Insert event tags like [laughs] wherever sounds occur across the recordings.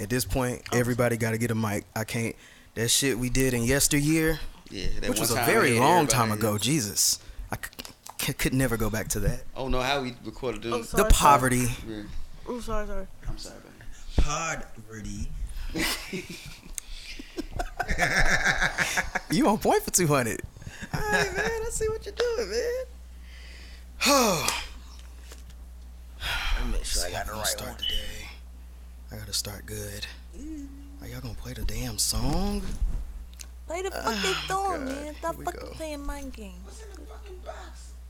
At this point, everybody got to get a mic. I can't. That shit we did in yesteryear, Yeah, that which was a very long time everybody- ago. Jesus, I c- c- could never go back to that. Oh don't how we recorded Oh, this. sorry, The poverty. Yeah. Oh, sorry, sorry. I'm sorry, man. Poverty. [laughs] you on point for two hundred. All right, man. I see what you're doing, man. [sighs] Oh. Make sure I got the gonna right one. today. I gotta start good. Are y'all gonna play the damn song? Play the ah, fucking Oh, song, God. man. Here Stop we fucking go. playing mind games.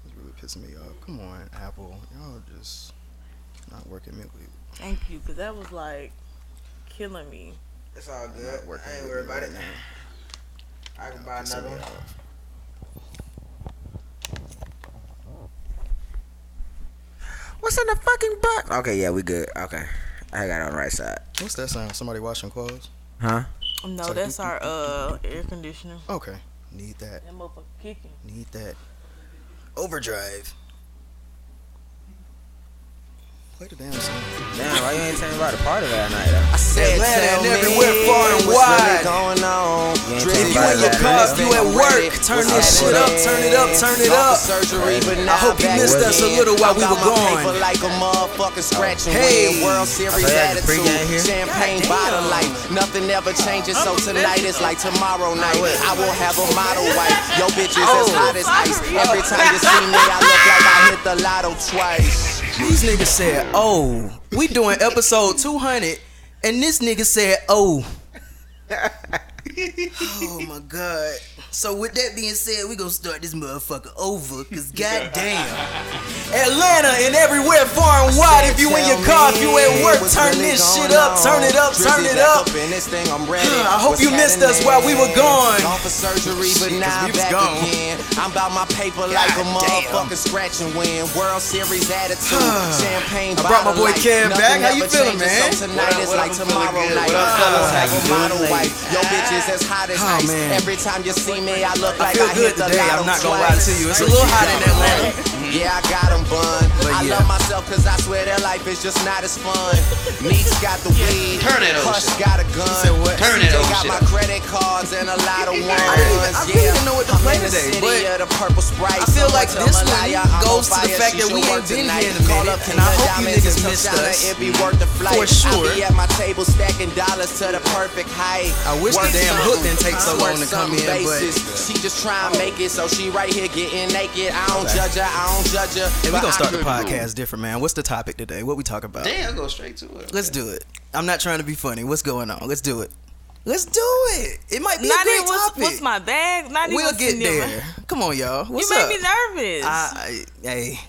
It's really pissing me off. Come on, Apple. Y'all just not working with me. Thank you, because that was like killing me. It's all Not good. working I ain't with worried about right it. now. I can buy another one. What's in the fucking box? Okay, yeah, we good. Okay. I got it on the right side. What's that sound? Somebody washing clothes? Huh? No, So that's our uh air conditioner. Okay. Need that. That motherfucker kicking. Need that. Overdrive. Play the damn song. Damn, why you ain't telling me about the party that night though? I said, Atlanta tell and me everywhere far and what's wide. really going on. You ain't Drip, telling If you about in your last car, if you at work, turn this shit up, turn it up, turn it up. Surgery, but now I hope you missed us a little while we were gone. like a motherfucking scratch and Hey. win. World Series I heard the pregame here. attitude, champagne bottle damn. life. Nothing ever changes, so tonight is like tomorrow night. I will have a model wife. Yo, bitch is as hot as ice. Every time you see me, I look like I hit the lotto twice. These niggas said, oh, we doing episode 200, and this nigga said, oh. [laughs] oh my god. So with that being said, we gonna start this motherfucker over, cause goddamn. Atlanta and everywhere far and wide. If you in your car, if you at work, turn this shit up, turn it up, turn it up. In this thing, I'm ready. I hope you missed us while we were gone. Gone for surgery, but now we I'm back again. I'm about my paper like a God motherfucking scratch and win. World Series attitude, champagne. I brought my boy light. Kev back. How you ever feeling, man? Tonight is What up, like what up? I'm tomorrow night. What up, I fellas? How you doing, wife. Yo, bitch is as hot as Oh, ice. man. Every time you see me, I look I like feel I good hit the today. I'm not gonna lie to you. It's a little hot in Atlanta. Yeah, I got them bun. But I yeah. love myself cause I swear that life is just not as fun. [laughs] Meeks got the weed. Turn old Hush got a gun. said what? Turn that old got my credit cards and a lot of ones. I didn't even- I really didn't know what to play today, but the purple sprite. I feel like this one goes to the fact that we ain't been here in a Call minute, up and I hope you niggas missed us. It be worth the flight. For sure. I be at my table stacking dollars to the perfect height. I wish the damn hook didn't take so long to come in, but- she just try and make it, so she right here getting naked. I don't judge her, I don't judge her. Hey, we but gonna start the could- podcast different, man. What's the topic today? What we talk about? Damn, go straight to it. Let's do it. I'm not trying to be funny. What's going on? Let's do it. Let's do it. It might be Not a great even what's, topic. what's my bag. Not we'll get what's in there. Come on, y'all. What's you made up? me nervous. I, I- hey,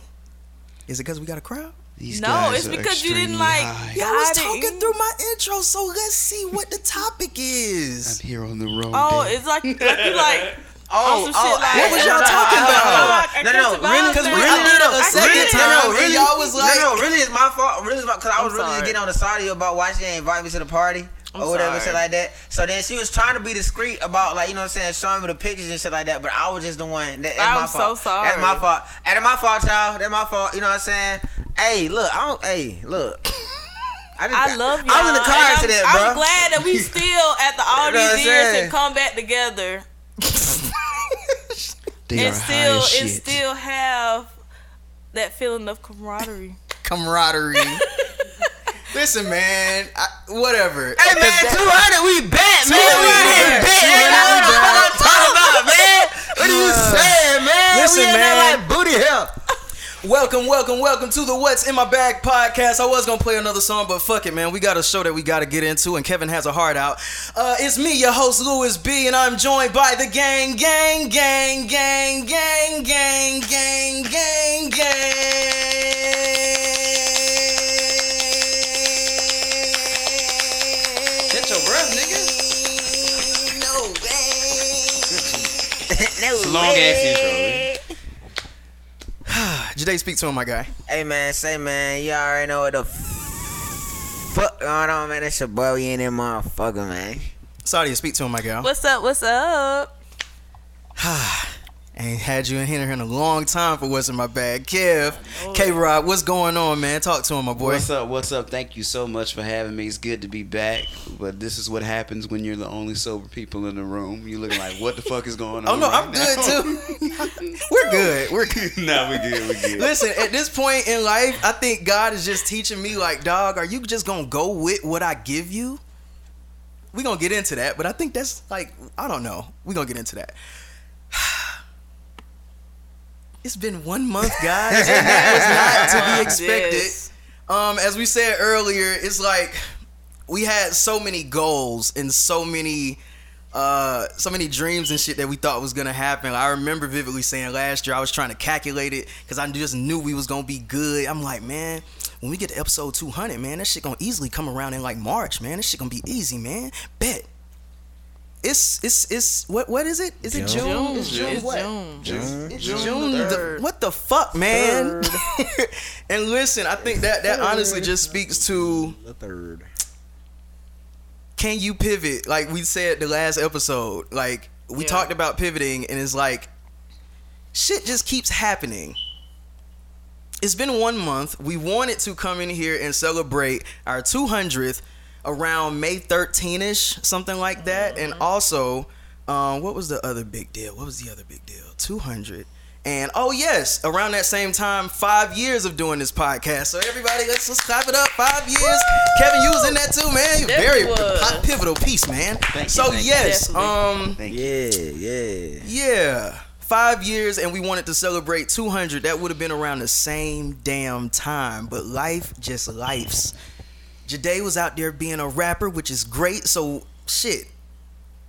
is it because we got a crowd? These No, guys it's are because you didn't, like- high. Yeah, I was talking through my intro, so let's see what the topic is. I'm here on the road. oh, day. it's like, like you like. Oh, some shit oh, like- What was y'all no, no, talking oh, about? no, No, no, really. Because we really, I no, a no, second really, time, no, no, really, y'all was like, no, no, really, it's my fault. Really, because I was really getting on the side of you about why she didn't invite me to the party. I'm or whatever, sorry. shit like that. So then she was trying to be discreet about, like, you know what I'm saying, showing me the pictures and shit like that. But I was just the one. That, that's I'm my so fault. sorry. That's my fault. That's my fault, y'all. That's my fault. You know what I'm saying? Hey, look, I don't. Hey, look. I, just I love you. I was in the car I'm, accident, I'm glad that we [laughs] still, after all You know these years, saying? can come back together they and are high still as and shit. still have that feeling of camaraderie. camaraderie. [laughs] Listen, man, I, whatever. Hey man, 200, we bet, man. We we ain't bet. 200 bet. Ain't know what we. I'm talking about, man. What are you saying, man? Listen, we in man. there like booty here. Welcome, welcome, welcome to the What's in My Bag podcast. I was gonna play another song, but fuck it, man. We got a show that we gotta get into, and Kevin has a heart out. Uh, it's me, your host, Louis B, and I'm joined by the gang, gang, gang, gang, gang, gang, gang, gang, gang. Catch your breath, nigga. No way. It's [laughs] a long ass intro. Man. Jade, speak to him, my guy. Hey man, say man, you already know what the fuck going on, man. It's your boy, we in there, motherfucker, man. Sadia, speak to him, my gal. What's up? What's up? [sighs] [sighs] [sighs] Ain't had you in here in a long time for what's in my bag. Kev, oh, K Rock, what's going on, man? Talk to him, my boy. What's up? What's up? Thank you so much for having me. It's good to be back. But this is what happens when you're the only sober people in the room. You looking like, what the fuck is going oh, on? Oh no, right I'm now? good too. [laughs] We're good. We're good. [laughs] nah, we good. We good. Listen, at this point in life, I think God is just teaching me, like, dog, are you just gonna go with what I give you? we gonna get into that, but I think that's like, I don't know. we gonna get into that. It's been one month, guys, and that was not to be [laughs] expected. Yes. Um, as we said earlier, it's like we had so many goals and so many uh so many dreams and shit that we thought was gonna happen. I remember vividly saying last year I was trying to calculate it because I just knew we was gonna be good. I'm like, man, when we get to episode 200, man, that shit gonna easily come around in like March, man. This shit gonna be easy, man. Bet. It's it's it's what what is it? Is it June? June. It's June. It's what? June. June. It's June June. the the- third. what the fuck, man? [laughs] and listen, I think that that honestly just speaks to The third. can you pivot? Like we said the last episode, like we Yeah. talked about pivoting, and it's like shit just keeps happening. It's been one month. We wanted to come in here and celebrate our 200th around May 13 ish, something like that. And also, um, what was the other big deal? What was the other big deal? 200. And oh yes, around that same time, five years of doing this podcast. So everybody, let's let's clap it up. Five years. Kevin, you was in that too, man. You're very Definitely was. pi- pivotal piece, man. Thank you, so thank you. yes, Definitely. um, Thank you. Yeah, yeah. yeah, five years, and we wanted to celebrate 200. That would have been around the same damn time, but life just lifes. Jade was out there being a rapper, which is great. So shit,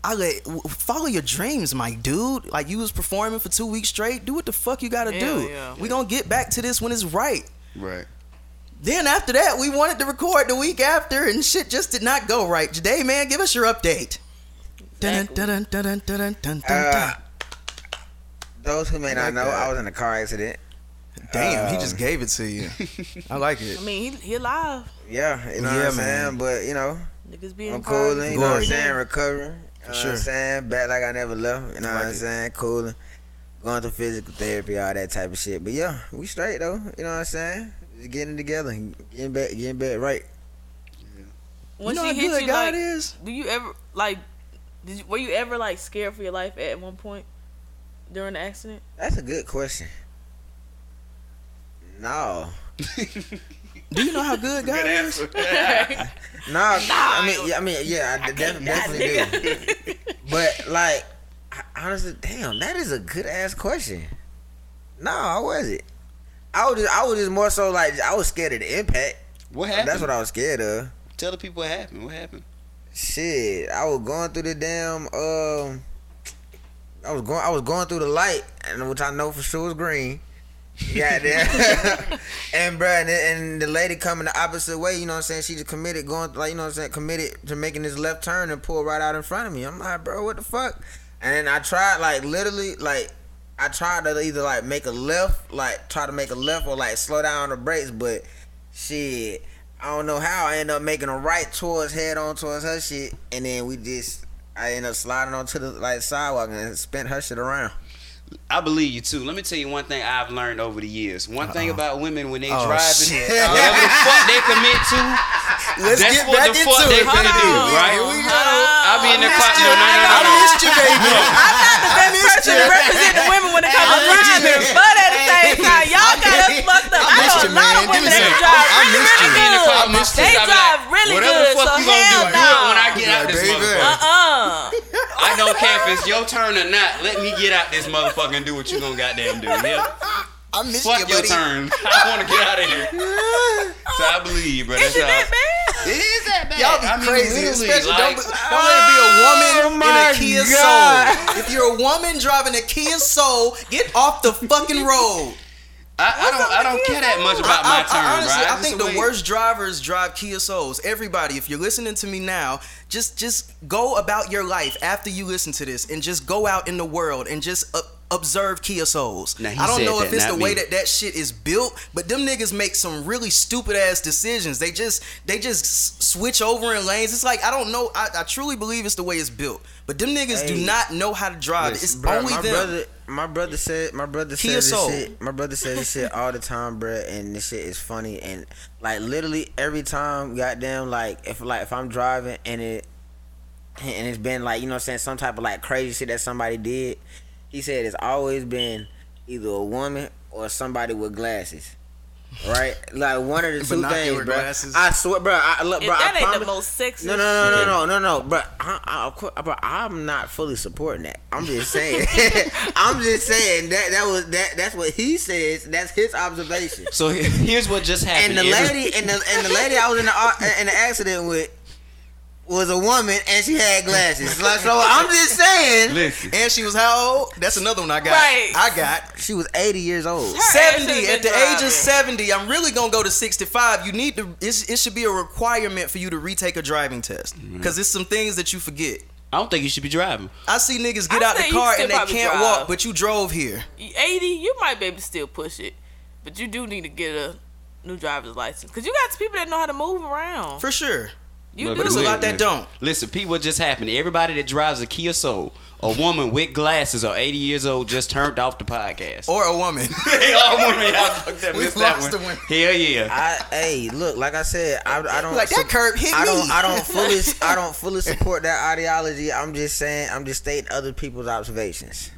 I let follow your dreams, my dude. Like you was performing for two weeks straight. Do what the fuck you gotta Yeah, do. yeah. We gonna get back to this when it's right. Right. Then after that, we wanted to record the week after, and shit just did not go right. Jade, man, give us your update. Exactly. dun dun dun dun dun dun dun. Uh, those who may not like know, that. I was in a car accident. Damn, he um, just gave it to you. I like it. I mean, he, he alive. Yeah, you know Yeah, what I'm man. saying? But, you know, Niggas being I'm cooling, you know what I'm saying? Recovering. You know sure. what I'm saying? Back like I never left. You know I what I'm it. saying? Cooling. Going through physical therapy, all that type of shit. But yeah, we straight though. You know what I'm saying? Just getting together, getting back, getting back right. Once you know you how hit good you, God like, is? do you ever like? Did you, were you ever like scared for your life at one point during the accident? That's a good question. No. [laughs] Do you know how good God is? No, [laughs] I mean, yeah, I mean, yeah, I, def- definitely do. But like, I- honestly, damn, that is a good ass question. No, I wasn't. I was just, I was just more so like I was scared of the impact. What happened? That's what I was scared of. Tell the people what happened. What happened? Shit, I was going through the damn. Um, I was going. I was going through the light, and which I know for sure was green. Goddamn. [laughs] [laughs] and bruh, and, and the lady coming the opposite way, you know what I'm saying? She just committed going like you know what I'm saying, committed to making this left turn and pull right out in front of me. I'm like, bro, what the fuck? And then I tried like literally like I tried to either like make a left, like try to make a left or like slow down on the brakes, but shit, I don't know how I end up making a right towards head on towards her shit, and then we just I end up sliding onto the like sidewalk and spent her shit around. I believe you too. Let me tell you one thing I've learned over the years. One thing about women when they Oh, driving, shit. [laughs] whatever the fuck they commit to, Let's that's get what back the fuck they baby. do, right? Here we go. I'll be in the car. No, no, no, I no, no. missed you, baby. I missed Person you. to represent the women when it comes to driving, but at the same time, y'all got us fucked up. I know a lot of women that drive I really, really the good. They drive really whatever good, the fuck so you gonna do, hell do it when I get out this motherfucker. Uh-uh. I don't care if it's your turn or not. Let me get out this motherfucker and do what you gonna goddamn do. Yeah. [laughs] I missed Fuck you, your buddy. turn. [laughs] I want to get out of here. So I believe, bro. Is That's it how. that bad? It is that bad. Y'all be I mean, crazy, literally, especially like, don't, don't let it be a oh woman Oh in a Kia God. Soul. If you're a woman driving a Kia Soul, get off the fucking road. I, I don't. I don't care that much about my turn, I, honestly. I think the the worst drivers drive Kia Souls. Everybody, if you're listening to me now, just just go about your life after you listen to this, and just go out in the world and just uh, observe Kia Souls. Now, he I don't said know if it's the not way that that shit is built, but them niggas make some really stupid ass decisions. They just they just switch over in lanes. It's like I don't know. I, I truly believe it's the way it's built, but them niggas do not know how to drive. Listen, it's Bruh, only my them. brother, my brother said, my brother Kia says Soul. this shit. My brother says this shit all the time, bruh, and this shit is funny. And like literally every time, goddamn, like if like if I'm driving and it and it's been like you know what I'm saying some type of like crazy shit that somebody did. He said it's always been either a woman or somebody with glasses. Right, like one of the [laughs] two things, bro. glasses. I swear, bro. I look, If bro. that I ain't promise, the most sexy. no, no, no, no, no, no, no. But I, I, of course, but I'm not fully supporting that. I'm just saying. [laughs] I'm just saying that that was that. That's what he says. That's his observation. So here's what just happened. And the lady and the and the lady I was in the uh, in the accident with was a woman and she had glasses. Like, so I'm just [laughs] saying Listen, And she was how old? That's another one I got. Right. I got. she was 80 years old. Her 70 at the been age of 70 i'm really gonna go to 65 you need to it should be a requirement for you to retake a driving test Mm-hmm. because it's some things that you forget I don't think you should be driving. i see niggas get I out the car and they can't drive. walk but you drove here 80, you might be able to still push it, but you do need to get a new driver's license because you got people that know how to move around. for sure you But- do. it's a lot that don't. Listen, Pete, what just happened? Everybody that drives a Kia Soul, a woman with glasses or 80 years old, just turned off the podcast. or a woman [laughs] They all want me out. Fuck that, We missed that lost one. the one. Hell yeah. I hey, look, like I said, I, I don't like that curb hit I don't I don't fully [laughs] I don't fully support that ideology. I'm just saying I'm just stating other people's observations.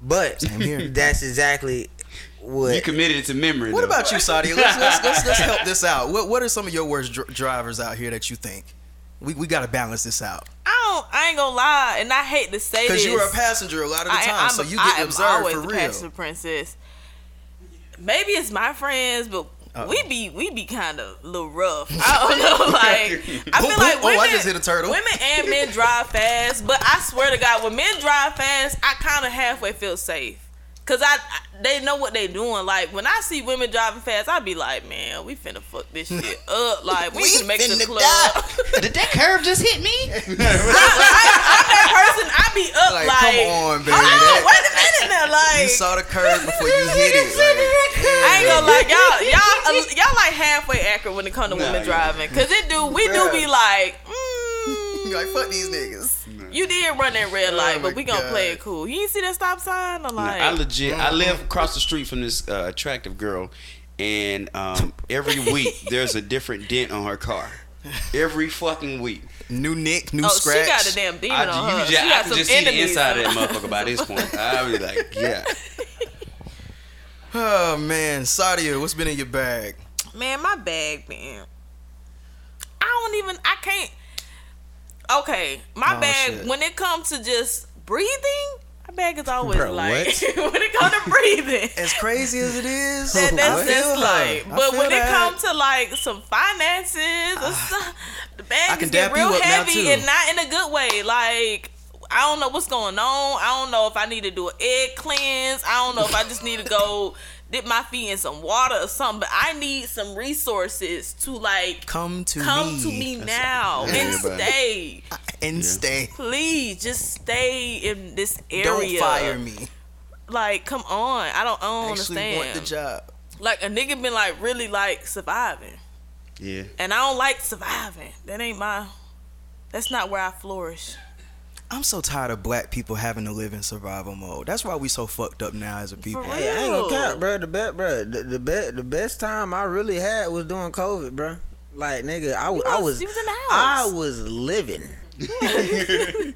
But that's exactly what You committed it to memory. what though. about you Saudi? Let's, let's, let's, let's [laughs] help this out what, what are some of your worst dr- drivers out here that you think we, we gotta balance this out I don't. I ain't gonna lie, and I hate to say because you were a passenger a lot of the I, time I'm so you I get am observed always for the real passenger princess. Maybe it's my friends, but we be we be kind of a little rough. I don't know, [laughs] like I feel like boom. Oh, I women, just hit a turtle. women and men drive fast, but I swear to God, when men drive fast, I kind of halfway feel safe. Cause I, I- they know what they doing. Like when I see women driving fast, I be like, man, we finna fuck this shit [laughs] up. Like we, We can make the finna club. die. [laughs] Did that curve just hit me? [laughs] I, am that person. I be up Like, like, come on, baby. Hold on, That- wait a minute now. Like you saw the curve before you hit it like, I ain't gonna like y'all, y'all, uh, y'all like halfway accurate when it comes to Nah, women yeah. driving, cause it do, we do be like, mm, you like fuck these niggas you did run that red light, Oh but we gonna play it cool. You ain't see that stop sign? I'm like, I legit. I live across the street from this uh, attractive girl, and um, every week [laughs] there's a different dent on her car. Every fucking week. new nick new oh, scratch she got a damn demon I, on her. you She just, I got can some just see the inside of that motherfucker by this point. [laughs] I'll be like, yeah. Oh man, Sadia, what's been in your bag? Man, my bag, man. I don't even. I can't. Okay, my Oh, bag. shit. When it comes to just breathing, my bag is always Bruh, like [laughs] when it comes to breathing. As crazy as it is, that, that's just her. like. I But feel when it comes to like some finances, or ah. some, the bag bags can get real heavy and not in a good way. Like I don't know what's going on. I don't know if I need to do an egg cleanse. I don't know if I just need to go dip my feet in some water or something. But I need some resources to like come to come me to me now Yeah, and everybody. stay. and stay. Please, just stay in this area. Don't fire me. Like, come on. I don't, I don't Actually understand. want the job. Like a nigga been like really like surviving, Yeah. and I don't like surviving. That ain't my. That's not where I flourish. I'm so tired of black people having to live in survival mode. That's why we so fucked up now as a people. For Hey, I ain't gonna Real. count, bro. The best, bro. The, the best, the best time I really had was during COVID, bro. Like, nigga, I, was, I was- was, was in the I was living. [laughs]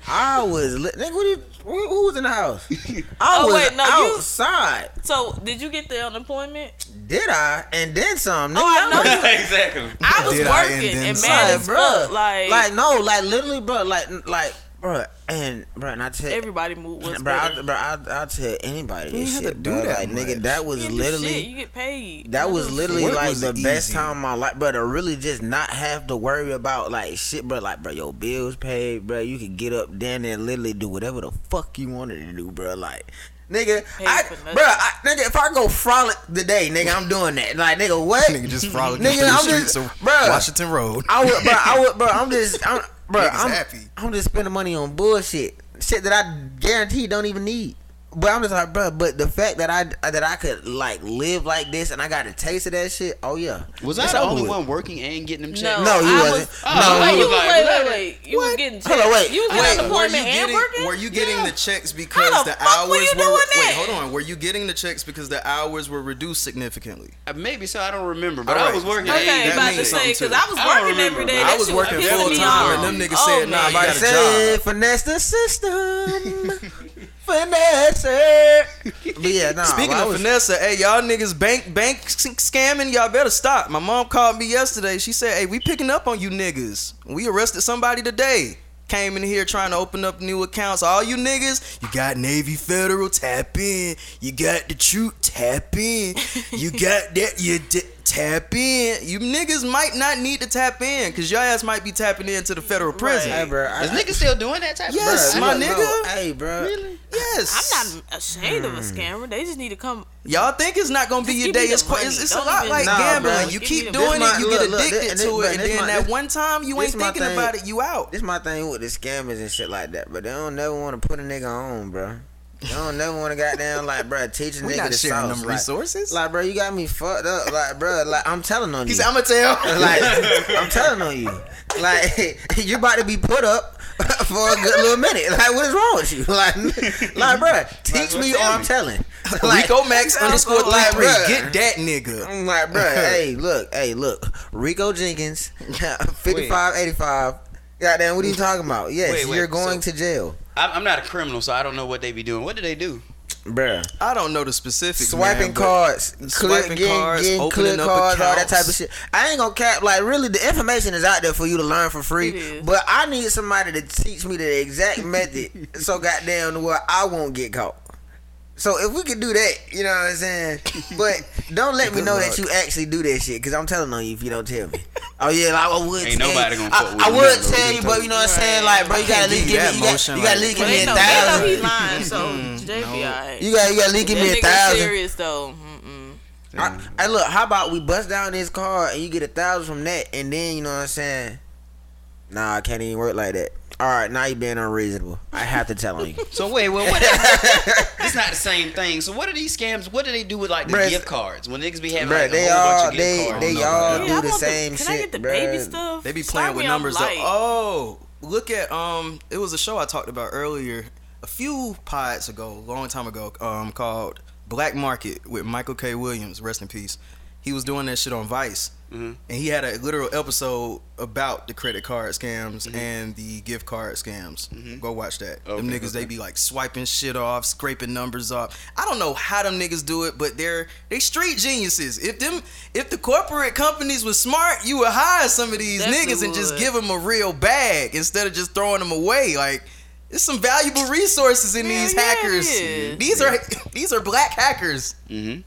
I was, li- nigga. What you, who, who was in the house? [laughs] I Oh, was wait, no, you- outside. So, did you get the unemployment? Did I? And then some. Nigga. Oh, I know [laughs] you. exactly. I was Did I working and then and mad Like, as bro, fuck. Like, like no, like literally, bro. Like, like, bro. And bro, and I tell everybody move was bro. I, bro, I, I'll tell anybody You this have shit, to do bro. that like, nigga, that was You literally. shit, you get paid. That was literally Work like was the best time of my life, bro. To really just not have to worry about like shit, bro. Like, bro, your bills paid, bro. You could get up then and literally do whatever the fuck you wanted to do, bro. Like, nigga, I, bro, I, nigga, if I go frolic today, nigga, I'm doing that. Like, nigga, what? [laughs] Nigga just frolicking Nigga, through I'm streets just- of bruh. Washington Road. I would, bro, I would, bro. I'm [laughs] just, I'm, bro, I'm happy. I'm just spending money on bullshit, shit that I guarantee don't even need. But I'm just like, bro. But the fact that I that I could like live like this and I got a taste of that shit. Oh yeah. Was I the only with. one working and getting them checks? No, No, you I wasn't. Was, Oh, no, wait, you you was was, like, wait, what? wait, wait. You was getting Hold on, wait. You was Wait, getting were unemployment you and getting working. were you getting Yeah. the checks because How the the, fuck hours were you doing wait, that? hold on. Were you getting the checks because the hours were reduced significantly? Uh, Maybe so. I don't remember, but All I was working. That- Okay, that about to say because. I was I working every remember, day. I was working full time, and them niggas Oh, said, nah, man. you gotta Somebody said finesse the system. [laughs] finesse. [laughs] But yeah, nah. Speaking I of was, Vanessa, hey y'all niggas bank bank scamming, y'all better stop. My mom called me yesterday. She said, "Hey, we picking up on you niggas. We arrested somebody today. Came in here trying to open up new accounts. All you niggas, you got Navy Federal, tap in. You got the truth, tap in. You got that, you d- tap in. You niggas might not need to tap in because your ass might be tapping into the federal prison. hey, bro. I, Is niggas still doing that type Yes, of my look, no, nigga. hey, bro. Really? Yes, I'm not ashamed Hmm. of a scammer. They just need to come. Y'all think it's not gonna be your day? It's, quite, money. it's, it's a lot like Nah, gambling. bro. You Give keep doing money. it, you Look, get look, addicted this- to this- it, and then my- that this- one time you ain't thinking thing. about it, you out. This my thing with the scammers and shit like that, but they don't never want to put a nigga on, bro. They don't never want to goddamn like, bro, teach a We nigga not the sharing sauce. them like, resources. Like, bro, you got me fucked up. Like, bro, like I'm telling on He you. said, "I'm gonna tell." [laughs] like, I'm telling on you. Like, [laughs] you're about to be put up [laughs] for a good little minute. Like, what is wrong with you? Like, like, bro, teach me or I'm telling. Like, Rico Max underscore three like, three. Get that nigga. I'm like, bro, hey, look, hey, look, Rico Jenkins, 5585. Goddamn, what are you talking about? Yes, Wait, wait, you're going so- to jail, I'm, I'm not a criminal, so I don't know what they be doing. What do they do? bruh. I don't know the specifics. Swiping man, cards, clear, swiping getting, cards, getting opening clear up cards, all that type of shit. I ain't gonna cap. Like, really, the information is out there for you to learn for free. But I need somebody to teach me the exact method, [laughs] so goddamn, where I won't get caught. So if we could do that, you know what I'm saying. But don't let [laughs] me know luck. that you actually do that shit, cause I'm telling on you if you don't tell me. Oh yeah, like, I would. Ain't tell nobody you. gonna fuck I, with I you would now, tell you, but you know what I'm saying. Like, bro, you gotta at least give you give me. that You got, motion, you gotta at like- least give me a know, they know he lying, so Mm, Jay be alright. You got, you gotta at least give me that a nigga thousand. serious though. I, hey, look, how about we bust down this car and you get a thousand from that, and then you know what I'm saying? Nah, I can't even work like that. All right, now you being unreasonable. I have to tell on you. [laughs] So wait, well, [laughs] what? It's not the same thing. So what are these scams? What do they do with like the Bruh, gift cards when niggas be having Bruh, like they a whole all bunch of gift they cards? they know all about do I the want same Can shit, I get the bruh. baby stuff? They be Start playing with numbers. Of, oh, look at um, it was a show I talked about earlier, a few pods ago, a long time ago, um, called Black Market with Michael K. Williams. Rest in peace. He was doing that shit on Vice, Mhm. and he had a literal episode about the credit card scams and the gift card scams. Go watch that. them Okay, niggas, they be like swiping shit off, scraping numbers off. I don't know how them niggas do it, but they're they street geniuses. If them, if the corporate companies was smart, you would hire some of these Definitely niggas and just give them a real bag instead of just throwing them away. Like, there's some valuable resources in Yeah, these yeah, hackers. These are [laughs] these are black hackers. Mm-hmm.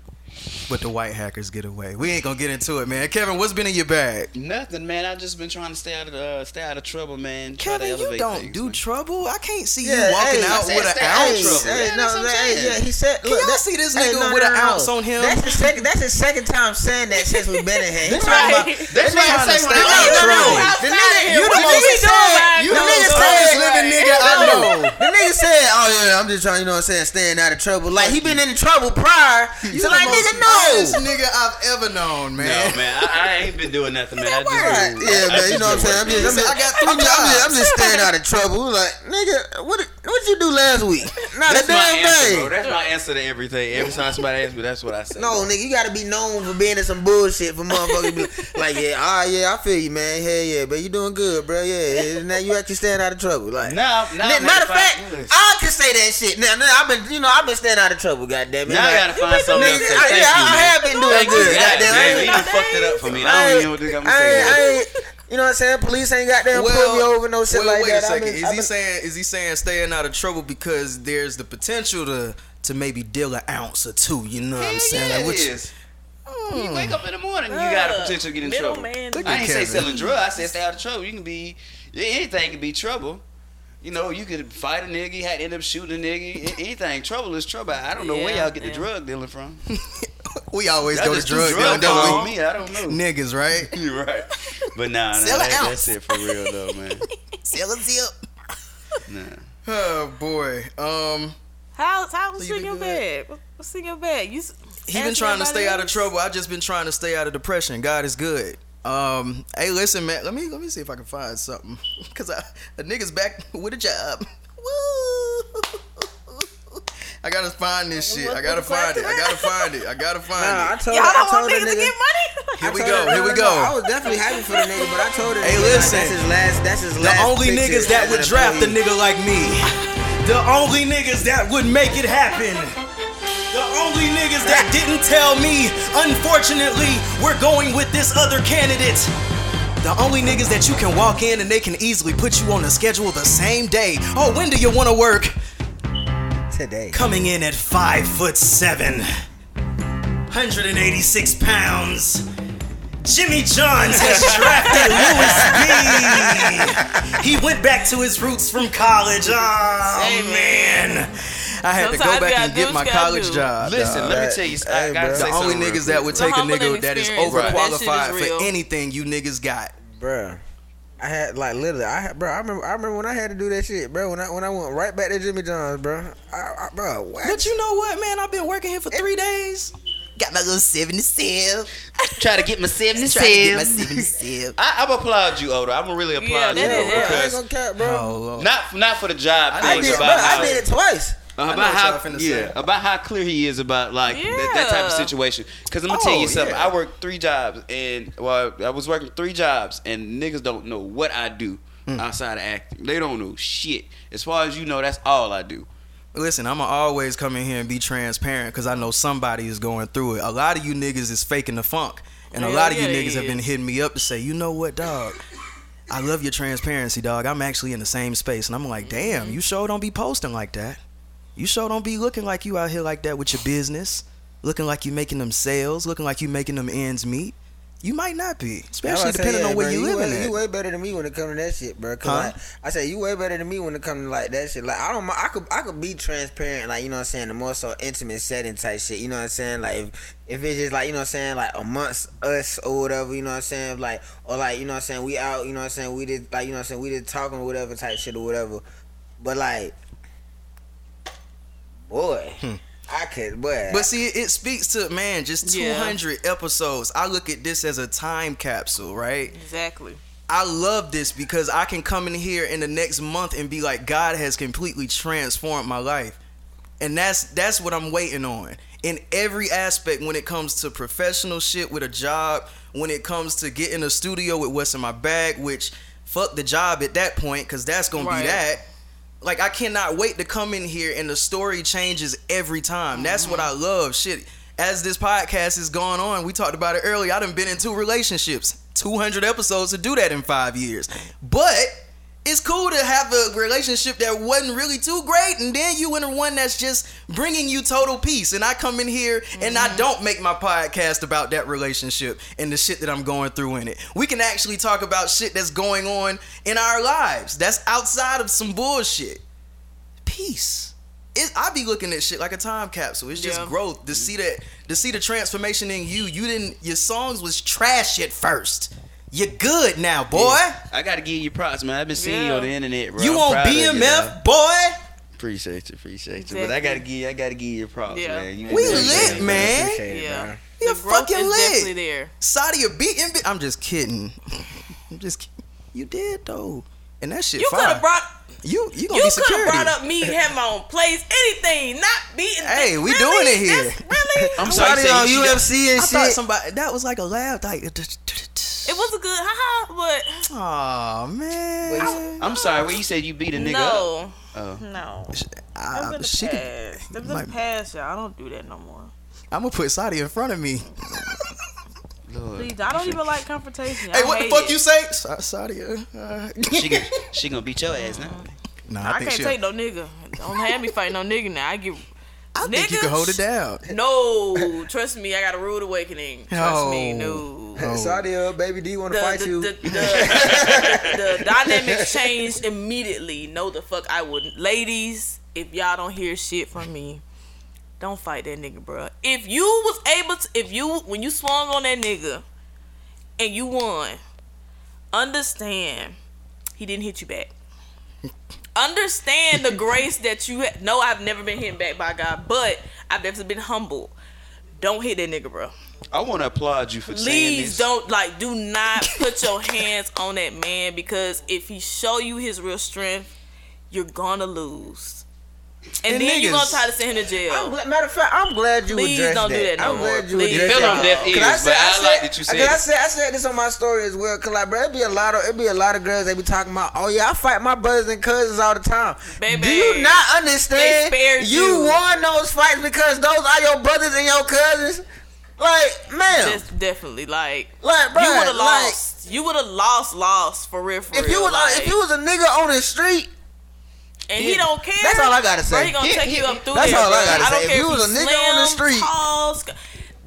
But the white hackers get away. We ain't gonna get into it, man. Kevin, what's been in your bag? Nothing, man. I just been trying to stay out of uh, stay out of trouble, man. Kevin, you don't things, do man. trouble. I can't see Yeah, you walking hey, out said with an stay out of ounce. trouble. Hey, Yeah, no, that's what I'm hey, yeah, he said. Can look, y'all that- see this hey, nigga no, with no, an no. ounce on him? That's the second. That's the second time saying that since we've been in here. He That's talking right. about. That's that why I nigga- say when stay I out of was trouble. trouble. The nigga, You the the nigga most- said. You the the nigga most said. honest living nigga I know. The nigga said, "Oh yeah, I'm just trying, you know what I'm saying, staying out of trouble." Like he been in trouble prior. You so the like, most nigga, no. honest nigga I've ever known, man. No, man. I, I ain't been doing nothing, man. I just Right. been- Yeah, I man. You know what I'm saying? I'm just, I'm just, I got three I'm just, I'm just, I'm just staying out of trouble. Like, nigga, what what you do last week? [laughs] Not That's a my answer, thing. bro. That's my answer to everything. Every time somebody asks me, that's what I say. No, nigga, you gotta be known for being in some bullshit for motherfuckers. [laughs] Like, yeah, ah, yeah, I feel you, man. Hell yeah, but you doing good, bro. Yeah. Now you actually staying out of trouble. Like, Now, now, N- matter of fact. I can say that shit. Now, now I've been, you know, I've been staying out of trouble. Goddamn it. Now I gotta find something else nigga. I, Thank yeah, I, you, I have been doing good. God Goddamn, damn, you done fucked it up for me. I don't even know what I'm I saying. Ain't, I ain't, you know what I'm saying? Police ain't goddamn pull me over no shit wait, like wait that. a I've second. been- is I've he been- saying is he saying staying out of trouble because there's the potential to to maybe deal an ounce or two? You know what I'm saying? yeah, Like, it what you- is. Hmm. You wake up in the morning, you got a potential to get in trouble. Middleman. Look I at ain't say Kevin. selling drugs. I said stay out of trouble. You can be anything can be trouble. You know, you could fight a nigga, you had to end up shooting a nigga. Anything. Trouble is trouble. I don't know where y'all get the drug dealing from. [laughs] [laughs] we always Y'all go to just do drug drug don't on we? me. I don't know. Niggas, right? [laughs] You're right. But nah, nah Sell an that, ounce. that's it for real though, man. [laughs] Sell a zip. Nah. Oh boy. Um. How how What's So in your good? bag? What's in your bag? You. He been trying to stay everybody out of trouble. I just been trying to stay out of depression. God is good. Um, hey, listen, man. Let me let me see if I can find something. Cause I, a nigga's back with a job. Woo! I gotta find this shit. I gotta find it. I gotta find it. I gotta find Nah, I told Y'all I don't told want the niggas to get money. Here we go. Here we no, no, I was definitely happy for the nigga, but I told her. Hey, nigga, like, listen. that's his last. That's his last. The only niggas that would draft a nigga like me. The only niggas that would make it happen. The only niggas that didn't tell me, unfortunately, we're going with this other candidate. The only niggas that you can walk in and they can easily put you on a schedule the same day. Oh, when do you want to work? Today. Coming in at five foot seven, 186 pounds. Jimmy Johns has [laughs] drafted Louis B. He went back to his roots from college. Oh Hey, man. man, I had to go back and get my what you gotta college do. job. Listen, dog. let me tell you. I hey, gotta bro. say the only something real niggas that would take a nigga that is experience, right. That overqualified for anything you niggas got. Bruh. I had like literally, I had, bro. I remember, I remember when I had to do that shit, bro. When I when I went right back to Jimmy John's, bro. I, I, bro, what? But you know what, man? I've been working here for three days. Got my little 77. Try to get my Trying to get 77. my 77. I, I'm applaud you, Odo. I'm really applaud that you is- bro, yeah. I ain't because gonna cap, bro. Oh, not not for the job I I thing did, bro. about how I did it twice. Uh, about how yeah, say. about how clear he is about like that, that type of situation. Because I'm gonna Oh, tell you something. yeah. I work three jobs, and well, I was working three jobs, and niggas don't know what I do Hmm. outside of acting. They don't know shit. As far as you know, that's all I do. Listen, I'ma always come in here and be transparent because I know somebody is going through it. A lot of you niggas is faking the funk, and a lot of you yeah, they niggas have been hitting me up to say, you know what, dog. I love your transparency, dog. I'm actually in the same space, and I'm like, damn, you sure don't be posting like that. You sure don't be looking like you out here like that with your business, looking like you making them sales, looking like you making them ends meet. You might not be, especially I say, depending yeah, on where bro, you, you living way, at. You way better than me when it comes to that shit, bro. Cause Huh? like, I say you way better than me when it comes to like that shit. Like I don't, I could, I could be transparent, like you know what I'm saying, the more so intimate setting type shit. You know what I'm saying, like if, if it's just like you know what I'm saying, like amongst us or whatever. You know what I'm saying, like or like you know what I'm saying, we out. You know what I'm saying, we did like you know what I'm saying, we did talking or whatever type shit or whatever. But like, boy, I could, boy. Hmm. But see, it speaks to man, just Yeah. 200 episodes. I look at this as a time capsule, right? Exactly. I love this because I can come in here in the next month and be like, God has completely transformed my life, and that's that's what I'm waiting on in every aspect when it comes to professional shit with a job, when it comes to getting a studio with what's in my bag, which fuck the job at that point because that's gonna Right. be that. Like I cannot wait to come in here and the story changes every time. That's what I love. Shit. As this podcast is going on, we talked about it earlier. I done been in two relationships. 200 episodes to do that in five years. But it's cool to have a relationship that wasn't really too great, and then you enter one that's just bringing you total peace. And I come in here and I mm-hmm. don't make my podcast about that relationship and the shit that I'm going through in it. We can actually talk about shit that's going on in our lives that's outside of some bullshit. Peace. It, I be looking at shit like a time capsule. It's just Yeah. growth to see that to see the transformation in you. You didn't. Your songs was trash at first. You're good now, boy. I gotta give you props, man. I've been seeing you on the internet, bro. You I'm on proud you, BMF, boy? Appreciate you, appreciate you. But I gotta give, I gotta give you props, Yeah. man. You We lit, great, man. Appreciate it, Yeah. bro. You're the fucking is lit. definitely there. Sadia beating. Bi- I'm just kidding. [laughs] I'm just. kidding. You did though, and that shit You could have brought. you you gonna You be security. You could have brought up me having my own place, anything, not beating. Hey, we really? doing it here. That's really? [laughs] I'm sorry, Saudi on you- got- UFC and I thought somebody that was like a laugh. Like, It was a good haha, but oh man. I'm sorry. When you said you beat a nigga up, no, Oh. no. I, That was in the she could- past. That was in might- the past, y'all. I don't do that no more. I'm gonna put Sadia in front of me. Lord. Please, I don't even like confrontation. Hey, I what the fuck it. you say? Sa- Sadia. Uh, [laughs] she gonna, she gonna beat your ass now. nah, I, I, think can't take no nigga. Don't have me fight no nigga now. I get. I think you can hold it down. No, trust me, I got a rude awakening. Trust me, Oh. no. Saudi, uh, baby you want to fight the, you. the, the, [laughs] the dynamics changed immediately. No, the fuck I wouldn't. Ladies, if y'all don't hear shit from me, don't fight that nigga, bruh. If you was able to, if you when you swung on that nigga and you won, understand he didn't hit you back. Understand the grace that you ha- no i've never been hit back by god but i've definitely been humble don't hit that nigga bro. I want to applaud you for saying please don't like do not put your hands on that man because if he show you his real strength you're gonna lose and, And then you're gonna try to send him to I'm jail glad, matter of fact, I'm glad you Please addressed don't do that no I'm more. glad you Please. addressed It that. deaf Cause ears, I said- but I said- like that you said Cause I said I said this on my story as well. Cause like, bro, it be a lot of it be a lot of girls they be talking about. Oh yeah, I fight my brothers and cousins all the time. Baby, do you not understand? they you you. won those fights because those are your brothers and your cousins. Like, man, That's definitely like like, bro, you would have like, lost. You would have lost, lost for real. For If real, you was like, if you was a nigga on the street, and he don't care. That's all I gotta Bro, say. he gonna take you up through that's there. all I gotta I don't say. care If you was a you nigga on the street- tall, sc-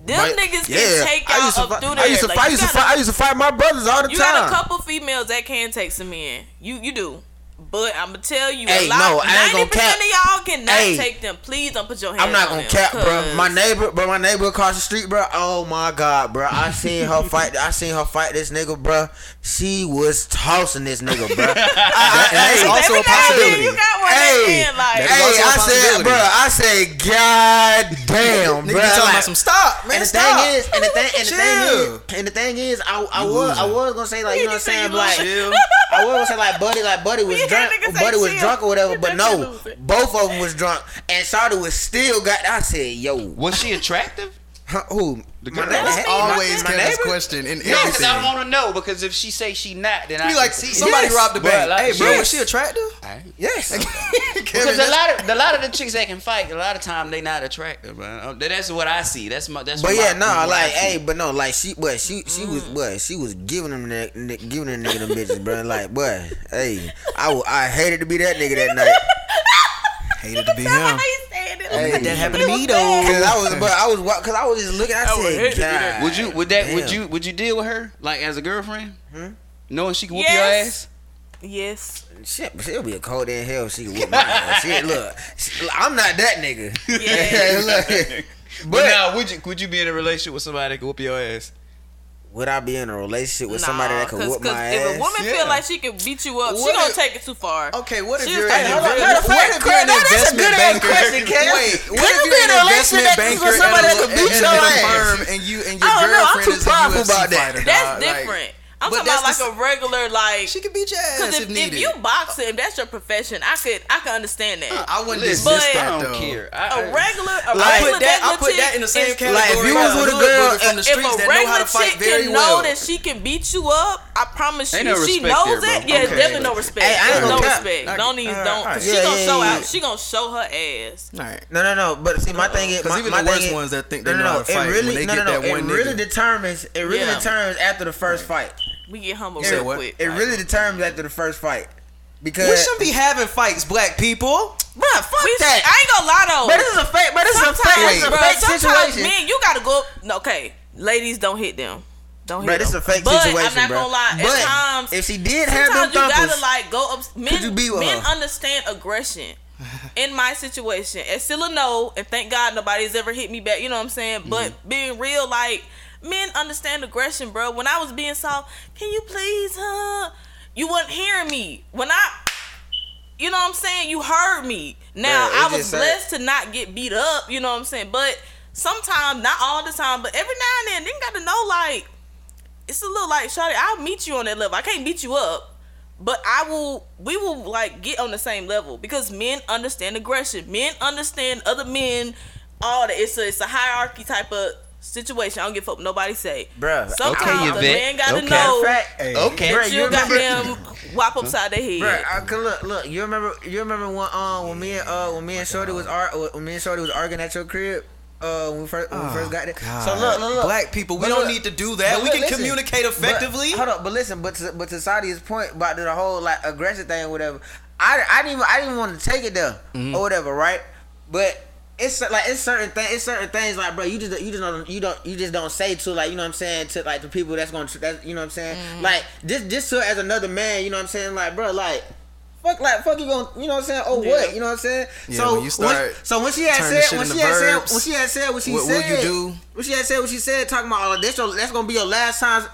them niggas can take I y'all used to up fight, through there. I used to Like, fight. I you used to got fight. I used to fight my brothers all the You time. You got a couple females that can take some in. You you do. But I'm gonna tell you, Hey, a lot, no, I ain't gonna 90% cap. of y'all cannot Hey. take them. Please don't put your hands I'm not gonna them, cap, bro. My neighbor, bro, my neighbor across the street, bro. Oh my god, bro. I [laughs] seen her fight. I seen her fight this nigga, bro. She was tossing this nigga, bro. I, I, And that's hey, also a now and then possibility. You got one Hey. that like, That is hey, also a I said, possibility. bro. I said, god damn, Nigga bro. be talking Like, about some stop, man. and the stop. thing is, and the thing, and the thing is, and the thing is, I, I was, I was gonna say like, you know what I'm saying, like, Chill. I was gonna say like, buddy, like, buddy was drunk, buddy was chill. drunk or whatever, [laughs] but no, both of them was drunk, and Shawty was still got. I said, yo, Was she attractive? Huh, who? The My girl. neighbor? That's My- always my Kevin's neighbor? question in No, because everything. I want to know. Because if she say she not, then I Be like, see. somebody Yes. robbed the But, bank. like, hey, bro, yes. was she attractive? Alright. Yes. Kevin, [laughs] Because a lot of a lot of the chicks that can fight, a lot of time they not attractive, man. Uh, That's what I see. That's my. That's But what yeah, my, no, what I like, hey, but no, like she, but she, she was, Mm. but she was giving them, that, giving them nigga them bitches, bro. Like, but hey, I, I hated to be that nigga that night. [laughs] hated to be That's how him. He said it. Hey. That happened to me though. Cause I was, but I was, cause I was just looking. I, I said, to. God, Would you? Would that? Would you? Would you deal with her like as a girlfriend? Hmm? Knowing she can whoop Yes. your ass. Yes. Shit, but she'll be a cold in hell. if She can whip my ass. Shit, [laughs] look, she- I'm not that nigga. Yeah. [laughs] Look, But, but now, would you? Would you be in a relationship with somebody that can whoop your ass? Would I be in a relationship with somebody Nah, that could 'cause- whoop 'cause my if ass? If a woman Yeah. feel like she can beat you up, she What gonna take it too far. Okay, what if She you're was an like, investment? matter What if that's a good ass banker? question, Kev. Wait, Could what if be you're in a an relationship investment banker with somebody that could beat at your ass? and you and your I don't know, I'm girlfriend too is a UFC about that. fighter? That's different. I'm but talking about like the a regular like. she could beat your ass Because if, if, needed. if you boxing, if that's your profession, I could I could understand that. I wouldn't Listen, dismiss But- that I don't though. care. I, a I- regular, a I regular put that. I put that in the same category. Like, if you was with a girl, from the streets that know how regular to fight chick very can well. know that she can beat you up, I promise you, no she knows there, it. bro. Yeah, Okay. definitely no respect. Hey, I ain't no cap. respect. I- Don't even alright, don't. alright. Cause she Yeah, gonna yeah, show yeah. out. She gonna show her ass. All right. No, no, no. But see, my thing is, 'Cause my, even my the worst thing is- ones that think they no, know no, how no. to fight, It really, when they no, get no, no. that one It really determines. It really determines after the first fight. We get humble real what? quick. It Like, really determines after the first fight because We shouldn't be having fights, black people. Bruh, fuck we, that. I ain't gonna lie though. but this is a fake. But this is a fake. sometimes, This is a bro, fake sometimes situation. men, you gotta go. Okay, ladies, don't hit them. Don't hit Bro, this is them. a fake but situation, I'm not bro. gonna lie. But at times, if she did have them sometimes you gotta like go up. Men, you be with men her? understand aggression. In my situation, it's still a no, and thank God nobody's ever hit me back. You know what I'm saying? But Mm-hmm. being real, like men understand aggression, bro. When I was being soft, can you please, huh? You wasn't hearing me when I. You know what I'm saying? You heard me. Now I was blessed to not get beat up. You know what I'm saying? But sometimes, not all the time, but every now and then, they got to know like it's a little like Shawty, I'll meet you on that level. I can't beat you up, but I will. We will like get on the same level because men understand aggression. Men understand other men. All that it's a it's a hierarchy type of situation. I don't give a fuck what nobody say. Bruh, Sometimes okay, a Yvette. man got to Okay. know fact, Hey. okay. that Bruh, you you got remember- them whop upside their head. Bruh, I look, look. You remember? You remember when um when me and uh when me and Shorty was ar- when me and Shorty was arguing at your crib uh when we first when we first got there. So look, look, look. Black people, we But don't look, need to do that. but We can listen. communicate effectively. But, hold up, but listen, but to, but to Sadia's point about the whole like aggressive thing, or whatever. I, I didn't even I didn't want to take it there Mm-hmm. or whatever, right? But it's like it's certain things. It's certain things like, bro, you just you just don't you don't you just don't say to like you know what I'm saying to like the people that's gonna that you know what I'm saying Mm-hmm. like this this to as another man, you know what I'm saying like, bro, like. Fuck like fuck you gonna you know what I'm saying oh Yeah. what you know what I'm saying Yeah, so when you start so when she had said when she had said when she had said what she what will said you do? when she had said what she said talking about oh that's your, that's gonna be your last time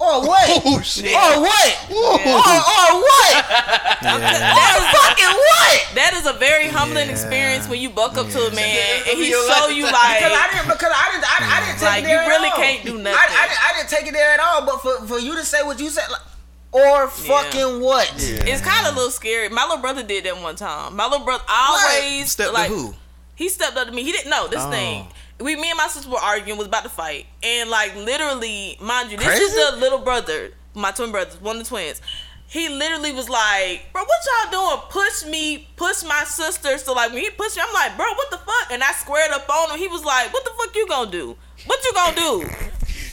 or what [laughs] Oh shit. or what Whoa. or, or what [laughs] Yeah. When you buck up to a man and he show you is- like because I didn't because I didn't I, I didn't take Like, it there you really at all. can't do nothing. I, didn't, I didn't take it there at all. But for, for you to say what you said, like, or fucking what? it's kind of a little scary. My little brother did that one time. My little brother always Step like to who? he stepped up to me. He didn't know this Oh. thing. We, me and my sister were arguing, was about to fight, and like literally, mind you, this Crazy? is the little brother, my twin brothers, one of the twins. He literally was like, "Bro, what y'all doing? Push me, push my sister." So like when he pushed me, I'm like, "Bro, what the fuck?" And I squared up on him. He was like, "What the fuck you gonna do? What you gonna do?"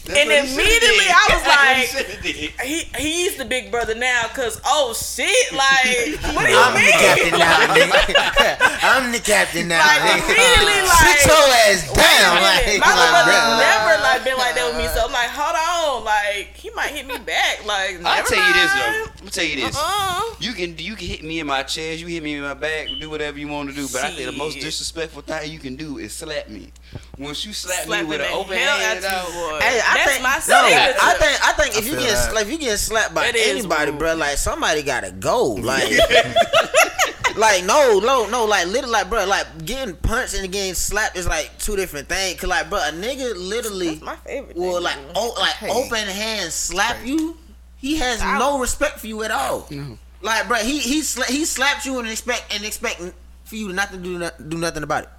And what he shoulda immediately. I was [laughs] That's what he like, he he's the big brother now, cause oh shit, like what do you I'm the mean? captain now, [laughs] nigga. [laughs] I'm the captain now. Like immediately, like Sit your ass down. Like, my little like, brother bruh. never like been like that with me, so I'm like, hold on, like he might hit me back, like I'll never tell you this though. I'm tell you this. Uh-uh. You can you can hit me in my chest, you hit me in my back, do whatever you want to do. But I think the most disrespectful thing you can do is slap me. Once you slap Slapping me with an the open hand, out you, out, boy. Hey, I That's think, my no, signature. I think I think if you get that. if you get slapped by That is anybody, bro, like somebody gotta go. [laughs] Like, [laughs] like no, no, no, like literally, like bro, like getting punched and getting slapped is like two different things. Cause like, bro, a nigga literally That's my favorite. will thing like to o- like Hey. open hand slap you. He has no respect for you at all. No. Like, bro, he he sla- he slapped you and expect and expect for you not to do no- do nothing about it.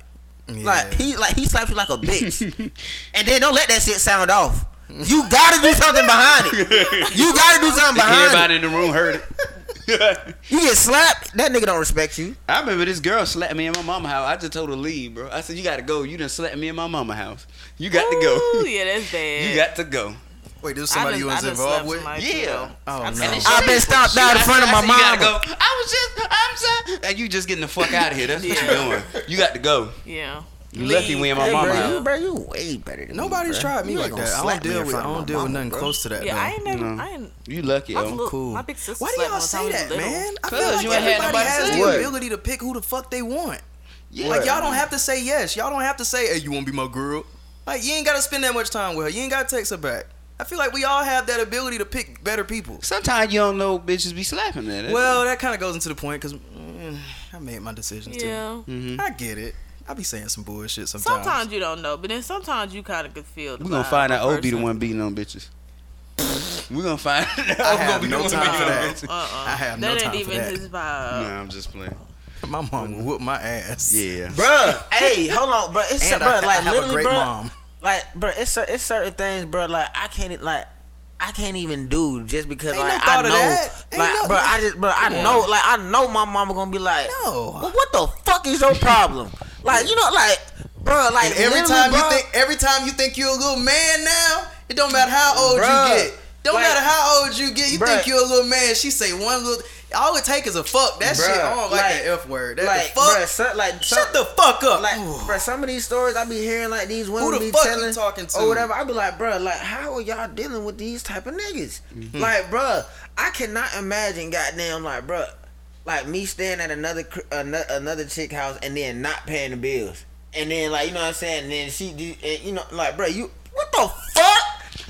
Like he like he slaps you like a bitch, [laughs] and then don't let that shit sound off. You gotta do something behind it. [laughs] You gotta do something behind everybody it. Everybody in the room heard it. [laughs] You get slapped, that nigga don't respect you. I remember this girl slapped me in my mama house. I just told her leave, bro. I said, "You got to go. You done slapped me in my mama house. You got to Ooh, go. yeah, that's bad. you got to go." Wait, this somebody done- you was done involved with? Yeah. too. Oh, I'm no. I've been stopped out in front of my I said, You gotta go. I was just, I'm sorry. And you just getting the fuck out of here. That's what you doing. You got to go. Yeah. You lucky we in my Hey, mama bro, you, bro, you way better than Nobody's me, tried me You like that. I don't deal with. I don't deal with nothing bro. close to that. Yeah, though. I ain't never. No. I ain't. You lucky, My, yo. little, Cool. my big sister Why do slapped y'all say when I was that, man? I Cause feel like you ain't had everybody nobody has the it. ability to pick who the fuck they want. Yeah. Like y'all don't have to say yes. Y'all don't have to say, "Hey, you want to be my girl?" Like you ain't got to spend that much time with her. You ain't got to text her back. I feel like we all have that ability to pick better people. Sometimes you don't know bitches be slapping that. Well, that kind of goes into the point because mm, I made my decisions too. Yeah. too. I get it. I be saying some bullshit sometimes. Sometimes you don't know, but then sometimes you kind of could feel. the we're gonna find out a O be the one beating on bitches. we're gonna find [laughs] out. I O gonna have no time for that. Uh-uh. I have no that time ain't for even that. his vibe. Nah, I'm just playing. My mom will whoop my ass. Yeah. Bruh, hey, hold on, bro. It's And bro, I, like I have a great bro. mom. Like, bro, it's it's certain things, bro. Like I can't like. I can't even do just because Ain't like thought I of know, like, no- bro, I just, bro, I Yeah. know, like, I know my mama gonna be like, No. well, what the fuck is your problem? like, you know, like, bro, like, And every time bro, you think, every time you think you're a little man now, it don't matter how old Bruh, you get. Don't like- matter how old you get. You Bruh. think you're a little man. She say one little. All it take is a fuck. That shit. Bruh, I don't like, like- that f word. That like, the fuck. bruh, so, like, Shut the fuck up. like, bro, some of these stories I be hearing, like these women the be fuck you telling, talking to? or whatever. I be like, bro, like, how are y'all dealing with these type of niggas? Mm-hmm. Like, bro, I cannot imagine, goddamn, like, bro, like me staying at another cr- another chick house and then not paying the bills, and then like, you know what I'm saying? And then she, and, you know, like, bro, you, what the fuck?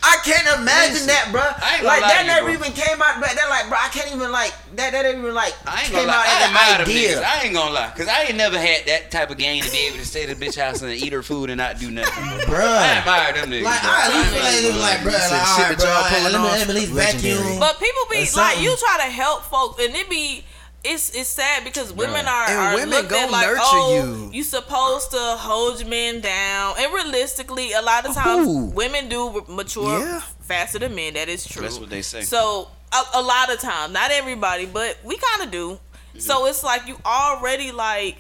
I can't imagine Listen, that, bro. I ain't gonna Like lie that to you, never bro. even came out. But that, like, bro, I can't even like that. That didn't even like I ain't came lie. out I as an them idea. niggas. I ain't gonna lie, cause I ain't never had that type of game to be able to stay at the bitch house and eat her food and not do nothing. Bro. I admire them niggas. Like, bro. I at least feel ain't like gonna it's like, lie. bro, You said like, shit all right, that y'all bro, pulling let me, off, let me at least legendary. vacuum. But people be Or like, something. you try to help folks, and it be. It's, it's sad because women are, And are women looked at like, nurture oh, you. you supposed to hold your men down. And realistically, a lot of times Who? women do mature Yeah. faster than men. That is true. That's what they say. So a, a lot of times, not everybody, but we kind of do. So it's like you already like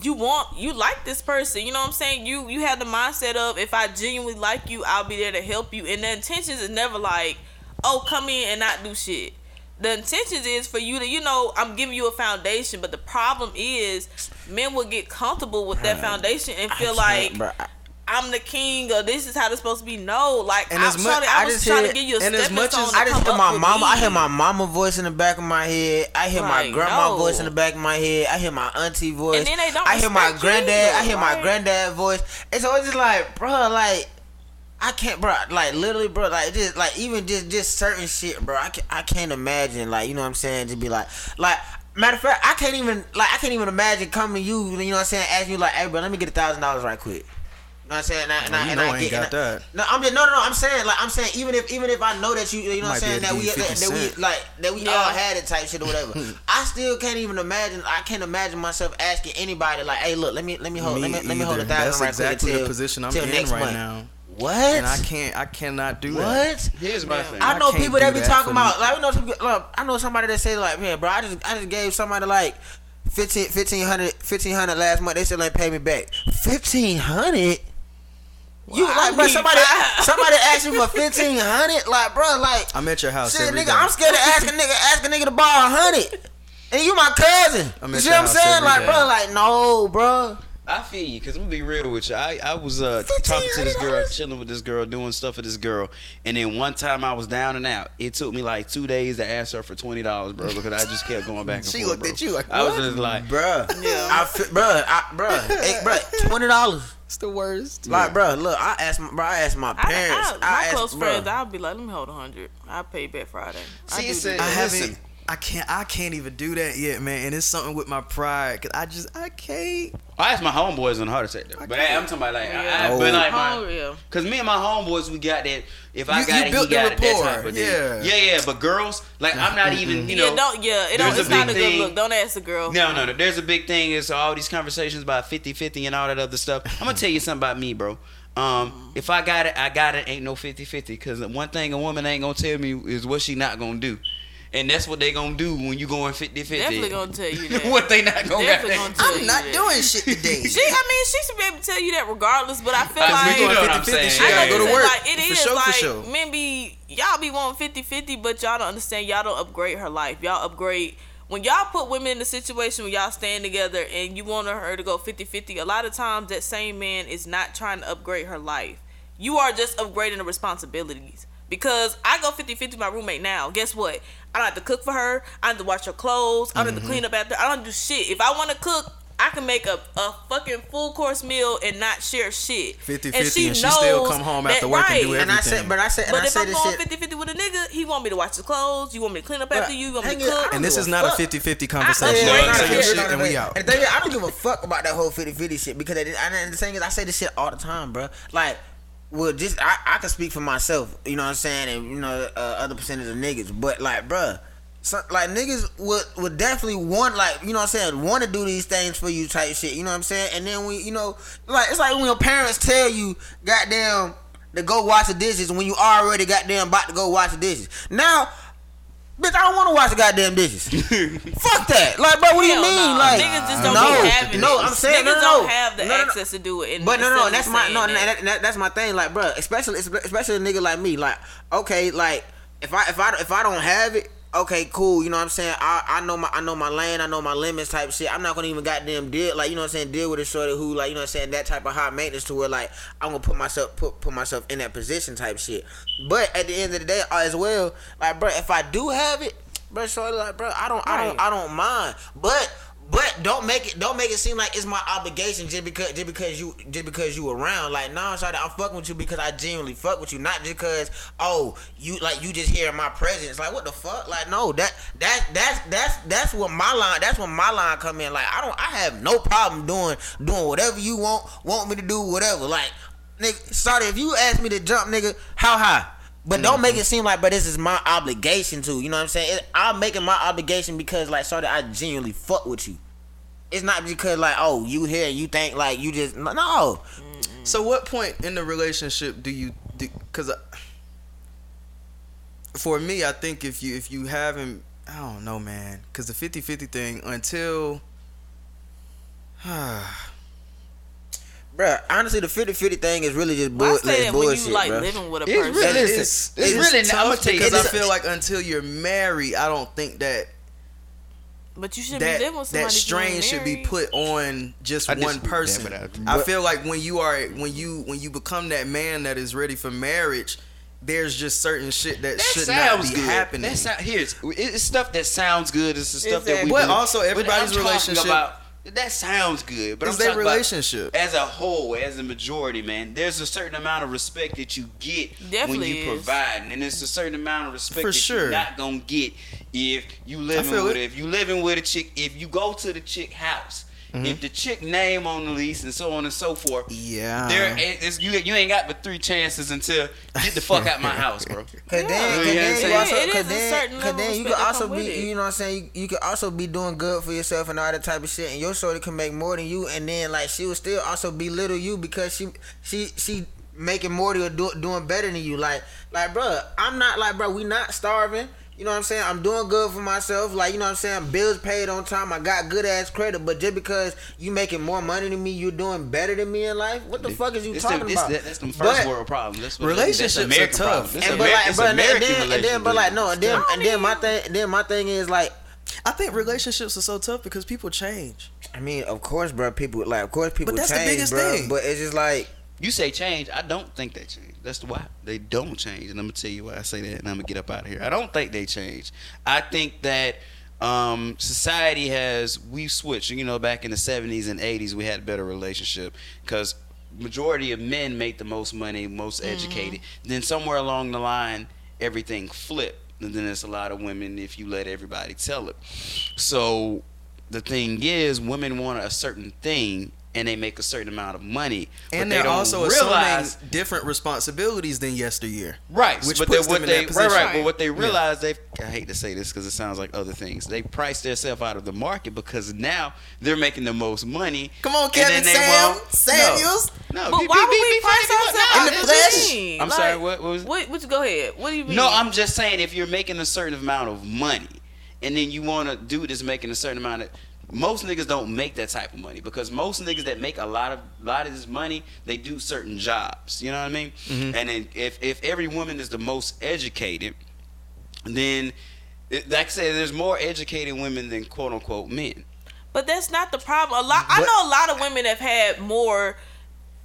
you want you like this person. You know what I'm saying? You you have the mindset of if I genuinely like you, I'll be there to help you. And the intentions is never like, oh, come in and not do shit. The intentions is for you to, you know, I'm giving you a foundation, but the problem is men will get comfortable with that foundation and feel like bro, I- I'm the king or this is how it's supposed to be. No, like And I'm as mu- sorry, I, I was just trying hear- to give you a and as much as- I just hear my mama. I hear my mama voice in the back of my head. I hear my grandma no. voice in the back of my head. I hear my auntie voice. And then they don't I hear my respect you granddad. I hear my granddad voice. It's just like, bro, like. I can't, bro. Like literally, bro. Like just, like even just, just certain shit, bro. I can't, I can't imagine, like you know what I'm saying, to be like, like Matter of fact, I can't even like I can't even imagine coming to you. You know what I'm saying? Asking you like, hey, bro, let me get a thousand dollars right quick. You know what I'm saying? Oh, and I, and Well, I, you and know I I ain't get, got and I- that. No, I'm just no, no, no. I'm saying like I'm saying even if even if I know that you, you know what I'm saying that we that, that we like that we Yeah. all had it type shit or whatever. [laughs] I still can't even imagine. I can't imagine myself asking anybody like, hey, look, let me let me hold let me let me hold a either. thousand That's right exactly quick the till, position I'm till in next right month. now, What? and I can't. I cannot do that. what? Here's my thing. I know can't people that be that talking about like I know some, look, I know somebody that say like man bro I just I just gave somebody like 15 1500 1500 last month they still ain't pay me back 1500 you Well, I like bro somebody five. somebody asked you for 1500 like bro like I'm at your house shit every nigga day. I'm scared to ask a nigga ask a nigga to borrow a hundred and you my cousin I'm you see what I'm saying like day. bro like no bro I feel you, cause I'm gonna be real with you. I, I was uh, talking to this girl, chilling with this girl, doing stuff with this girl, and then one time I was down and out. It took me like two days to ask her for twenty dollars, bro, because I just kept going back and She forth. looked bro. at you like, I was what? just like, bro, Yeah. I feel, bruh I, bruh hey, bruh twenty dollars It's the worst. Like, bro, look, I asked, my, bro, I asked my parents. I, I, my asked, close bruh. friends, I'll be like, let me hold a hundred. I'll pay back Friday. I See, do it's do a- that. I haven't. Listen. I can't. I can't even do that yet, man. And it's something with my pride. Cause I just. I can't. I asked my homeboys on a heart attack, though. but I, I'm talking about like, I, I, Yeah. but like my, Oh. Cause me and my homeboys, we got that. If I You- got you it, built he the got it. That type of thing. yeah. yeah, yeah. But girls, like I'm not even, you [laughs] know. yeah, don't. Yeah, it don't, there's a it's not a good thing- look. Don't ask the girl. No, no, no. There's a big thing. Is all these conversations about 50-50 and all that other stuff. I'm gonna tell you something about me, bro. Um, if I got it, I got it. Ain't no 50-50. Cause one thing a woman ain't gonna tell me is what she not gonna do. And that's what they gonna do when you going 50-50. Definitely gonna tell you [laughs] that. what they not gonna Definitely got gonna tell I'm you not that. doing shit today. [laughs] She, I mean, she should be able to tell you that regardless. But I feel I like see, you know what I'm saying. shit, I I gotta go to work. Like, it For is sure, for like sure. men be y'all be wanting 50-50, but y'all don't understand. Y'all don't upgrade her life. Y'all upgrade when y'all put women in a situation where y'all stand together and you want her to go 50-50. A lot of times that same man is not trying to upgrade her life. You are just upgrading the responsibilities. Because I go 50-50 with my roommate now. Guess what? I don't have to cook for her. I don't have to wash her clothes. I don't have to clean mm-hmm. up after. I don't do shit. If I want to cook, I can make a, a fucking full course meal and not share shit. 50-50 and she, and she still come home that- after work and do right. And I everything. said, but I said, and But I if said I'm going shit. 50 50 with a nigga, he want me to wash his clothes. You want me to clean up after you. You want me to cook. And this is not fuck. a 50-50 I- conversation. No, You no, say no, your no, shit and we out. And the thing is, I don't give a fuck about that whole 50 50 shit because it, and the thing is, I say this shit all the time, bro. Like, well, just I, I can speak for myself, you know what I'm saying, and you know, uh, other percentage of niggas, but like, bruh. So, like niggas would would definitely want like you know what I'm saying want to do these things for you type shit you know what I'm saying and then we you know like it's like when your parents tell you goddamn to go wash the dishes when you already goddamn about to go wash the dishes now bitch I don't want to wash the goddamn dishes [laughs] fuck that like bro what do you mean no. like niggas just don't no be having no it. I'm saying niggas no, no, don't have the No, no, no. access to do it. And But no, no, that's my no, that- that, that, that's my thing. Like, bro, especially especially a nigga like me. Like, okay, like if I if I if I don't have it, okay, cool. You know what I'm saying? I I know my I know my lane. I know my limits. Type shit. I'm not gonna even goddamn deal like you know what I'm saying. Deal with a shorty who like you know what I'm saying that type of high maintenance to where like I'm gonna put myself put put myself in that position type shit. But at the end of the day, uh, as well, like, bro, if I do have it, bro, shorty, like, bro, I don't I don't I don't mind, but. But don't make it don't make it seem like it's my obligation just because just because you just because you around. Like, nah, sorry, I'm fucking with you because I genuinely fuck with you, not just because oh you like you just hear my presence. Like, what the fuck? Like, no, that that that's that's that's what my line that's when my line come in. Like, I don't I have no problem doing doing whatever you want want me to do whatever. Like, nigga, sorry if you ask me to jump, nigga, how high? But don't make mm-hmm. it seem like, but this is my obligation to. You know what I'm saying? It, I'm making my obligation because, like, sorry, I genuinely fuck with you. It's not because, like, oh, you here, you think like you just no. no. So what point in the relationship do you because uh, for me I think if you if you haven't I don't know man cuz the 50-50 thing until [sighs] Bruh, honestly, the 50-50 thing is really just Well, I bull- say that bullshit, when you like bruh. living with a It's person. really- it's, Listen, it's, it's really- tough I'ma tell you, because I feel like until you're married I don't think that but you should that be living with somebody. that if you ain't strain should be put on just I one disagree with that, person. but I- I feel like when you are when you when you become that man that is ready for marriage, there's just certain shit that, That should not sounds be good. happening. That sound, here's it's stuff that sounds good. It's the stuff that we. But do. also everybody's I'm relationship- About, that sounds good, but It's I'm their talking about relationship. as a whole, as a majority, man. There's a certain amount of respect that you get when you is. provide, and there's a certain amount of respect For that sure. you're not gonna get if you living with it. if you living with a chick. If you go to the chick house, Mm-hmm. if the chick name on the lease and so on and so forth, Yeah. there is you you ain't got but three chances until get the fuck out my [laughs] house, bro. [laughs] Cause You then, know cause what I'm then you also, It is cause then, cause then you respect could also be, you know what I'm saying? You, you could also be doing good for yourself and all that type of shit, and your shorty can make more than you, and then like she would still also belittle you because she, she, she making more than you, do, doing better than you. Like, like, bro, I'm not like, bro, we not starving. You know what I'm saying? I'm doing good for myself. Like, you know what I'm saying? Bills paid on time. I got good ass credit. But just because you making more money than me, you're doing better than me in life. What the fuck is you talking them- it's about? that- that's them first But- world problems. That's what Relationships that's are tough. problems. That's and but Amer- like, it's but and American then, and then, but like, no, and then, and then my thing, then my thing is like, I think relationships are so tough because people change. I mean, of course, bro. People like, of course, people But that's the biggest bro. thing. But it's just like, You say change. I don't think they change. That's why they don't change, and I'm gonna tell you why I say that, and I'm gonna get up out of here. I don't think they change. I think that um, society has we've switched. You know, back in the 70s and 80s, we had a better relationship because majority of men make the most money, most educated. Then somewhere along the line, everything flipped, and then there's a lot of women if you let everybody tell it. So the thing is, women want a certain thing. And they make a certain amount of money, And they they're don't also realize assuming different responsibilities than yesteryear. Right, Which but puts what them in they that position. right, but what they realize they I hate to say this because it sounds like other things. They price themselves out of the market because now they're making the most money. Come on, and Kevin then they Sam, Samuels. No, no But be- why be- would be- we be price ourselves out in the of flesh? I'm sorry, what- what was- What, what you go ahead? What do you mean? No, I'm just saying if you're making a certain amount of money, and then you want to do this making a certain amount of. Most niggas don't make that type of money because most niggas that make a lot of lot of this money, they do certain jobs. You know what I mean? Mm-hmm. And then if if every woman is the most educated, then it, like I said, there's more educated women than quote unquote men. But that's not the problem. A lot. I know a lot of women have had more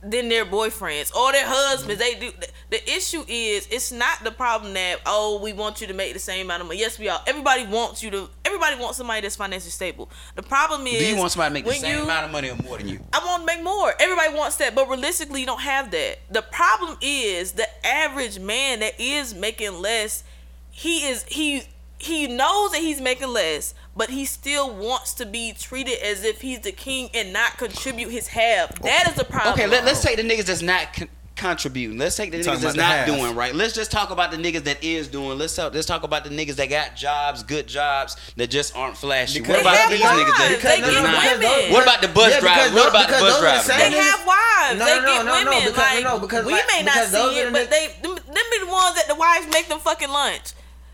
than their boyfriends or their husbands. They do. The issue is, it's not the problem that oh, we want you to make the same amount of money. Yes, we all. Everybody wants you to. Everybody wants somebody that's financially stable. The problem is, Do you want somebody to make the same you- amount of money or more than you? I want to make more. Everybody wants that, but realistically, you don't have that. The problem is the average man that is making less. He is he he knows that he's making less, but he still wants to be treated as if he's the king and not contribute his half. That is the problem. Okay, let, us take the niggas that's not con- contributing. Let's take the Talking niggas that's not half. doing right. Let's just talk about the niggas that is doing. Let's talk, let's talk about the niggas that got jobs, good jobs that just aren't flashy. Because- what about They these have niggas that wives. They get not? women. What about the bus Yeah, because drivers? What about the bus those are the drivers? they niggas- have wives. No, they no, get no, no, women. because- like no, because we like- may not because see it, but they them, them be the ones that the wives make them fucking lunch.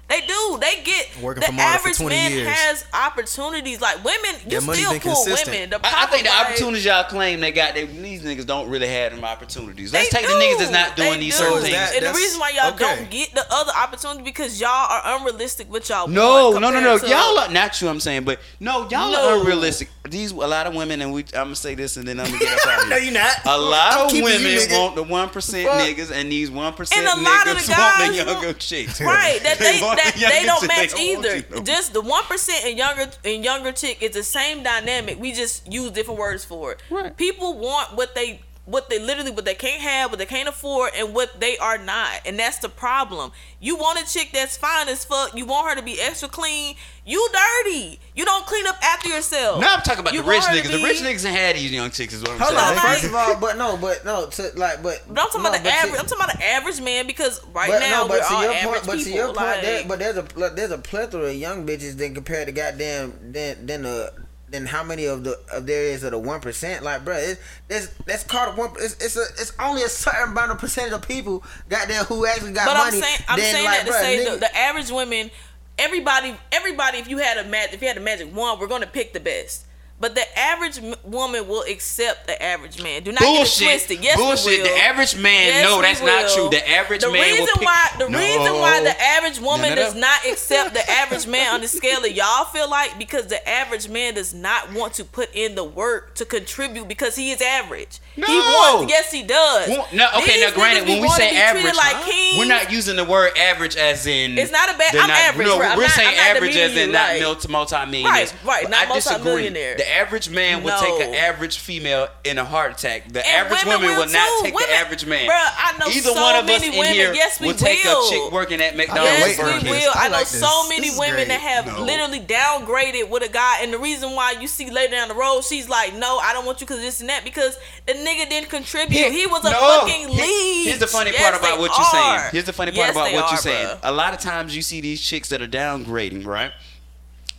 They do. They get Working the for MARTA for average 20 man years. has opportunities. Like women, you Their money's still been pull consistent. women. The I, I think the like, opportunities y'all claim they got, they, these niggas don't really have them opportunities. Let's They take the niggas that's not doing They these do. certain So things. that- and the reason why y'all okay. don't get the other opportunity because y'all are unrealistic with y'all. No, no, no, no. to- Y'all are not you. I'm saying, but no, y'all No. are unrealistic. These a lot of women, and we. I'm gonna say this, and then I'm gonna get up out of [laughs] No, here. you not. A lot I'm of women want the one percent niggas, and these one percent And a lot of niggas want guys the younger chicks. Right, that [laughs] they, want that [laughs] they don't match They don't either. you no. Just the one percent and younger and younger chick is the same dynamic. We just use different words for it. Right. People want what they what they literally what they can't have, what they can't afford, and what they are not, and that's the problem. You want a chick that's fine as fuck. You want her to be extra clean. You dirty. You don't clean up after yourself. Now I'm talking about You the rich niggas. to The rich niggas had these young chicks. Is what I'm Hold saying. on, Like- first of all, but no, but no, to like, but. But I'm talking no, about the but to- average. I'm talking about the average man because right but now no, but we're to all your average point, but people. to your point, like, there, but there's a pl- there's a plethora of young bitches than compared to goddamn than than the than how many of the of there is of the one percent. Like, bro, it's that's that's called one. It's it's a it's only a certain amount of percentage of people goddamn who actually got But money. But I'm saying I'm saying like, that to bruh, say nigga- the, the average women, everybody, everybody. If you had a magic, if you had a magic wand, we're gonna pick the best. But the average woman will accept the average man. Do not get it Bullshit. twisted. Yes, Bullshit. will. The average man, Yes, no, that's not true. The average the man reason will pick. why the no. reason why the average woman No, no, does not accept the average [laughs] man on the scale of y'all feel like because the average man does not want to put in the work to contribute because he is average. He No. wants. Yes, he does. Well, No, okay. These now, granted, when we say average, like we're not using the word average as in. It's not a bad- I'm average, No. We're not- saying not average as in you, not multi multi millionaires. Right, right, not multi-millionaire. The The average man will No. take an average female in a heart attack. The And average women woman will will not too. take Women- the average man. Bruh, I know Either so one of us many in women. here Yes, we will take a chick working at McDonald's. Yes, we will. I I know like this. so many women great. that have No. literally downgraded with a guy, and the reason why you see later down the road, she's like, "No, I don't want you because this and that," because the nigga didn't contribute. He, was a No. fucking Here- lead. Here's the funny Yes, part about what you're saying. Here's the funny Yes, part about what are, you're saying. bruh. A lot of times you see these chicks that are downgrading, right?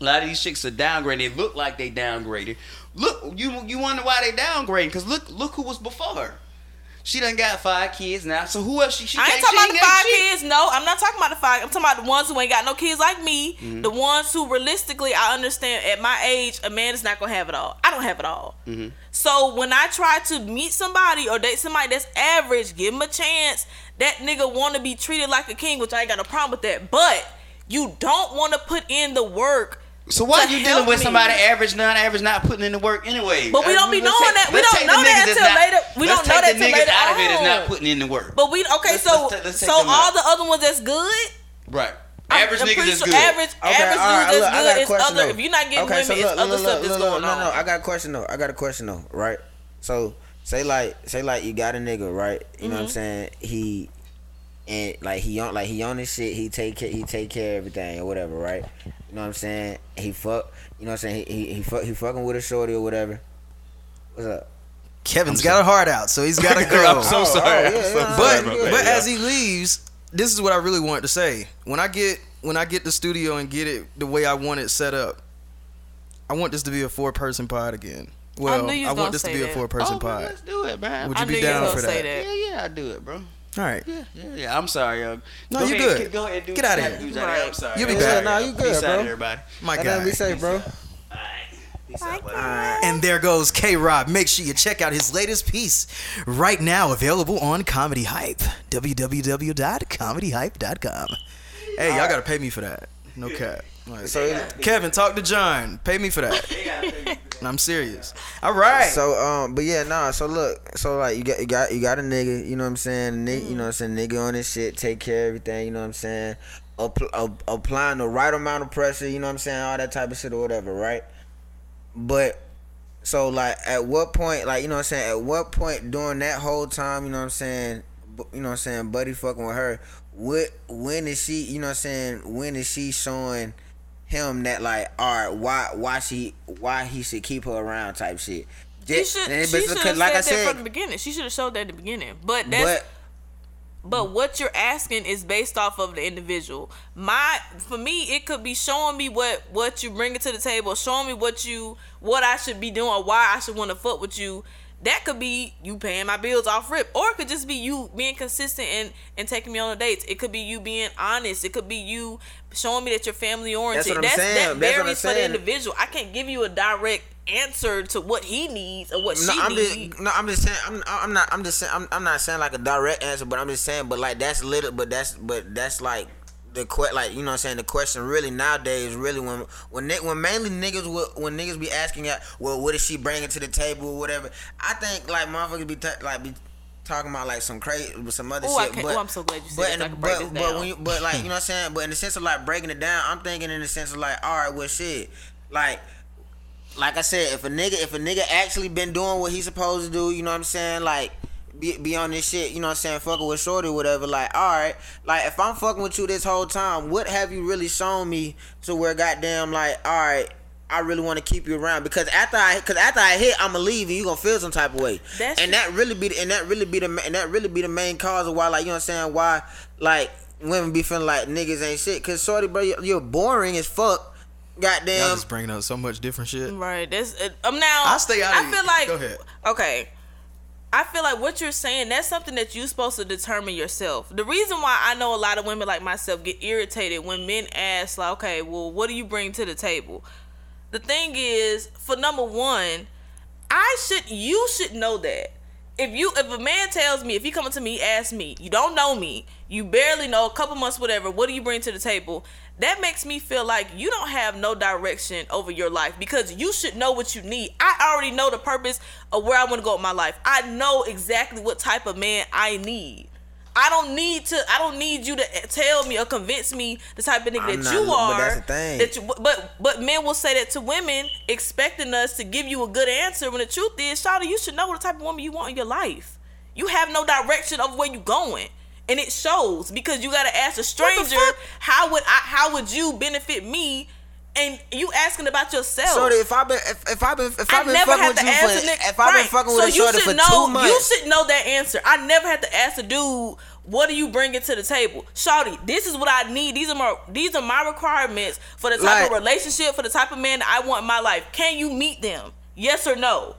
A lot of these chicks are downgrading. They look like they downgraded. Look, you you wonder why they downgrading? Because look look who was before her. She done got five kids now. So who else she? she I ain't talking about the five kids. No, I'm not talking about the five. I'm talking about the ones who ain't got no kids like me. Mm-hmm. The ones who realistically, I understand at my age, a man is not gonna have it all. I don't have it all. Mm-hmm. So when I try to meet somebody or date somebody that's average, give him a chance. That nigga want to be treated like a king, which I ain't got no problem with that. But you don't want to put in the work. So why are you dealing with me. somebody average, non-average, not putting in the work anyway? But we don't be let's knowing take- that. We don't know that until not- later. We don't know that the till niggas later out of it that's not putting in the work. But we okay. Let's- so let's- let's so all out. the other ones that's good. right, average I'm niggas pretty is good. Average, Okay, average all right, dudes look, I that's got a good. It's other. though. If you're not getting Okay, women, so it's look, other look, stuff look, that's going no, on. No, no, I got a question though. I got a question though, right? So say like say like you got a nigga, right? You know what I'm Mm-hmm. saying? He and like he on like he on his shit, he take care he take care of everything or whatever, right? You know what I'm saying? He fuck you know what I'm saying? He he, he fuck he fucking with a shorty or whatever. What's up? Kevin's got a heart out, so he's got to [laughs] go. I'm so Oh, oh sorry. oh, I'm yeah, so yeah, sorry but about good. that, but yeah. as he leaves, this is what I really wanted to say. When I get when I get the studio and get it the way I want it set up, I want this to be a four person pod again. Well, knew you I, want gonna this to say be a four person oh, well, pod. let's do it, man. Would I you be knew you down for that? that. Yeah, yeah, I do it, bro. All right. Yeah, yeah, yeah. I'm sorry, yo. No, Go you ahead, good. Go ahead, do Get what outta you here. gotta do, Johnny. I'm sorry. You'll be I'm back. sorry. Nah, you good, Peace out, bro. everybody. My That ain't guy. be safe, bro. Peace out, buddy. And there goes K-Rob. Make sure you check out his latest piece right now, available on Comedy Hype. www.comedyhype.com. Hey, y'all gotta pay me for that. No cap. Like, So Kevin, talk to John. Pay me for that. [laughs] I'm serious. All right. So um, but yeah, nah. So look, so like you got you got you got a nigga, you know what I'm saying? Nigga, you know what I'm saying? Nigga on this shit, take care of everything, you know what I'm saying? Appl- ap- applying the right amount of pressure, you know what I'm saying? All that type of shit or whatever, right? But so like at what point, like you know what I'm saying? At what point during that whole time, you know what I'm saying? You know what I'm saying? Buddy fucking with her. What when is she? You know what I'm saying? When is she showing? Him that like all right why why she why he should keep her around type shit She Just- should, she should have like I said that said from the beginning. She should have showed that at the beginning. But that's but but what you're asking is based off of the individual. My for me, it could be showing me what what you bringing to the table, showing me what you what I should be doing, or why I should want to fuck with you. That could be you paying my bills off rip, or it could just be you being consistent and and taking me on the dates. It could be you being honest. It could be you showing me that you're family oriented. that's, what I'm saying. That That's varies for the individual. I can't give you a direct answer to what he needs or what no, she I'm needs. just no, I'm just saying I'm I'm not I'm just saying I'm, I'm not saying like a direct answer, but I'm just saying, but like that's little, but that's but that's like the que- like you know what I'm saying the question really nowadays really when when when mainly niggas will, when niggas be asking at well what is she bringing to the table or whatever I think like motherfuckers be ta- like be talking about like some crazy some other Ooh, shit but ooh, I'm so glad you said but the- but, but when you but like you know what I'm [laughs] saying but in the sense of like breaking it down I'm thinking in the sense of like all right well shit like like I said, if a nigga if a nigga actually been doing what he's supposed to do, you know what I'm saying? Like be, be on this shit, you know what I'm saying, fucking with shorty or whatever, like, alright, like if I'm fucking with you this whole time, what have you really shown me to where goddamn like, alright, I really want to keep you around because after I, cause after I hit, I'ma leave and you gonna feel some type of way, That's and that really be, the, and that really be the, and that really be the main cause of why, like, you know what I'm saying, why, like, women be feeling like niggas ain't shit, cause shorty, bro, you're, you're boring as fuck, Y'all goddamn, just bringing up so much different shit. Right. That's uh, um now. I'll stay out I of feel it. like Go ahead. okay. I feel like what you're saying that's something that you're supposed to determine yourself. The reason why I know a lot of women like myself get irritated when men ask like, okay, well, what do you bring to the table? The thing is, for number one, I should you should know that. If you if a man tells me if he coming to me ask me you don't know me you barely know a couple months whatever what do you bring to the table that makes me feel like you don't have no direction over your life because you should know what you need I already know the purpose of where I want to go with my life I know exactly what type of man I need I don't need to. I don't need you to tell me or convince me the type of nigga I'm that not- you but are. that's the thing. That you, but but men will say that to women, expecting us to give you a good answer. When the truth is, Shawty, you should know what type of woman you want in your life. You have no direction of where you going, and it shows because you got to ask a stranger how would I, how would you benefit me, and you asking about yourself. So if I've been if, if I've been if I've been fucking with you for a nigga. if I've been right. fucking so with a you shorty should for know, two You months. should know that answer. I never had to ask a dude, "What are you bringing to the table, Shawty? This is what I need. These are my these are my requirements for the type Like- of relationship, for the type of man that I want in my life. Can you meet them? Yes or no?"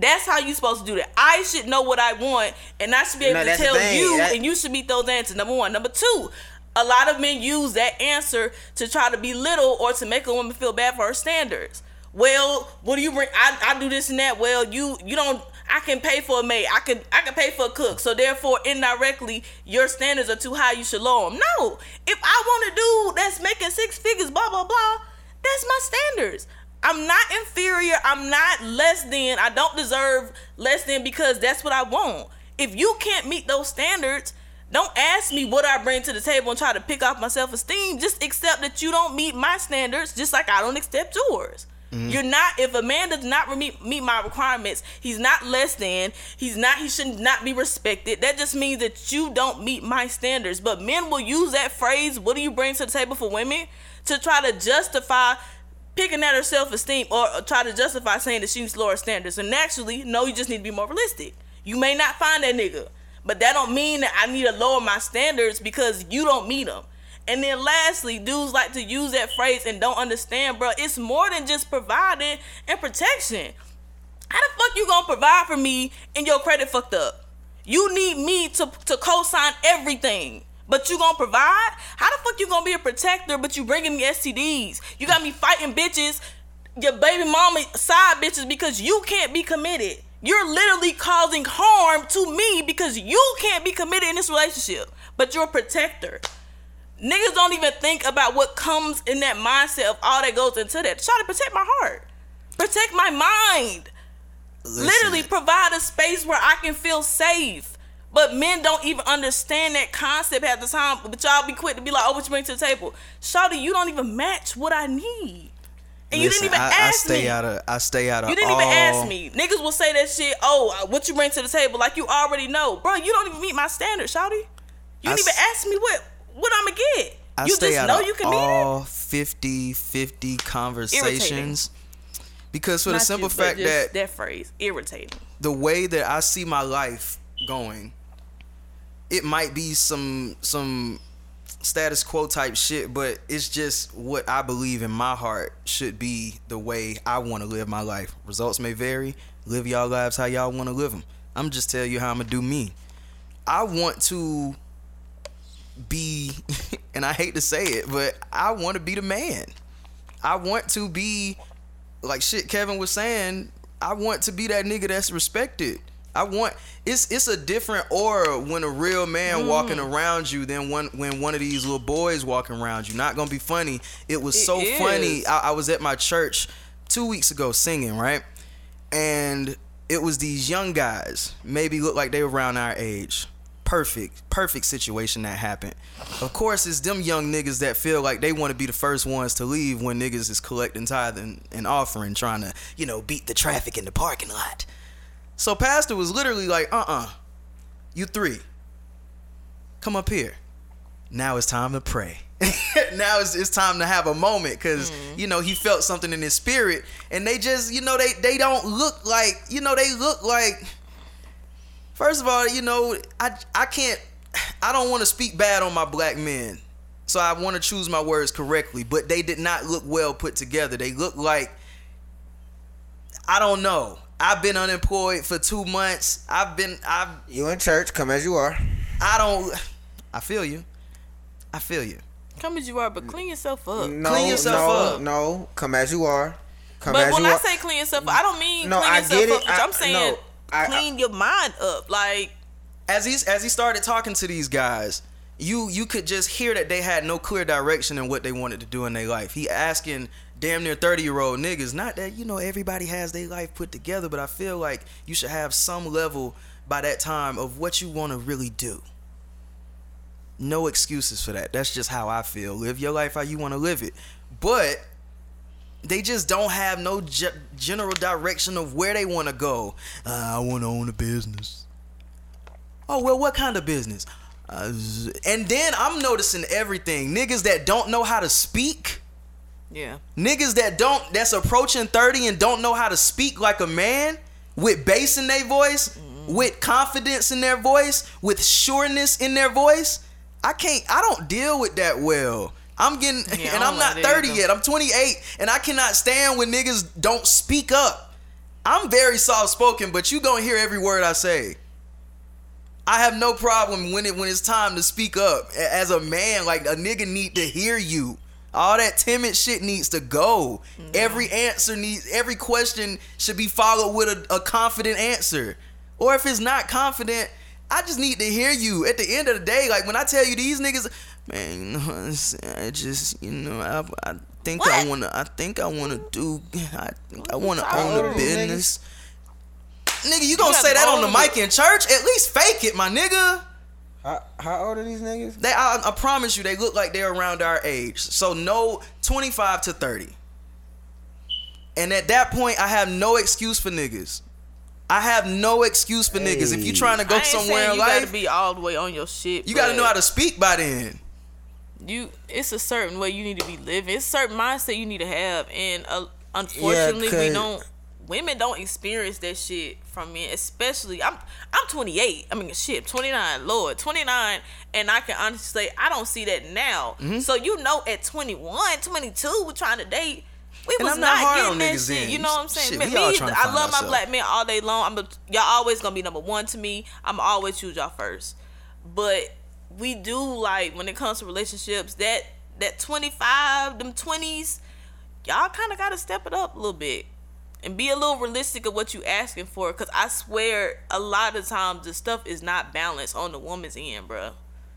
That's how you supposed to do that. I should know what I want, and I should be able No, to tell you, That- and you should meet those answers. Number one. Number two, a lot of men use that answer to try to belittle or to make a woman feel bad for her standards. Well, what do you bring? I, I do this and that. Well, you you don't. I can pay for a maid. I can I can pay for a cook. So therefore, indirectly, your standards are too high. You should lower them. No, if I want a dude that's making six figures, blah blah blah, that's my standards. I'm not inferior. I'm not less than. I don't deserve less than because that's what I want. If you can't meet those standards, don't ask me what I bring to the table and try to pick off my self esteem. Just accept that you don't meet my standards, just like I don't accept yours. Mm-hmm. You're not. If a man does not meet meet my requirements, he's not less than. He's not. He should not be respected. That just means that you don't meet my standards. But men will use that phrase. What do you bring to the table for women? To try to justify picking at her self esteem or try to justify saying that she needs lower standards. And naturally, no, you just need to be more realistic. You may not find that nigga, but that don't mean that I need to lower my standards because you don't meet them. And then lastly, dudes like to use that phrase and don't understand, bro. It's more than just providing and protection. How the fuck you gonna provide for me and your credit fucked up? You need me to, to co-sign everything. But you gonna provide? How the fuck you gonna be a protector but you bringing me STDs? You got me fighting bitches, your baby mama side bitches because you can't be committed. You're literally causing harm to me because you can't be committed in this relationship. But you're a protector. Niggas don't even think about what comes in that mindset of all that goes into that. Try to protect my heart. Protect my mind literally provide a space where I can feel safe. But men don't even understand that concept at the time. But y'all be quick to be like, "Oh, what you bring to the table?" Shawty, you don't even match what I need, and you didn't even I, I ask stay me. out of. I stay out of. you didn't all, even ask me. Niggas will say that shit. Oh, uh, what you bring to the table? Like you already know, bro. You don't even meet my standards, Shawty. You I didn't even ask me what what I'ma get. I you stay just out know of you can meet it. all 50 50 conversations because for the simple you, fact that that phrase irritating. the way that I see my life going, it might be some some status quo type shit, but it's just what I believe in my heart should be the way I want to live my life. Results may vary. Live y'all lives how y'all want to live them. I'm just tell you how I'm gonna do me. I want to be, [laughs] and I hate to say it, but I want to be the man. I want to be like shit Kevin was saying, I want to be that nigga that's respected. I want it's it's a different aura when a real man walking Mm. around you than one when one of these little boys walking around you. Not gonna be funny. It was It so is. funny. I, I was at my church two weeks ago singing, right? And it was these young guys, maybe look like they were around our age. Perfect, perfect situation that happened. Of course, it's them young niggas that feel like they want to be the first ones to leave when niggas is collecting tithe and, and offering, trying to, you know, beat the traffic in the parking lot. So Pastor was literally like, uh-uh, you three, come up here. Now it's time to pray. [laughs] now it's, it's time to have a moment because mm-hmm. you know he felt something in his spirit, and they just you know they they don't look like you know they look like. First of all, you know I I can't I don't want to speak bad on my black men, so I want to choose my words correctly. But they did not look well put together. They look like I don't know. I've been unemployed for two months. I've been I've You in church, come as you are. I don't. I feel you. I feel you. Come as you are, but clean yourself up. No, Clean yourself no, up. no. Come as you are. Come But as when you I are. say clean yourself up, I don't mean No, clean I yourself get up. it. bitch. I- I'm saying no, I- clean your mind up. Like As he as he started talking to these guys, you you could just hear that they had no clear direction in what they wanted to do in their life. He asking damn near 30 year old niggas, not that you know everybody has their life put together, but I feel like you should have some level by that time of what you want to really do. No excuses for that. That's just how I feel. Live your life how you want to live it. But they just don't have no ge- general direction of where they want to go. Uh, I want to own a business. Oh well, what kind of business? Uh, and then I'm noticing everything. Niggas that don't know how to speak. Yeah. Niggas that don't that's approaching 30 and don't know how to speak like a man with bass in their voice, with confidence in their voice, with sureness in their voice. I can't I don't deal with that well. I'm getting Yeah, [laughs] and I'm not 30 yet. I'm 28 and I cannot stand when niggas don't speak up. I'm very soft spoken, but you gonna hear every word I say. I have no problem when it when it's time to speak up as a man. Like a nigga need to hear you. All that timid shit needs to go. Every answer needs every question should be followed with a, a confident answer. Or if it's not confident, I just need to hear you. At the end of the day, like when I tell you these niggas, man, you know, [laughs] I just you know I, I think I wanna I think I wanna do I I wanna own a business. Nigga, you gonna got say that on the mic in church? At least fake it, my nigga. How, how old are these niggas? They, I, I promise you, they look like they're around our age. So no, 25 to 30. And at that point, I have no excuse for niggas. I have no excuse for niggas. If you're trying to go I ain't somewhere saying in you life, gotta be all the way on your shit. you got to know how to speak by then. You, it's a certain way you need to be living. It's a certain mindset you need to have, and uh, unfortunately, we don't. Women don't experience that shit from men, especially. I'm I'm 28. I mean, shit, 29. Lord, 29, and I can honestly say I don't see that now. Mm-hmm. So you know, at 21, 22, we're trying to date. We And was I'm not hard getting on that shit. You know what I'm saying? Shit, Me- I love my black men all day long. I'm a, y'all always gonna be number one to me. I'm always choose y'all first. But we do like when it comes to relationships that that 25, them 20s, y'all kind of got to step it up a little bit and be a little realistic of what you asking for. Cause I swear, a lot of times the stuff is not balanced on the woman's end, bruh.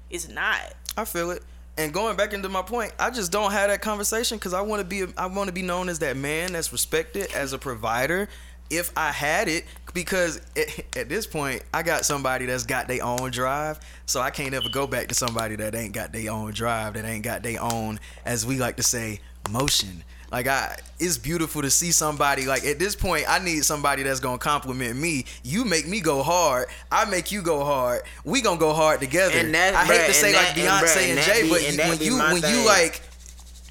It's not. I feel it. And going back into my point, I just don't have that conversation because I want to be I want to be known as that man that's respected as a provider. If I had it, because at, at this point I got somebody that's got their own drive, so I can't ever go back to somebody that ain't got their own drive, that ain't got their own, as we like to say, motion. Like I, it's beautiful to see somebody like at this point. I need somebody that's gonna compliment me. You make me go hard. I make you go hard. We gonna go hard together. And that- I hate bruh, to say and like that- and Beyonce bruh, and, and Jay, be- but and when you when you like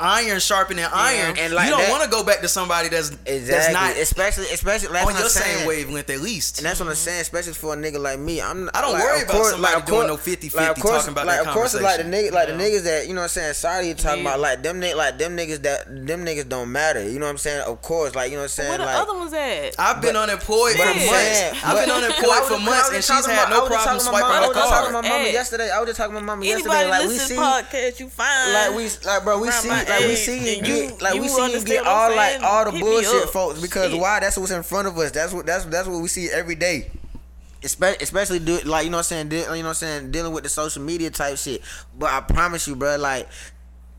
iron sharpening iron, and like you don't want to go back to somebody that's Exactly. that's not especially, especially that's on what your saying. same wavelength at least. And that's what I'm saying, especially for a nigga like me. I'm I don't like, worry about course- somebody of doing course- no 50-50 like, course, talking about like, that of course, it's like the conversation. nigga, like Yeah. the niggas that you know what I'm saying. Sorry, you talking Yeah. about like them niggas, like them niggas that them niggas don't matter. You know what I'm saying? Of course, like you know what I'm saying. Where the like, other ones at? I've been But- unemployed but for months. saying- I've been [laughs] unemployed for months, and she's had no I was just problem talking to my swiping I was just talking to my mama yesterday. I was just talking to my mama yesterday. Like we see, podcast, you find like we like bro, we see like we see you get like you we see you get all like all the Hit bullshit, folks. Because Shit. why? That's what's in front of us. That's what that's that's what we see every day. Especially, do like you know what I'm saying, you know what I'm saying, dealing with the social media type shit. But I promise you, bro, like.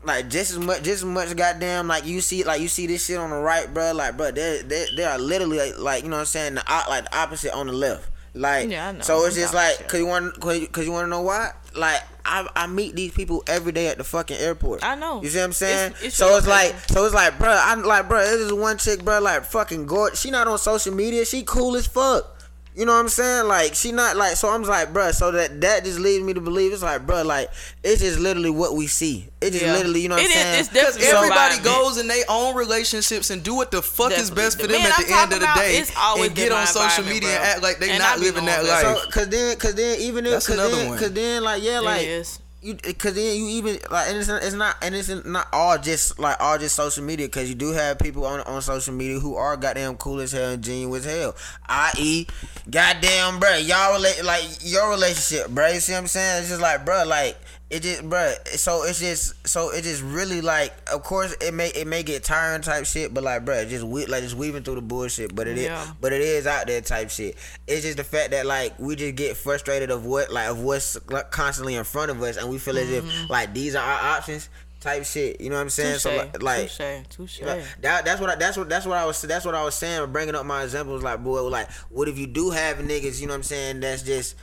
Like just as much, just as much, goddamn. Like you see, like you see this shit on the right, bro. Like, bro, there, there, there are literally like, like, you know what I'm saying, the like the opposite on the left. Like, Yeah, so it's just like, cause you want, cause, you want to know why? Like, I, I meet these people every day at the fucking airport. I know. You see what I'm saying? It's- it's so it's like, so it's like, bro, I'm like, bro, this is one chick, bro, like fucking gorgeous. She not on social media. She cool as fuck. You know what I'm saying? Like she not like so. I'm like, bro. So that that just leads me to believe it's like, bro. Like it's just literally what we see. It just Yeah. literally, you know what It I'm is- saying? it's definitely Because everybody environment. goes in their own relationships and do what the fuck is best for them man at I'm the end of the about, day it's always and get on social media bro. and act like they And not living that knowing that. life. So, cause then, cause then, even if, That's cause then, cause then, like, yeah, like, is. You, cause then you even like, and it's, it's not, and it's not all just like all just social media, cause you do have people on on social media who are goddamn cool as hell and genuine as hell. I.e., goddamn, bro, y'all relate like your relationship, bro. You see what I'm saying? It's just like, bro, like. It just, bro. So it's just, so it just really like. Of course, it may it may get tiring type shit, but like, bro, just we like just weaving through the bullshit. But it is, Yeah. but it is out there type shit. It's just the fact that like we just get frustrated of what like of what's like, constantly in front of us, and we feel as Mm-hmm. if like these are our options type shit. You know what I'm saying? Touche. So like, like touche. That, that's what I, that's what that's what I was that's what I was saying. Bringing up my examples, like boy, like what if you do have niggas? You know what I'm saying? That's just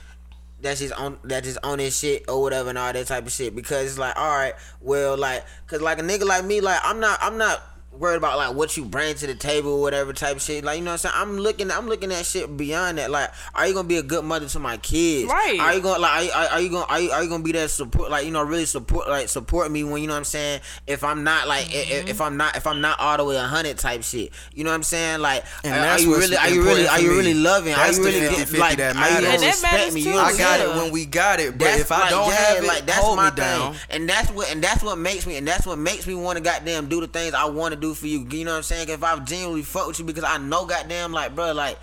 that's just on that just on his shit or whatever and all that type of shit. Because it's like all right well like because like a nigga like me like I'm not I'm not worried about like what you bring to the table or whatever type of shit. Like you know what I'm saying? I'm looking I'm looking at shit beyond that. Like are you gonna be a good mother to my kids? Right. are you gonna like are, you- are, are you gonna are you, are you gonna be that support like you know really support like support me when you know what I'm saying? If I'm not like Mm-hmm. i- if, I'm not if I'm not all the way a hundred type shit. You know what I'm saying? Like And are, are you what's really are you really important are you really loving? That's are you the really 50-50 like that are you matters. gonna And that respect matters me? you know I got saying? it when we got it, but That's if I like, don't yeah, have it, like that's hold my me down. thing, and that's what and that's what makes me and that's what makes me want to goddamn do the things I want to do for you. You know what I'm saying? if I genuinely fuck with you, because I know goddamn like bro, like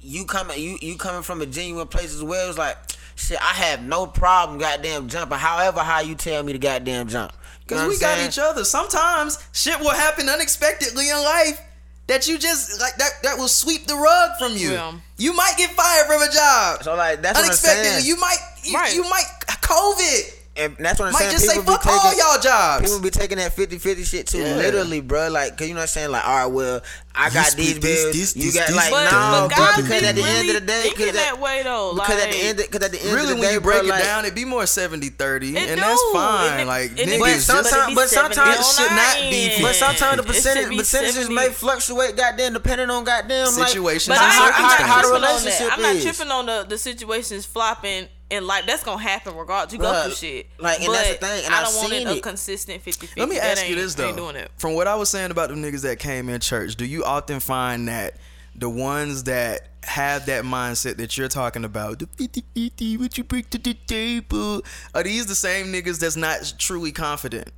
you coming you you coming from a genuine place as well. It's like shit, I have no problem goddamn jumping. However, how you tell me to goddamn jump. You know Because we I'm got saying? each other. Sometimes shit will happen unexpectedly in life that you just like that that will sweep the rug from you. Yeah. You might get fired from a job. So like that's what I'm unexpectedly. saying. You might you, Right. you might COVID. And that's what I'm Might saying. just say People be fuck all y'all jobs. People be taking that 50-50 shit too Yeah. literally, bro. Like, cause you know what I'm saying? Like, all right, well, I You got split these this, bills. this, you this, got this, like But, no, but bro, because be at the really end of the day, because that way though. because at the end, because at the end really, of the day when day, you break bro, it like, down, it'd be more 70 30, It and that's fine. It- like, it niggas, But sometimes- it but sometimes 70 it should not be But But sometimes the percentage percentages may fluctuate, goddamn, depending on goddamn like, Situations and I, how, I'm not the tripping on I'm not tripping on the, the situations flopping in life. That's gonna happen regardless. You go Bruh, through shit. like, and but that's the thing, and I I've don't want it seen a consistent 50 50. Let me ask you this though. Doing it. From what I was saying about the niggas that came in church, do you often find that the ones that have that mindset that you're talking about, the 50-50, what you bring to the table, are these the same niggas that's not truly confident?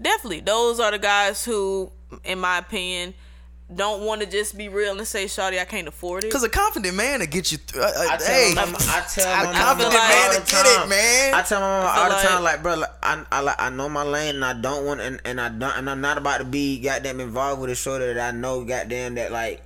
Definitely, those are the guys who, in my opinion, don't want to just be real and say, "Shawty, I can't afford it." Because a confident man to get you through. Uh, I uh, tell hey, my mama, I tell a my mama confident like- man to get it, man. I tell my mama feel all the like- time, like, bro, like, I, I, like, I know my lane, and I don't want, and, and I don't, and I'm not about to be goddamn involved with a show that I know, goddamn, that like,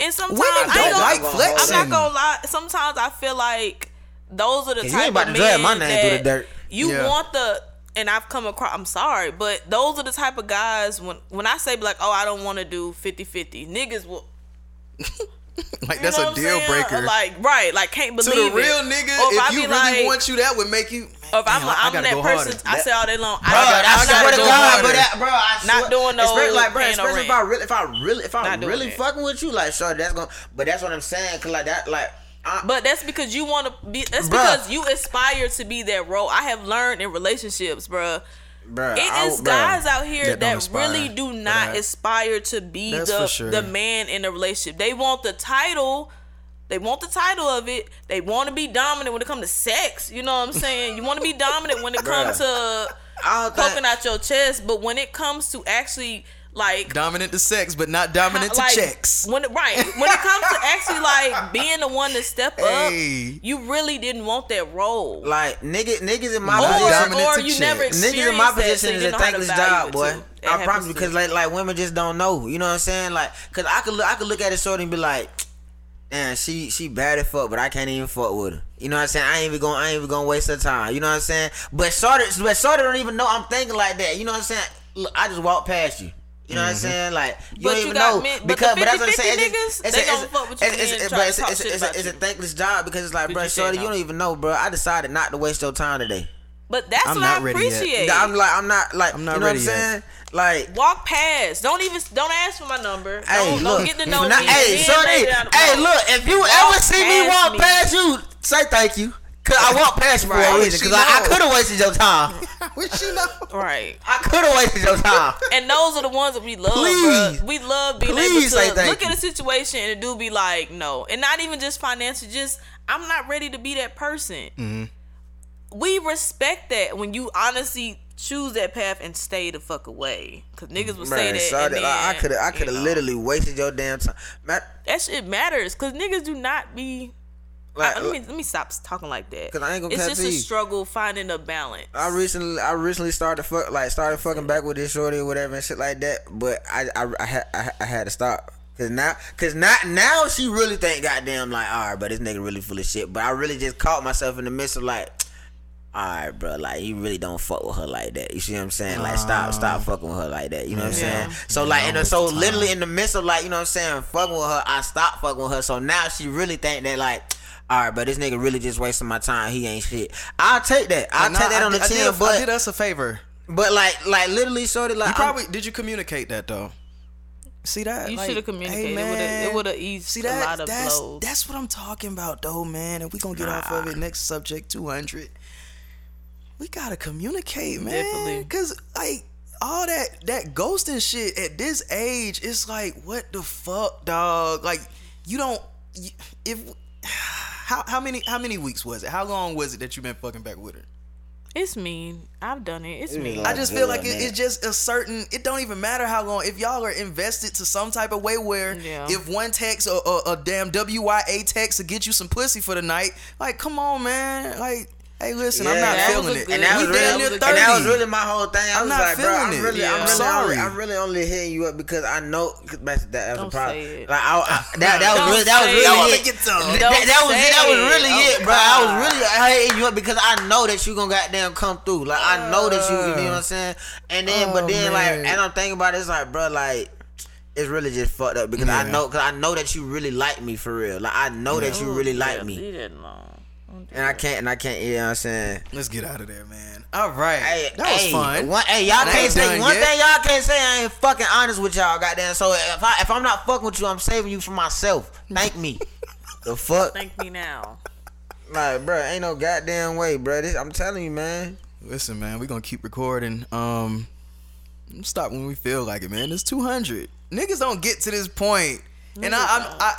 and sometimes Women I ain't don't gonna- like I'm flexing. I'm not gonna lie. Sometimes I feel like those are the you type ain't about of to drag men my name through the that dirt. You Yeah. want the, and I've come across. I'm sorry, but those are the type of guys when when I say like, oh, I don't want to do 50-50, Niggas will. [laughs] like You that's a deal saying? breaker. Like right, like can't believe to the real it. nigga, Or if, I you be really like- want you, that would make you. Or if I'm, Damn, I- I I'm gotta that go person, harder. I say all day long. Bro, I, gotta- I I swear gotta God, but that, bro, I Not doing no especially like, bro, especially if. I really, if I really, if I'm doing really fucking with you, like, sure, that's gonna, but that's what I'm saying, cause like that, like, I, But that's because you want to be. That's Bruh. because you aspire to be that role. I have learned in relationships, bruh. bro, It I, is bruh. guys out here That that, aspire really do not aspire to be the sure. the man in the relationship. They want the title. They want the title of it. They want to be dominant when it comes to sex. You know what I'm saying? You want to be [laughs] dominant when it comes to poking out your chest, but when it comes to actually like Dominant to sex, but not dominant to like, checks. When right when it comes to actually like being the one to step Hey. up, you really didn't want that role. like nigga, niggas in my or, position, or to you never chicks. niggas in my that, position so is a know how to thankless job, it, boy. I promise happens because like like women just don't know. You know what I'm saying? Like, cause I could look, I could look at a shorty and be like, man, she she bad as fuck, but I can't even fuck with her. You know what I'm saying? I ain't even gonna I ain't even gonna waste her time. You know what I'm saying? But shorty, but shorty don't even know I'm thinking like that. You know what I'm saying? Look, I just walk past you. You know what I'm mm-hmm. saying? Like you But don't even got know men- but because the but that's what I'm saying. It's, niggas, it's, they it's, gonna fuck with you it's, it's, but to it's, it's, it's, it's a thankless job because it's like, bro, you shorty, no. you don't even know, bro. I decided not to waste your time today. But that's I'm what not I ready yet. appreciate. I'm like, I'm not like, I'm not you know what I'm ready yet. saying? Like, Walk past. Don't even don't ask for my number. hey, don't, look, don't get to know not- me. hey, Then shorty, lay down the hey, look, if you Walk ever see me walk me. past you, say thank you. Cause I walked past you for Right. a reason. Cause She I, I could have wasted your time. [laughs] Which she know. Right. I could have wasted your time. [laughs] And those are the ones that we love, Please. bruh. We love being Please able to look you. at a situation and do be like, no. And not even just financial, just I'm not ready to be that person. Mm-hmm. We respect that when you honestly choose that path and stay the fuck away. Cause niggas will say that. sorry, and like, I could have, I could have know, literally wasted your damn time. Man, That shit matters. Cause niggas do not be. Like, I, let me let me stop talking like that. Cause I ain't gonna it's just to a you. struggle finding a balance. I recently, I recently started fuck, like started fucking back with this shorty or whatever and shit like that. But I, I, I had, I, I had to stop. Cause now, cause now, now she really think, goddamn, like, all right, but this nigga really full of shit. But I really just caught myself in the midst of like, [tsk] all right, bro, like you really don't fuck with her like that. You see what I'm saying? Like, stop, stop fucking with her like that. You know what I'm Yeah. saying? So like, and so literally in the midst of like, you know what I'm saying, fucking with her, I stopped fucking with her. So now she really think that like. All right, but this nigga really just wasting my time. He ain't shit. I'll take that. I'll Nah, take that I on the did- I chin, did, I but did us a favor. but like like literally, shorty, like You I'm- probably did you communicate that though? See that? You Like, shoulda communicated. hey, It would've- it would've eased See a that? lot of that's, blows. That's what I'm talking about, though, man. And we gonna get off of it. Next subject, 200. We gotta communicate, man. Definitely. Cause like all that that ghosting shit at this age, it's like what the fuck, dog. Like you don't if how how many how many weeks was it? How long was it that you been fucking back with her? It's mean. I've done it. It's mean. I just feel like it, it's just a certain. It don't even matter how long. If y'all are invested to some type of way where Yeah. if one text or a, a damn WYA text to get you some pussy for the night, like come on, man. Like, hey, listen, I'm not that was feeling it. and that we was damn really, near and that was really my whole thing. I I'm was not like, bro, I'm it. really, Yeah. I'm I'm really, sorry. Only, I'm really only hitting you up because I know cause that, that was Don't a problem. say it. Like I, I, [laughs] that, that was really, that was really it. it. Make it tough. That, that was it. That was really it. it, bro. I was really hitting you up because I know that you gonna goddamn come through. Like I know that you, you know what I'm uh. saying. And then, but Oh, then, man. like, and I'm thinking about it, it's like, bro, like. It's really just fucked up because I know, cause I know that you really like me for real. Like I know that you really like Yeah, me, and I can't, and I can't. You know what I'm saying? Let's get out of there, man. All right, Hey, that was hey, fun. One, hey, y'all can't say one yet. thing. Y'all can't say I ain't fucking honest with y'all, goddamn. So if I if I'm not fucking with you, I'm saving you for myself. Thank me. [laughs] the fuck, Thank me now. like, bro, ain't no goddamn way, bro. This, I'm telling you, man. Listen, man, we gonna keep recording. Um, stop when we feel like it, man. It's 200. Niggas don't get to this point, and I, I'm, I,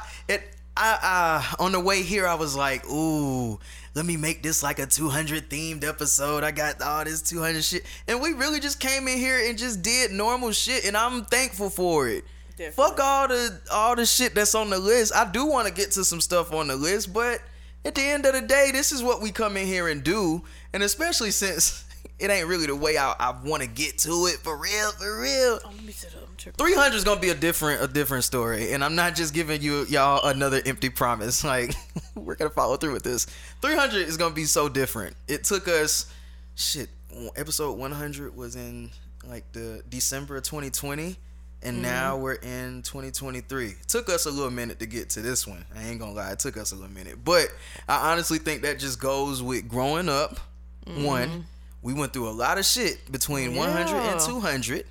I, uh, on the way here, I was like, ooh, let me make this like a 200 themed episode. I got all this 200 shit, and we really just came in here and just did normal shit, and I'm thankful for it. Definitely. Fuck all the all the shit that's on the list. I do want to get to some stuff on the list, but at the end of the day, this is what we come in here and do. And especially since it ain't really the way I, I want to get to it for real, for real. Oh, let me sit up. I'm tripping. 300 is gonna be a different a different story, and I'm not just giving you y'all another empty promise. [laughs] Like we're gonna follow through with this. 300 is gonna be so different. It took us shit. Episode 100 was in like the December of 2020, and mm-hmm. now we're in 2023. It took us a little minute to get to this one. I ain't gonna lie, it took us a little minute, but I honestly think that just goes with growing up. One, mm-hmm. We went through a lot of shit between 100 and 200.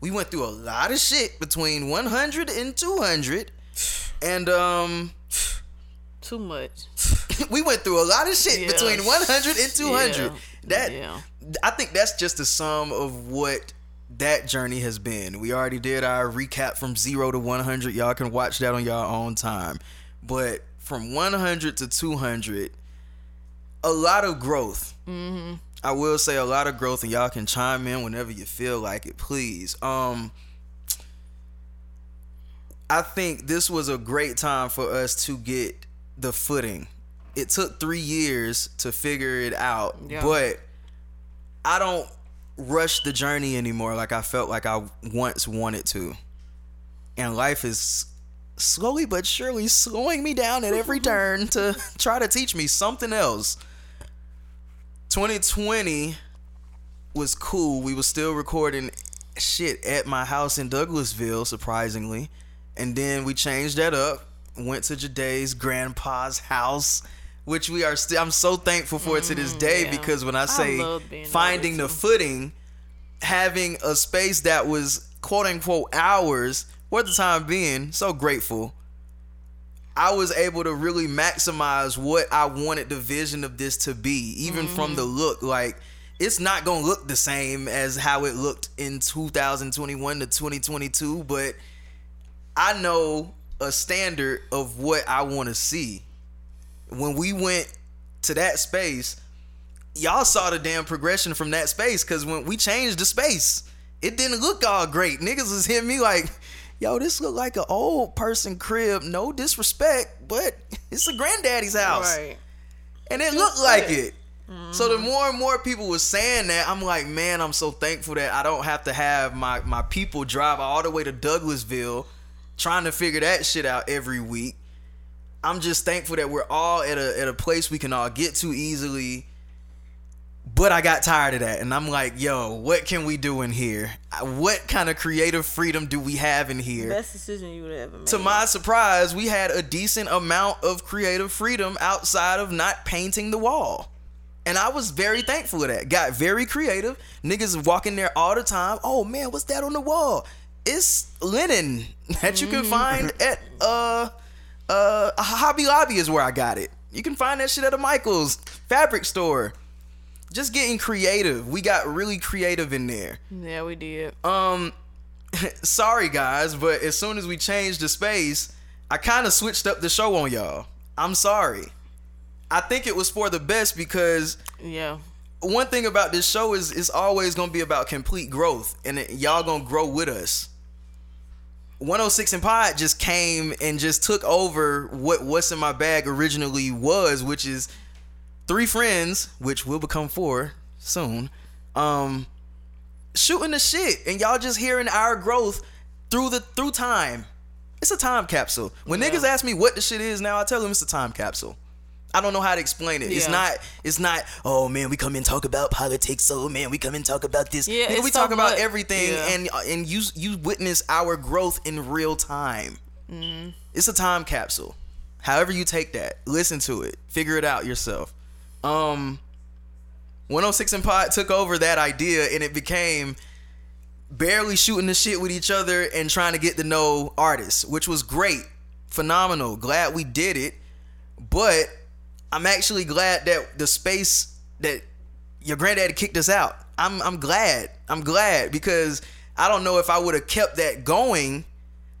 We went through a lot of shit between 100 and 200. And um Too much. [laughs] we went through a lot of shit Yeah. between 100 and 200. Yeah. That Yeah. I think that's just the sum of what that journey has been. We already did our recap from 0 to 100. Y'all can watch that on your own time. But from 100 to 200 a lot of growth. Mm-hmm. I will say a lot of growth, and y'all can chime in whenever you feel like it, please. Um, I think this was a great time for us to get the footing. It took three years to figure it out, Yeah. but I don't rush the journey anymore like I felt like I once wanted to. And life is slowly but surely slowing me down at every [laughs] turn to try to teach me something else. 2020 was cool. We were still recording shit at my house in Douglasville, surprisingly. And then we changed that up, went to Jadae's grandpa's house, which we are still I'm so thankful for it to this mm, day yeah. because when I I say over finding the footing, having a space that was quote unquote ours for the time being, so grateful. I was able to really maximize what I wanted the vision of this to be, even from the mm-hmm. look. Like, it's not gonna look the same as how it looked in 2021 to 2022, but I know a standard of what I want to see. When we went to that space, y'all saw the damn progression from that space because when we changed the space, it didn't look all great. Niggas was hitting me like, yo, this look like an old person crib. No disrespect, but [laughs] it's a granddaddy's house. Right. And it looked like it. So the more and more people was saying that, I'm like, man, I'm so thankful that I don't have to have my, my people drive all the way to Douglasville trying to figure that shit out every week. I'm just thankful that we're all at a at a place we can all get to easily. But I got tired of that, and I'm like, yo, what can we do in here? What kind of creative freedom do we have in here? Best decision you would ever make. to my surprise, we had a decent amount of creative freedom outside of not painting the wall. And I was very thankful of that. Got very creative. Niggas walking there all the time. Oh man, what's that on the wall? It's linen that you can find [laughs] at uh uh Hobby Lobby is where I got it. You can find that shit at a Michaels fabric store. Just getting creative. We got really creative in there yeah, we did. um [laughs] sorry guys but as soon as we changed the space i kind of switched up the show on y'all i'm sorry i think it was for the best because Yeah. one thing about this show is it's always gonna be about complete growth and it, y'all gonna grow with us 106 and pod just came and just took over what what's in my bag originally was which is three friends which will become four soon um shooting the shit and y'all just hearing our growth through the through time it's a time capsule when niggas ask me what the shit is now i tell them it's a time capsule I don't know how to explain it. It's not. It's not. Oh man, we come and talk about politics. Oh man, we come and talk about this. Yeah, Nigga, we so talk about much- everything, yeah. and and you you witness our growth in real time. Mm-hmm. It's a time capsule. However you take that, listen to it, figure it out yourself. Um, 106 and Pod took over that idea, and it became barely shooting the shit with each other and trying to get to know artists, which was great, phenomenal. Glad we did it, but I'm actually glad that the space that your granddaddy kicked us out. I'm I'm glad. I'm glad because I don't know if I would have kept that going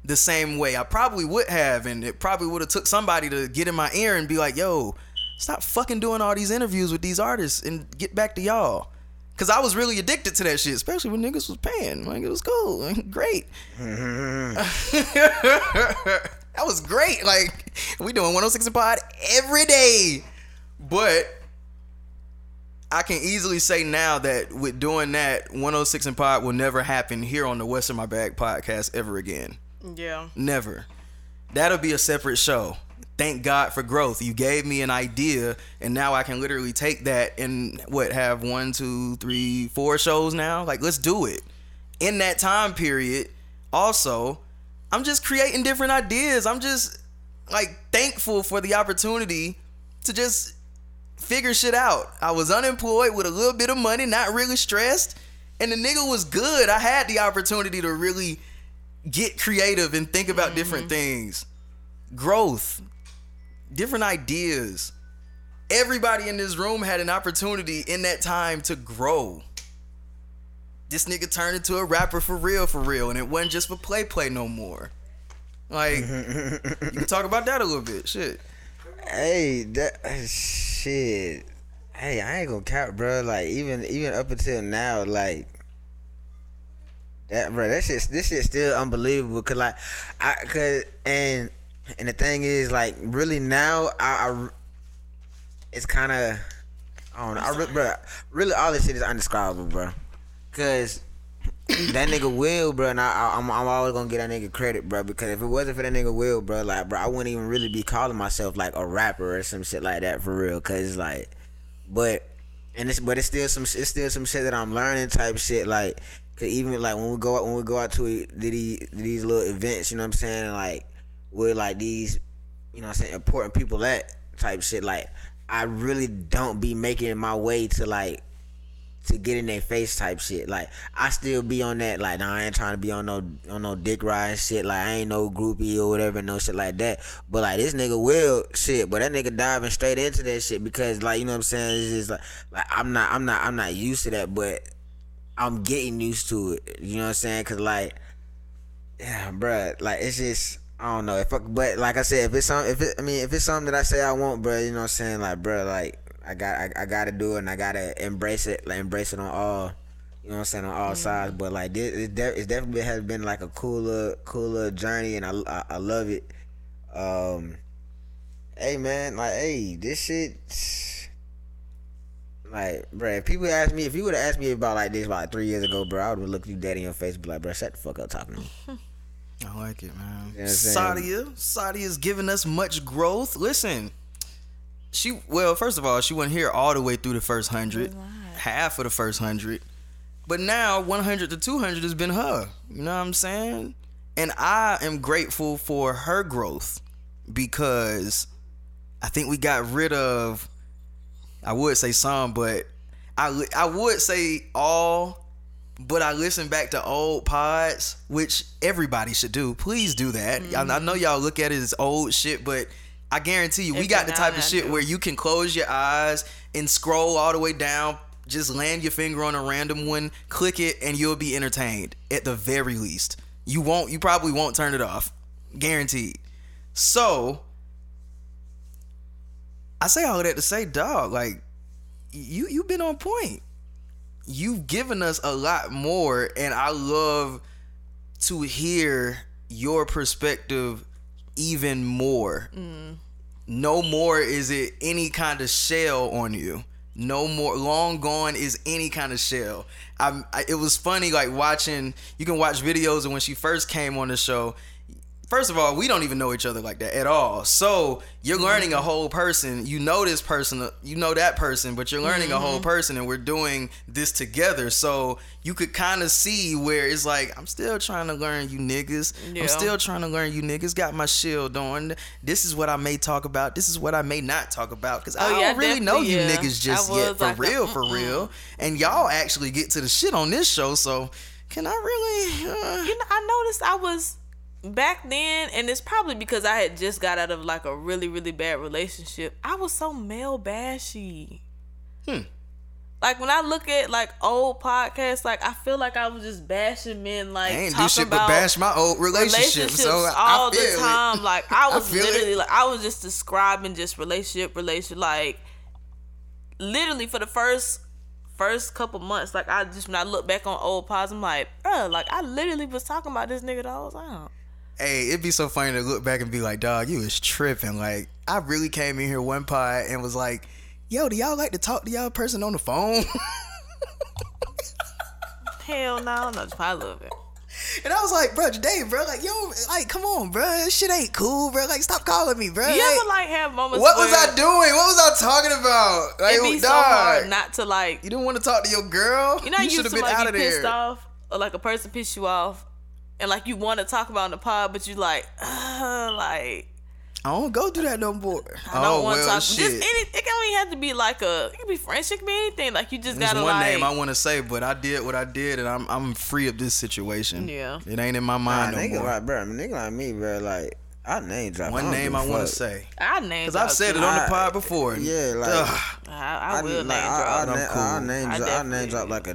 the same way. I probably would have, and it probably would have took somebody to get in my ear and be like, "Yo, stop fucking doing all these interviews with these artists and get back to y'all." Cause I was really addicted to that shit, especially when niggas was paying. Like it was cool, and [laughs] great. [laughs] that was great. Like we doing 106 and pod every day, but I can easily say now that with doing that, 106 and pod will never happen here on the What's in My Bag podcast ever again. Yeah. Never. That'll be a separate show. Thank God for growth. You gave me an idea, and now I can literally take that and what have one, two, three, four shows now. Like, let's do it. In that time period, also, I'm just creating different ideas. I'm just like thankful for the opportunity to just figure shit out. I was unemployed with a little bit of money, not really stressed, and the nigga was good. I had the opportunity to really get creative and think about different mm-hmm. things. Growth, different ideas. Everybody in this room had an opportunity in that time to grow. This nigga turned into a rapper for real, for real, and it wasn't just for play play no more. Like, [laughs] you can talk about that a little bit. Shit. Hey, that shit. Hey, I ain't gonna cap, bro. Like even even up until now, like that, bro. That shit, this shit still unbelievable. Cause like, I cause and and the thing is, like, really now, I, I it's kind of I don't know, I re- bro. Really, all this shit is undescribable, bro. Cause that nigga Will, bro, and I, I, I'm, I'm always gonna get that nigga credit, bro, because if it wasn't for that nigga Will, bro, like, bro, I wouldn't even really be calling myself like a rapper or some shit like that for real, cause like, but, and it's, but it's still some, it's still some shit that I'm learning type shit, like, cause even like when we go out, when we go out to these, these little events, you know what I'm saying, like, with like these, you know I'm saying, important people at type shit, like, I really don't be making my way to like to get in their face type shit. Like I still be on that. Like nah, I ain't trying to be on no on no dick ride shit. Like I ain't no groupie or whatever, no shit like that. But like this nigga will shit. But that nigga diving straight into that shit because like you know what I'm saying. It's just like like I'm not I'm not I'm not used to that, but I'm getting used to it. You know what I'm saying? Cause like yeah, bruh, like it's just. I don't know if, I, but like I said, if it's some, if it, I mean, if it's something that I say I want, bro, you know what I'm saying, like, bro, like I got, I, I gotta do it, and I gotta embrace it, like embrace it on all, you know what I'm saying, on all sides. But like, this, it, de- it definitely has been like a cooler, cooler journey, and I, I, I love it. Um, hey man, like, hey, this shit. Like, bro, if people ask me, if you would have asked me about like this about like three years ago, bro, I would have looked you dead in your face and be like, bro, shut the fuck up talking to me. [laughs] I like it, man. You know what I'm? Sadia, Sadia's giving us much growth. Listen, she well, first of all, she wasn't here all the way through the first hundred. half of the first hundred. But now 100 to 200 has been her. You know what I'm saying? And I am grateful for her growth because I think we got rid of I would say some, but I I would say all but I listen back to old pods, which everybody should do. Please do that. I, I know y'all look at it as old shit, but I guarantee you, we got the type of shit where you can close your eyes and scroll all the way down, just land your finger on a random one, click it, and you'll be entertained at the very least. You won't. You probably won't turn it off, guaranteed. So, I say all that to say, dog, like you you've been on point. You've given us a lot more, and I love to hear your perspective even more. Mm. No more is it any kind of shell on you. No more. Long gone is any kind of shell. I'm, I, it was funny, like watching. You can watch videos of when she first came on the show. First of all, we don't even know each other like that at all. So you're mm-hmm. learning a whole person. You know this person, you know that person, but you're learning a whole mm-hmm. person, and we're doing this together. So you could kind of see where it's like, I'm still trying to learn you niggas. Yeah. I'm still trying to learn you niggas. Got my shield on. This is what I may talk about. This is what I may not talk about because oh, I Oh, don't yeah, really know you yeah. niggas just yet for like, real, uh, for mm-mm. real. And y'all actually get to the shit on this show. So can I really? Uh, You know, I noticed I was back then, and it's probably because I had just got out of like a really, really bad relationship. I was so male bashy. Hmm. Like when I look at like old podcasts, like I feel like I was just bashing men, like I ain't do shit but about bash my old relationship. relationships So I, all I the it. time. Like [laughs] I was feel it. literally like I was just describing just relationship, relationship. Like literally for the first first couple months, like I just when I look back on old pods, I'm like, bruh, like I literally was talking about this nigga the whole time. Hey, it'd be so funny to look back and be like, dog, you was tripping. Like, I really came in here one pod and was like, yo, do y'all like to talk to y'all person on the phone? [laughs] Hell no, no, I love it. and I was like, bro, today, bro, like, yo, like, come on, bro, this shit ain't cool, bro. Like, stop calling me, bro. You Like, ever like have moments? what was I doing? What was I talking about? Like, It be so hard not to like. you didn't want to talk to your girl. You know, you should have been like out of pissed there. off, or like a person piss you off, and like you want to talk about in the pod, but you like, uh, like I don't go do that no more. I don't oh want to well, talk. shit. Just any, it can even have to be like a. It can be friendship, it be anything. Like you just There's gotta one like. name I want to say, but I did what I did, and I'm I'm free of this situation. Yeah. it ain't in my Nah, mind no nigga more. like, bro, nigga like me, bro, like, I name drop. One don't name I want to say, I name. because I've said it on the pod before. and- yeah, like- Ugh. I, I will like, name I, I, drop. I'm cool. I name I drop, I name drop like a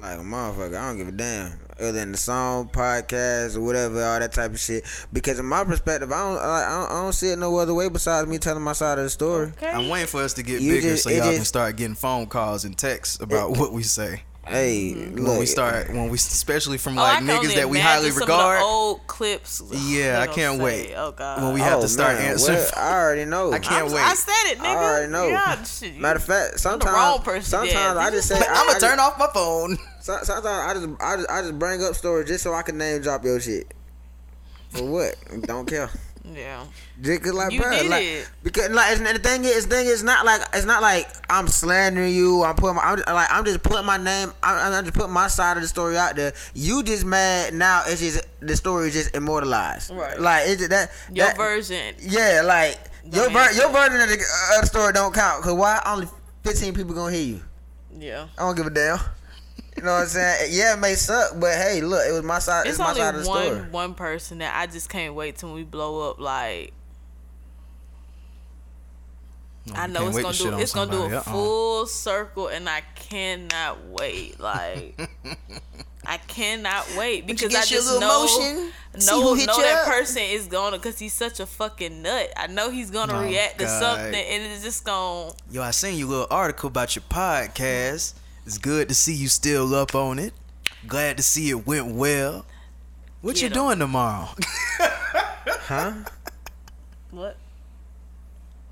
like a motherfucker. I don't give a damn. Other than the song, podcast, or whatever, all that type of shit. Because in my perspective, I don't, I don't, I don't see it no other way besides me telling my side of the story. Okay. I'm waiting for us to get You bigger just- so y'all can start getting phone calls and texts about what we say. Hey, mm-hmm. When look, we start, when we, especially from Oh, like I can niggas that we highly some regard. Of the old clips. Yeah, I can't say. wait. Oh god. When we have oh, to start man, answering. what? [laughs] I already know. I can't I'm- wait. I said it, nigga. I already know. Yeah, shit, Matter of fact, sometimes, wrong person, sometimes. I just say, I'm gonna turn just, off my phone. [laughs] Sometimes I just, I just, I just bring up stories just so I can name drop your shit. For what? Don't care. Yeah. Just 'cause, like, You bruh, did like, it. because like and the thing is, the thing is not like it's not like I'm slandering you. I'm putting, my, I'm just, like I'm just putting my name. I'm, I'm just putting my side of the story out there. You just mad now. It's just the story is just immortalized. Right. Like it's just that Your that, version. Yeah, like your ver- your version of the, uh, story don't count. Cause why only 15 people gonna hear you? Yeah. I don't give a damn. You know what I'm saying? Yeah, it may suck, but hey, look, it was my side. It's, It's my only side of the one story. one person that I just can't wait till we blow up. Like I know it's gonna to do shit on it's gonna do a Uh-uh. full circle, and I cannot wait. Like [laughs] I cannot wait because get I your just little know motion, see know, who hit know you that up. person is gonna because he's such a fucking nut. I know he's gonna Oh, react to something, and it's just gonna Yo, I seen your little article about your podcast. It's good to see you still up on it. Glad to see it went well. What you Get 'em. doing tomorrow? [laughs] Huh? what.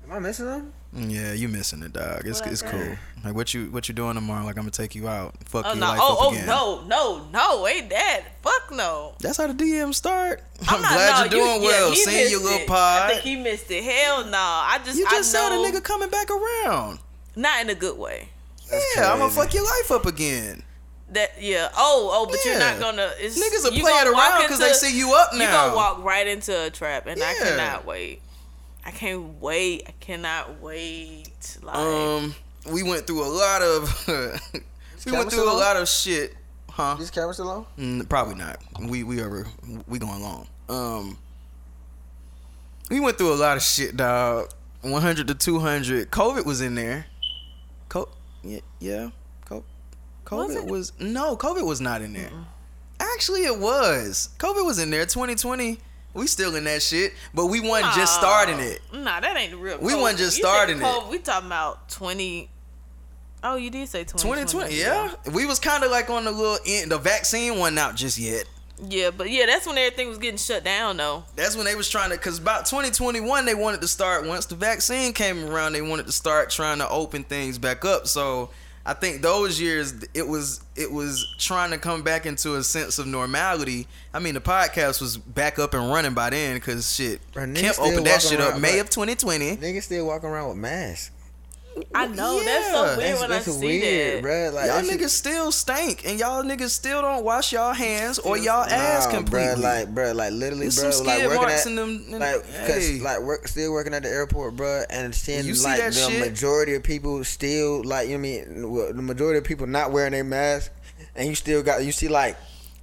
Am I missing them? yeah, you missing it, dog. It's What I it's cool. Like what you what you doing tomorrow? Like I'm gonna take you out. Fuck Oh your no! life Oh up oh again. no no no! Ain't that fuck no! That's how the DM start. I'm, not- glad no, you're doing yeah, well. he Seeing your missed little it. pod. I think he missed it. Hell no! I just you I just said a know, nigga coming back around. not in a good way. Yeah, I'm gonna fuck your life up again. That yeah. Oh, oh, but you're not gonna. It's, Niggas are playing gonna walk around 'cause they see you up now. You now. gonna walk right into a trap, and I cannot wait. I can't wait. I cannot wait. Like, Um, we went through a lot of [laughs] we went through a lot of shit, huh? This camera still on? Mm, probably not. We we are we going long. Um, we went through a lot of shit, dog. 100 to 200. COVID was in there. Co- yeah, yeah. Co- COVID it? was no. COVID was not in there. Actually, it was. COVID was in there. 2020. We still in that shit, but we wasn't just starting it. Nah, that ain't the real. We COVID. wasn't just You starting it. COVID, We talking about twenty. Oh, you did say twenty. 2020, yeah. We was kind of like on the little end. The vaccine wasn't out just yet. Yeah, but yeah, that's when everything was getting shut down though. That's when they was trying to, cause about 2021 they wanted to start. Once the vaccine came around, they wanted to start trying to open things back up. So I think those years it was it was trying to come back into a sense of normality. I mean, the podcast was back up and running by then, cause shit, Bro, Kemp opened that shit up around, May bro. of 2020. Niggas still walking around with masks. I know that's so weird That's, when that's I see weird, that. bro. Like y'all that shit- niggas still stink, and y'all niggas still don't wash y'all hands or y'all ass completely. Bruh, like, bro, like literally, There's bro, some like working marks at, in them- in- like, cause hey. like work, still working at the airport, bro, and seeing You like that the shit? majority of people still, like, you know what I mean, well, the majority of people not wearing their mask, and you still got, you see like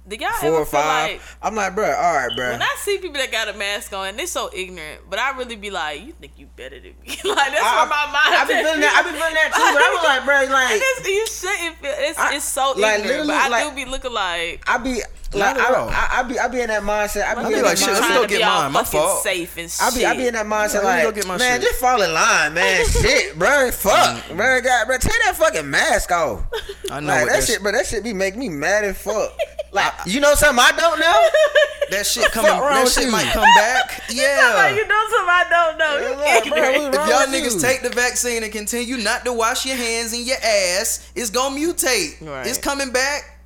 Do y'all four or five. like I'm like, bro, all right, bro. when I see people that got a mask on, they're so ignorant, but I really be like, you think you better than me? [laughs] like that's I- where my mind. I be feeling that. I be feeling that too. But I was like, bro, [laughs] like, you shouldn't feel. It's, I- it's so like, ignorant, but I like- do be looking like. I be like, at I, all. I, I be, I be in that mindset. I be, I be like, shit, let me go get mine. My fault. Safe and shit. I be, I be in that mindset Yeah, let me like, go get my man, shit. just fall in line, man. [laughs] shit, bro, fuck, mm. bro, God, bro, take that fucking mask off. I know like, that that shit, sh- bro. That shit be making me mad as fuck. [laughs] Like, you know something I don't know? [laughs] that shit coming. That shit you? might come back. Yeah. Like, you know something I don't know. You Like, bro, If y'all niggas you? take the vaccine and continue not to wash your hands and your ass, it's gonna mutate. Right. It's coming back.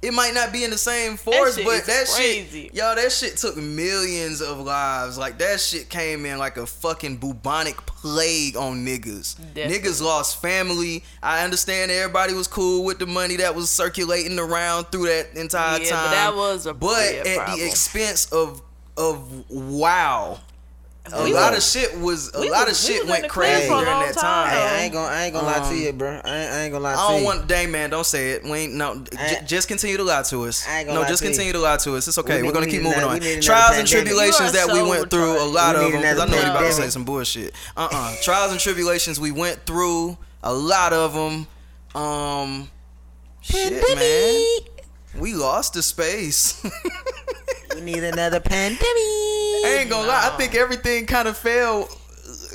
It might not be in the same force, shit but that crazy. shit, y'all, that shit took millions of lives. Like that shit came in like a fucking bubonic plague on niggas. Definitely. Niggas lost family. I understand everybody was cool with the money that was circulating around through that entire Yeah, time. but that was a but at problem. the expense of of wow. A We lot was- of shit was a we lot was- of shit was in went crazy during that time. time. Hey, I ain't gonna, I ain't gonna lie to Um, you, bro. I ain't, I ain't gonna lie to I don't you. want, dang man, don't say it. We ain't no. j- I- just continue to lie to us. I ain't gonna No, lie just to you. continue to lie to us. It's okay. We We are gonna keep another- moving on. we need another Trials and tribulations that we went through. A lot of them. Because I know you about to say some bullshit. Uh uh Trials and tribulations we went through. A lot of them. Um. Shit, man. We lost the space. [laughs] We need another pandemic. I ain't gonna lie. I think everything kind of fell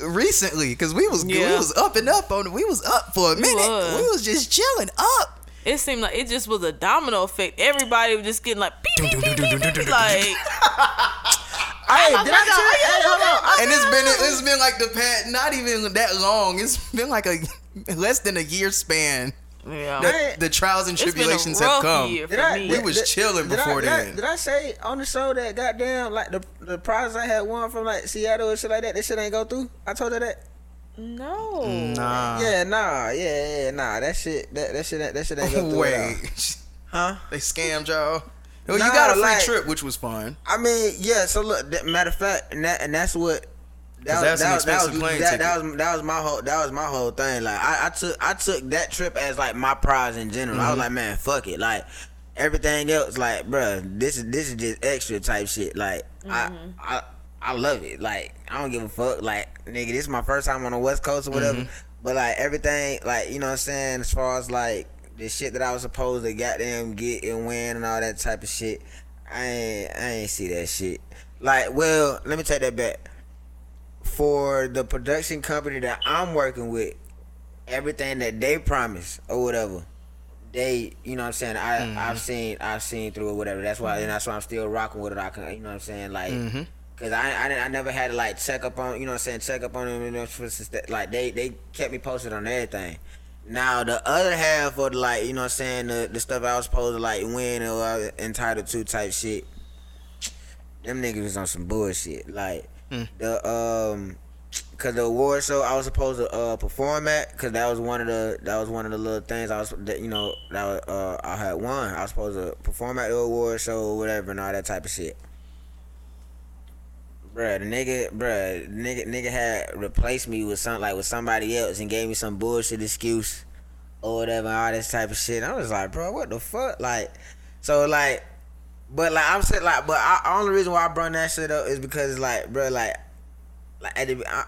recently because we was we was up and up on. We was up for a minute. was. We was just chilling up. It seemed like it just was a domino effect. Everybody was just getting like, beep, beep, beep, beep, beep, beep, like [laughs] Hey, did I say? Hey, hold on. And it's been it's [laughs] been like the past not even that long. It's been like a less than a year span yeah. that the trials and It's been a tribulations have come. year for Did I, me. We was chilling did I- before did I- then. Did I say on the show that goddamn like the the prize I had won from like Seattle and shit like that? That shit ain't go through. I told her that. no. Nah. yeah, nah, yeah, yeah, nah. That shit, that that shit, ain't- that shit ain't go through. Wait, [laughs] huh? they scammed y'all. Well, Nah, you got a free like- trip, which was fun. I mean, yeah. So look, that, matter of fact, and that and that's what. 'Cause that's an that, was, plane that, ticket. that was that was my whole that was my whole thing. Like I, I took I took that trip as like my prize in general. Mm-hmm. I was like, man, fuck it. Like everything else, like, bruh, this is this is just extra type shit. Like I I I love it. Like I don't give a fuck. Like nigga, this is my first time on the West Coast or whatever. Mm-hmm. But like everything, like you know what I'm saying, as far as like the shit that I was supposed to goddamn get and win and all that type of shit, I ain't I ain't see that shit. Like, well, let me take that back. For the production company that I'm working with, everything that they promise or whatever, they, you know what I'm saying. I Mm-hmm. I've seen I've seen through or whatever. That's why and that's why I'm still rocking with it. I can, you know what I'm saying, like. Mm-hmm. Cause I, I I never had to like check up on you know what I'm saying check up on them you know for like they they kept me posted on everything. Now the other half of the, like you know what I'm saying the, the stuff I was supposed to like win or I entitled to type shit. Them niggas was on some bullshit like Hmm. the um cause the award show I was supposed to uh, perform at, cause that was one of the that was one of the little things I was that you know that was, uh, I had won. I was supposed to perform at the award show or whatever and all that type of shit. Bruh, the nigga, bruh, nigga, nigga had replaced me with some like with somebody else and gave me some bullshit excuse or whatever, all this type of shit. I was like, bro, what the fuck? Like, so like, but like I'm saying, like, but I, only reason why I brought that shit up is because like, bro, like, like at the. I,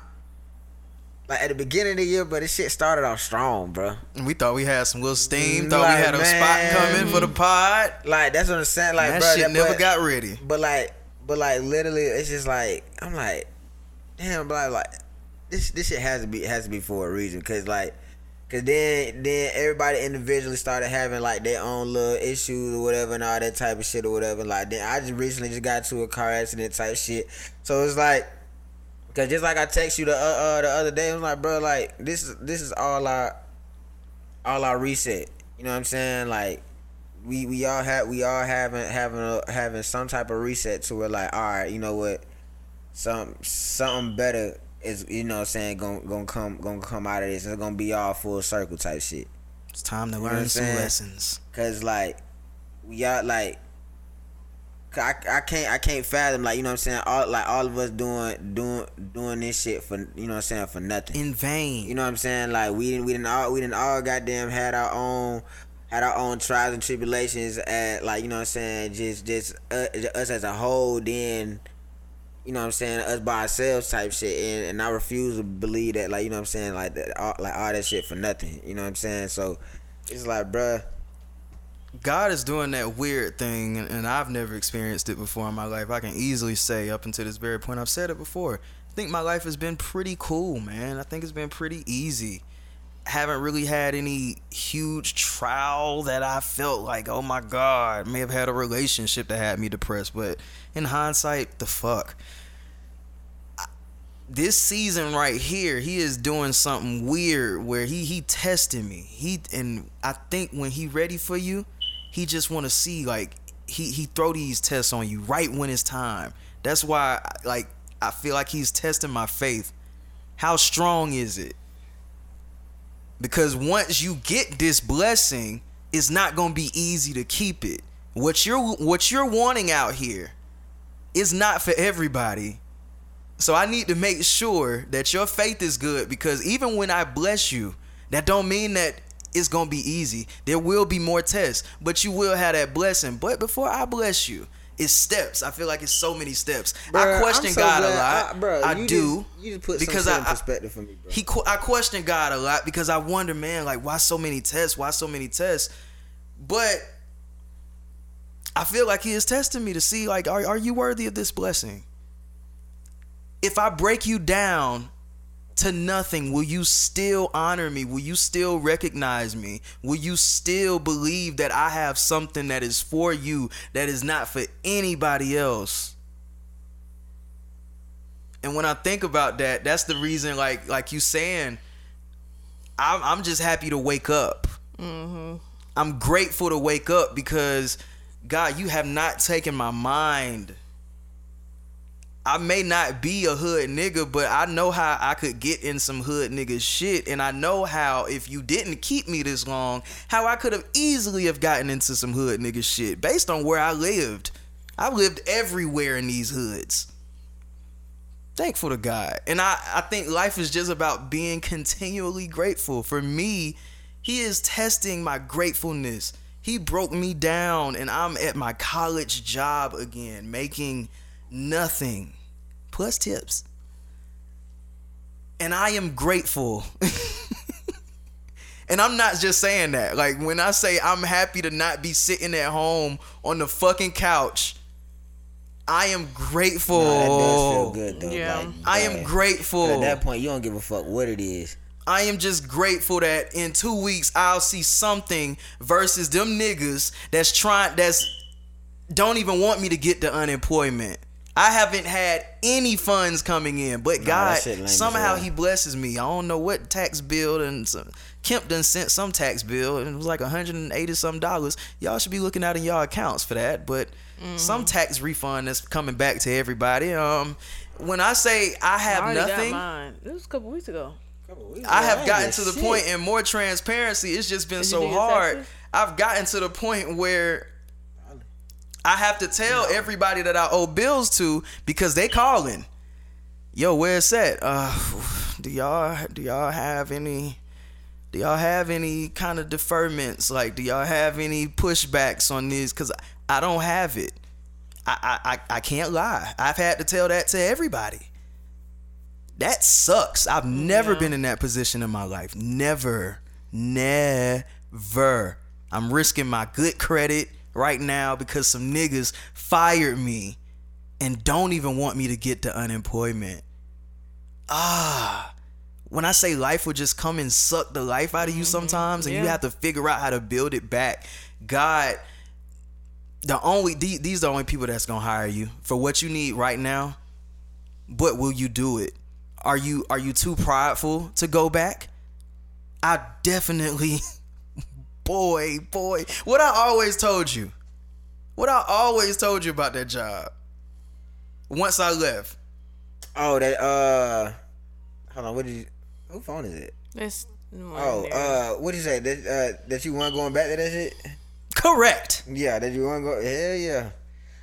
like at the beginning of the year, but this shit started off strong, bro. We thought we had some little steam. Mm, thought Like, we had a man. spot coming for the pod. Like that's what I'm saying. Like, that bro, shit that, never but, got ready. But like, but like, literally, it's just like I'm like, damn, bro, like this this shit has to be has to be for a reason, cause like, cause then then everybody individually started having like their own little issues or whatever and all that type of shit or whatever. Like then I just recently just got to a car accident type shit, so it's like. Cause just like I text you the uh, uh the other day, I was like, bro, like this is this is all our all our reset. You know what I'm saying? Like we we all have we all having having a, having some type of reset to where like, all right, you know what, some something better is you know what I'm saying gonna gonna come gonna come out of this. It's gonna be all full circle type shit. It's time to what learn some lessons. Cause like we all like. I, I can't I can't fathom like you know what I'm saying all like all of us doing doing doing this shit for you know what I'm saying for nothing. In vain. You know what I'm saying? Like we didn't we didn't all we didn't all goddamn had our own had our own trials and tribulations at like you know what I'm saying just just uh, us as a whole then you know what I'm saying us by ourselves type shit and, and I refuse to believe that like you know what I'm saying like that all, like all that shit for nothing you know what I'm saying so it's like bruh God is doing that weird thing, and, and I've never experienced it before in my life. I can easily say, up until this very point, I've said it before. I think my life has been pretty cool, man. I think it's been pretty easy. Haven't really had any huge trial that I felt like, oh my God, may have had a relationship that had me depressed. But in hindsight, the fuck. This season right here, he is doing something weird where he he testing me. He and I think when he ready for you, he just want to see like he he throw these tests on you right when it's time. That's why like I feel like he's testing my faith. How strong is it? Because once you get this blessing, it's not going to be easy to keep it. What you're what you're wanting out here is not for everybody. So I need to make sure that your faith is good because even when I bless you, that don't mean that it's gonna be easy. There will be more tests, but you will have that blessing. But before I bless you, it's steps. I feel like it's so many steps. I Bruh, question I'm so God a lot. I, bruh, I you do just, you just put because I, I perspective for me bro he I question God a lot because I wonder, man, like why so many tests? Why so many tests? But I feel like He is testing me to see, like, are are you worthy of this blessing? If I break you down to nothing, will you still honor me? Will you still recognize me? Will you still believe that I have something that is for you that is not for anybody else? And when I think about that, that's the reason, like like you saying, I'm I'm just happy to wake up. Mm-hmm. I'm grateful to wake up because God, you have not taken my mind. I may not be a hood nigga, but I know how I could get in some hood nigga shit, and I know how if you didn't keep me this long, how I could have easily have gotten into some hood nigga shit based on where I lived. I lived everywhere in these hoods thankful to God. And I, I think life is just about being continually grateful. For me, He is testing my gratefulness. He broke me down, and I'm at my college job again, making nothing plus tips. And I am grateful. [laughs] and I'm not just saying that. Like, when I say I'm happy to not be sitting at home on the fucking couch, I am grateful. Nah, that does feel good though Yeah. like, I am grateful. at that point you don't give a fuck what it is I am just grateful that in two weeks I'll see something versus them niggas that's trying that's don't even want me to get the unemployment. I haven't had any funds coming in, but God that shit lame as somehow hell. He blesses me. I don't know what tax bill and some, Kemp done sent some tax bill and it was like 180 some dollars. Y'all should be looking out in y'all accounts for that, but some tax refund that's coming back to everybody. Um, when I say I have I nothing, got mine. It was a couple weeks ago. I have gotten to the shit. point and more transparency. It's just been Did so hard. I've gotten to the point where I have to tell everybody that I owe bills to because they calling. Yo, where's that? Uh, do y'all do y'all have any? Do y'all have any kind of deferments? Like, do y'all have any pushbacks on this? Cause I don't have it. I I I, I can't lie. I've had to tell that to everybody. That sucks. I've never Yeah. been in that position in my life. Never. Never. I'm risking my good credit right now because some niggas fired me and don't even want me to get to unemployment. Ah. When I say life will just come and suck the life out of you sometimes and you have to figure out how to build it back. God the only these are the only people that's gonna hire you for what you need right now. But will you do it? Are you are you too prideful to go back? I definitely [laughs] boy, boy. What I always told you. What I always told you about that job. Once I left. Oh, that uh, hold on. What did you? Who phone is it? That's Oh, uh, what did you say? That uh, that you want going back to that shit? Correct. Yeah, that you want to go? Hell yeah.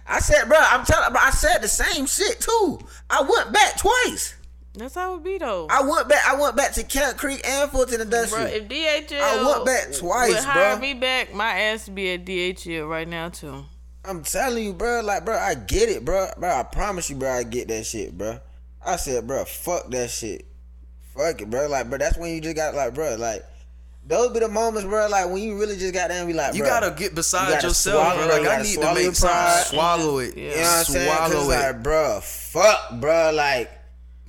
I said, bro, I'm telling, bro, I said the same shit too. I went back twice. That's how it be though. I went back. I went back to Camp Creek and Fulton Bro, Industrial. if DHL I went back twice, would hire bro. me back, my ass be at DHL right now too. I'm telling you, bro. Like, bro, I get it, bro. Bro, I promise you, bro, I get that shit, bro. I said, bro, fuck that shit. Fuck it, bro. Like, bro, that's when you just got like, bro, like. Those be the moments, bro. Like when you really just got down and be like, You gotta get beside gotta yourself, swallow- bro. Like you I need to make your something pride. swallow it. Yeah. You know what I'm saying? 'Cause Swallow it's it. like, bro, fuck, bro. Like,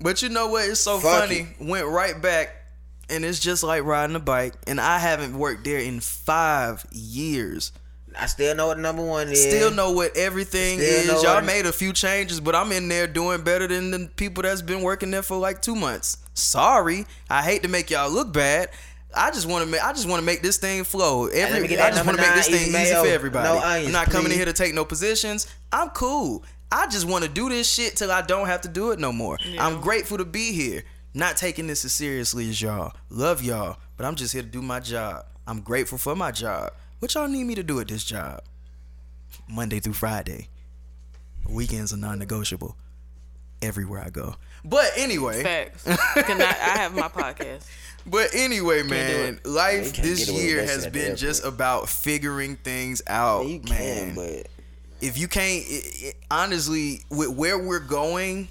But you know what? It's so Fuck funny. Went right back, and it's just like riding a bike. And I haven't worked there in five years. I still know what number one is. Still know what everything Still is. Y'all made a few changes, but I'm in there doing better than the people that's been working there for like two months. Sorry, I hate to make y'all look bad. I just want to make. I just want to make this thing flow. Every, I just want to make this thing easy easy for everybody. no onions, I'm not coming in here to take no positions. I'm cool. I just want to do this shit till I don't have to do it no more. I'm grateful to be here. Not taking this as seriously as y'all. Love y'all, but I'm just here to do my job. I'm grateful for my job. What y'all need me to do at this job? Monday through Friday. Weekends are non-negotiable. Everywhere I go. But anyway, Facts. [laughs] Can I, I have my podcast. but anyway, man, life this get away with year has shit at the been just about figuring things out, you man. If you can't, it, it, honestly, with where we're going,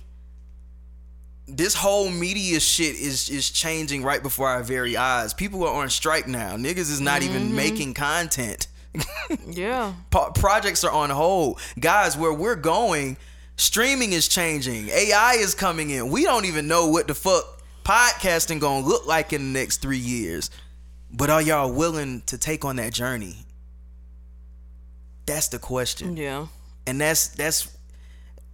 this whole media shit is is changing right before our very eyes. People are on strike now. Niggas is not Mm-hmm. even making content. [laughs] Yeah. Po- projects are on hold. Guys, where we're going, streaming is changing. AI is coming in. We don't even know what the fuck podcasting gonna look like in the next three years. But are y'all willing to take on that journey? That's the question. Yeah. And that's that's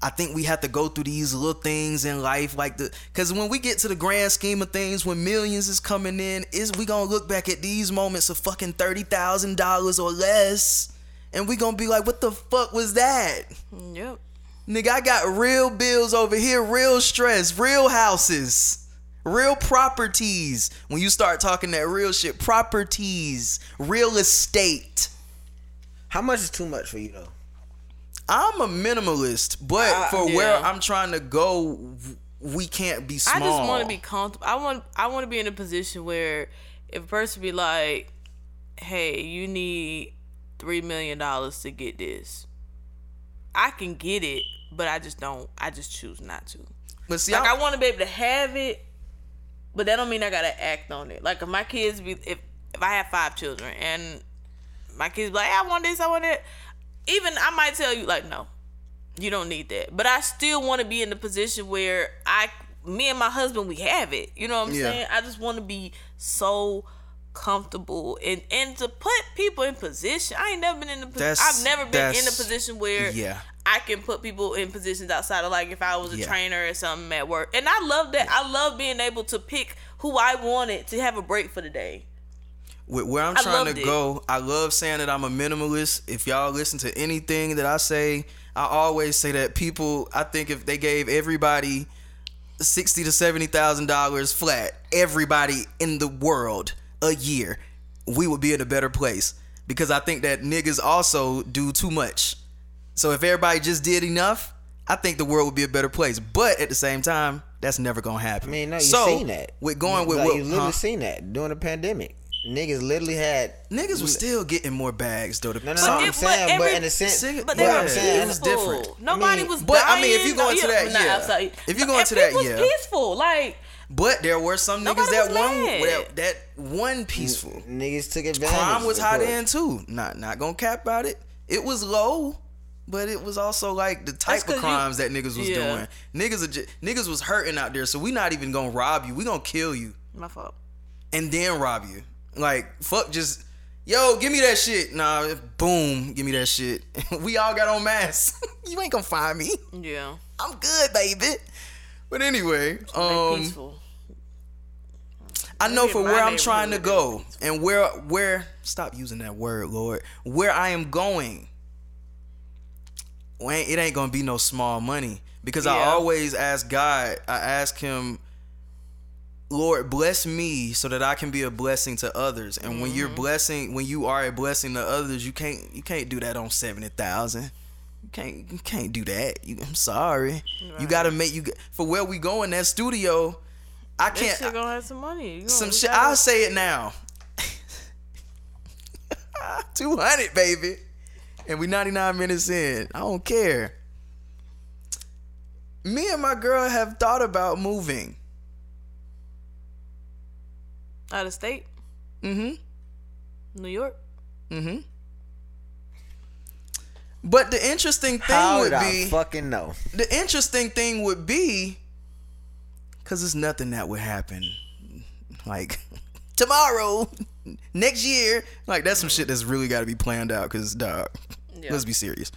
I think we have to go through these little things in life, like the because when we get to the grand scheme of things, when millions is coming in, is we gonna look back at these moments of fucking thirty thousand dollars or less, and we gonna be like, what the fuck was that? Yep. Nigga, I got real bills over here, real stress, real houses, real properties. When you start talking that real shit, properties, real estate. How much is too much for you though? I'm a minimalist, but I- for where. I'm trying to go, we can't be small. I just want to be comfortable. I want I want to be in a position where if a person be like, "Hey, you need three million dollars to get this," I can get it, but I just don't. I just choose not to. But see, Like I, I want to be able to have it, but that don't mean I gotta act on it. Like if my kids be if if I have five children and my kids be like, I want this, I want it. Even I might tell you like, no, you don't need that. But I still want to be in the position where I, me and my husband, we have it. You know what I'm Yeah. saying? I just want to be so comfortable and and to put people in position. I ain't never been in the. Position, That's- I've never been in a position where yeah. I can put people in positions outside of like if I was a Yeah. trainer or something at work. And I love that. I love being able to pick who I wanted to have a break for the day. With where I'm trying to it. go, I love saying that I'm a minimalist. If y'all listen to anything that I say, I always say that people. I think if they gave everybody sixty to seventy thousand dollars flat, everybody in the world a year, we would be in a better place. Because I think that niggas also do too much. So if everybody just did enough, I think the world would be a better place. But at the same time, that's never gonna happen. I mean, no, you so, seen that. With going with like, what you literally huh? seen that during the pandemic. Niggas literally had niggas was still getting more bags though. The no, no, some- no. I'm it- saying, but but, in a sense, Sig- But Yeah, they what were I'm peaceful. saying, it's different. Nobody I mean- was But, I mean, if you go into yeah, that, not yeah. outside. If you go And into that, people yeah. was peaceful. Like But there were some niggas that one mad. that, that one peaceful. niggas took advantage. Crime was of high then too. Not not gonna cap about it. It was low, but it was also like the type of you- crimes that niggas was Yeah. doing. Niggas are niggas was hurting out there, so we not even gonna rob you. We gonna kill you my fault. and then rob you. Like fuck, just yo, give me that shit. Nah, boom, give me that shit. [laughs] we all got on masks. [laughs] you ain't gonna find me. Yeah, I'm good, baby. But anyway, um, peaceful. I know for where I'm trying to go and where where stop using that word, Lord. Where I am going. It ain't gonna be no small money because I always ask God. I ask Him, Lord, bless me so that I can be a blessing to others. And when Mm-hmm. you're blessing, when you are a blessing to others, you can't you can't do that on seventy thousand. You can't you can't do that. You, I'm sorry. You gotta make you for where we go in that studio. I can't shit gonna have some money. Gonna- some shit. I'll say it now. [laughs] Two hundred, baby, and we ninety nine minutes in. I don't care. Me and my girl have thought about moving. Out of state, Mm-hmm. New York. Mm-hmm. But the interesting thing How would did I be fucking no. the interesting thing would be because it's nothing that would happen like [laughs] tomorrow [laughs] next year like that's some shit that's really got to be planned out because dog Yeah. let's be serious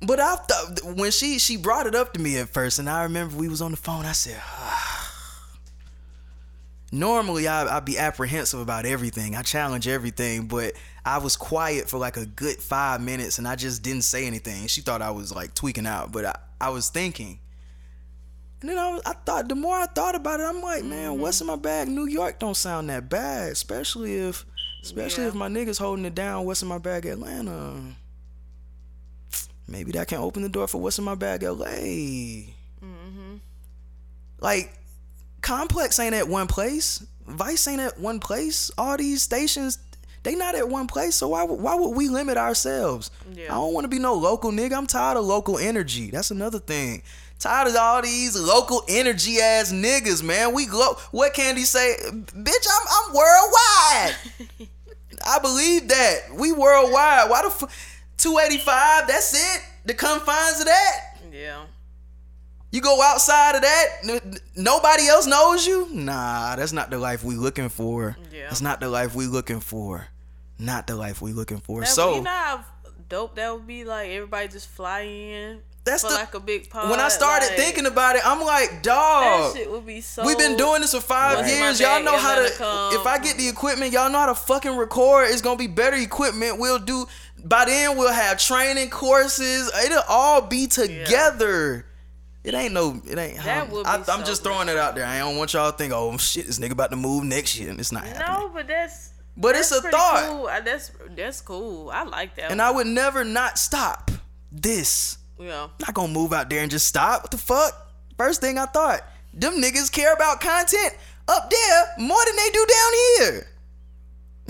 but i thought when she she brought it up to me at first and i remember we was on the phone i said normally I, I'd be apprehensive about everything. I challenge everything, but I was quiet for like a good five minutes and I just didn't say anything. She thought I was like tweaking out, but I, I was thinking. And then I, was, I thought, the more I thought about it, I'm like, man, what's in my bag? New York don't sound that bad, especially if, especially Yeah. if my niggas holding it down. What's in my bag? Atlanta. Maybe that can open the door for what's in my bag, LA. Mm-hmm. Like, Complex ain't at one place. Vice ain't at one place. All these stations, they not at one place. So why would- why would we limit ourselves? Yeah. I don't want to be no local nigga. I'm tired of local energy. That's another thing. Tired of all these local energy ass niggas, man. We glo- what Candy say? Bitch, I'm I'm worldwide. [laughs] I believe that. We worldwide. Why the f- 285? That's it. The confines of that. Yeah. You go outside of that, n- nobody else knows you. Nah, that's not the life we looking for. Yeah. That's not the life we looking for. Not the life we looking for. That, so you know how dope that would be. Like everybody just fly in that's for the like a big pod. when I started like, thinking about it, I'm like, dog. that shit would be so. We've been doing this for five in years. Y'all know how to. come. If I get the equipment, y'all know how to fucking record. It's gonna be better equipment. We'll do. By then, we'll have training courses. It'll all be together. It ain't no. It ain't. That I'm, would I, I'm so just throwing it out there. I don't want y'all to think, oh shit, this nigga about to move next year, and it's not happening. No, but that's. But that's it's a thought. Cool. That's that's cool. I like that. And I would never not stop this. yeah. not gonna move out there and just stop. What the fuck? First thing I thought, them niggas care about content up there more than they do down here.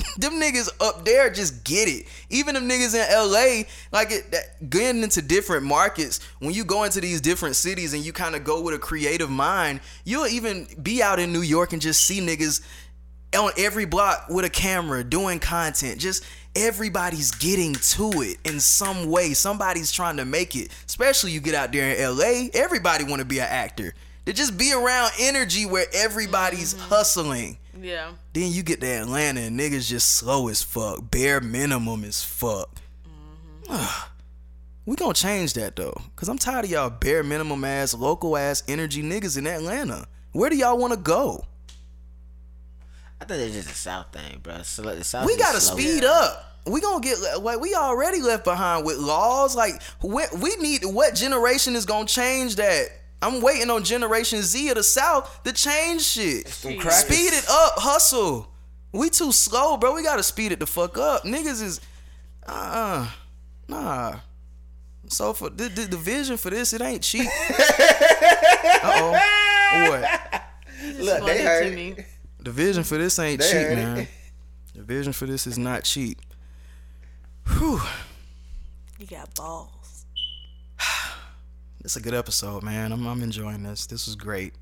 [laughs] them niggas up there just get it. Even them niggas in LA, like it, that, getting into different markets. When you go into these different cities and you kind of go with a creative mind, you'll even be out in New York and just see niggas on every block with a camera doing content. Just everybody's getting to it in some way. Somebody's trying to make it. Especially you get out there in LA, everybody want to be an actor. To just be around energy where everybody's mm-hmm. hustling. Yeah. Then you get to Atlanta and niggas just slow as fuck, bare minimum as fuck. Mm-hmm. [sighs] we gonna change that though, cause I'm tired of y'all bare minimum ass, local ass energy niggas in Atlanta. Where do y'all want to go? I think it's just a South thing, bro. So, like, the South We gotta slow. speed up. We gonna get like we already left behind with laws. Like we, we need what generation is gonna change that? I'm waiting on Generation Z of the South to change shit. Speed it up, hustle. We too slow, bro. We gotta speed it the fuck up. Niggas is uh-uh nah. So for the, the, the vision for this, it ain't cheap. [laughs] uh oh. What? Look, Funny they to heard. me. The vision for this ain't They cheap, heard it. man. The vision for this is not cheap. Whew. You got balls. It's a good episode, man. I'm, I'm enjoying this. This was great.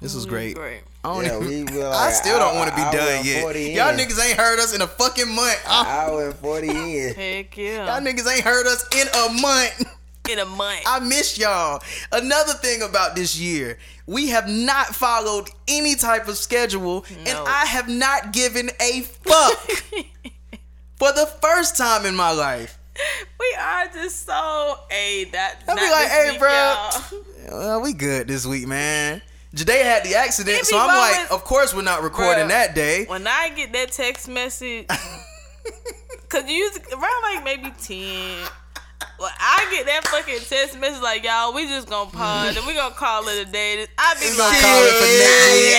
This was great. Great. I, don't Yeah, even- we [laughs] were I still don't want to be hour done and yet. 40 Y'all in. niggas ain't heard us in a fucking month. Ah, Hour and forty in. Heck yeah. Y'all niggas ain't heard us in a month. In a month. I miss y'all. Another thing about this year, we have not followed any type of schedule, and I have not given a fuck [laughs] for the first time in my life. [laughs] we are just so hey that. I'll be like, hey, week, bro. [laughs] Well, we good this week, man. Jade had the accident, so I'm like, of course we're not recording Bruh. that day. When I get that text message, [laughs] cause you around like maybe ten. Well, I get that fucking text message like y'all, we just gonna pause and we gonna call it a day. I be like, call it for next week.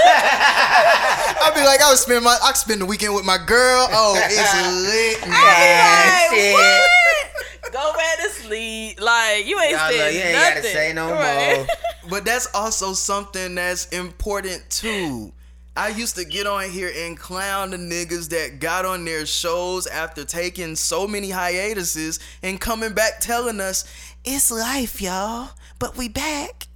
[laughs] I'll be like, I was spend my, I spend the weekend with my girl. Oh, it's [laughs] lit. I be like, what? Go back to sleep. Like you ain't Y'all know you ain't nothing. gotta say no Right. more. [laughs] But that's also something that's important too. I used to get on here and clown the niggas that got on their shows after taking so many hiatuses and coming back telling us, it's life, y'all, but we back.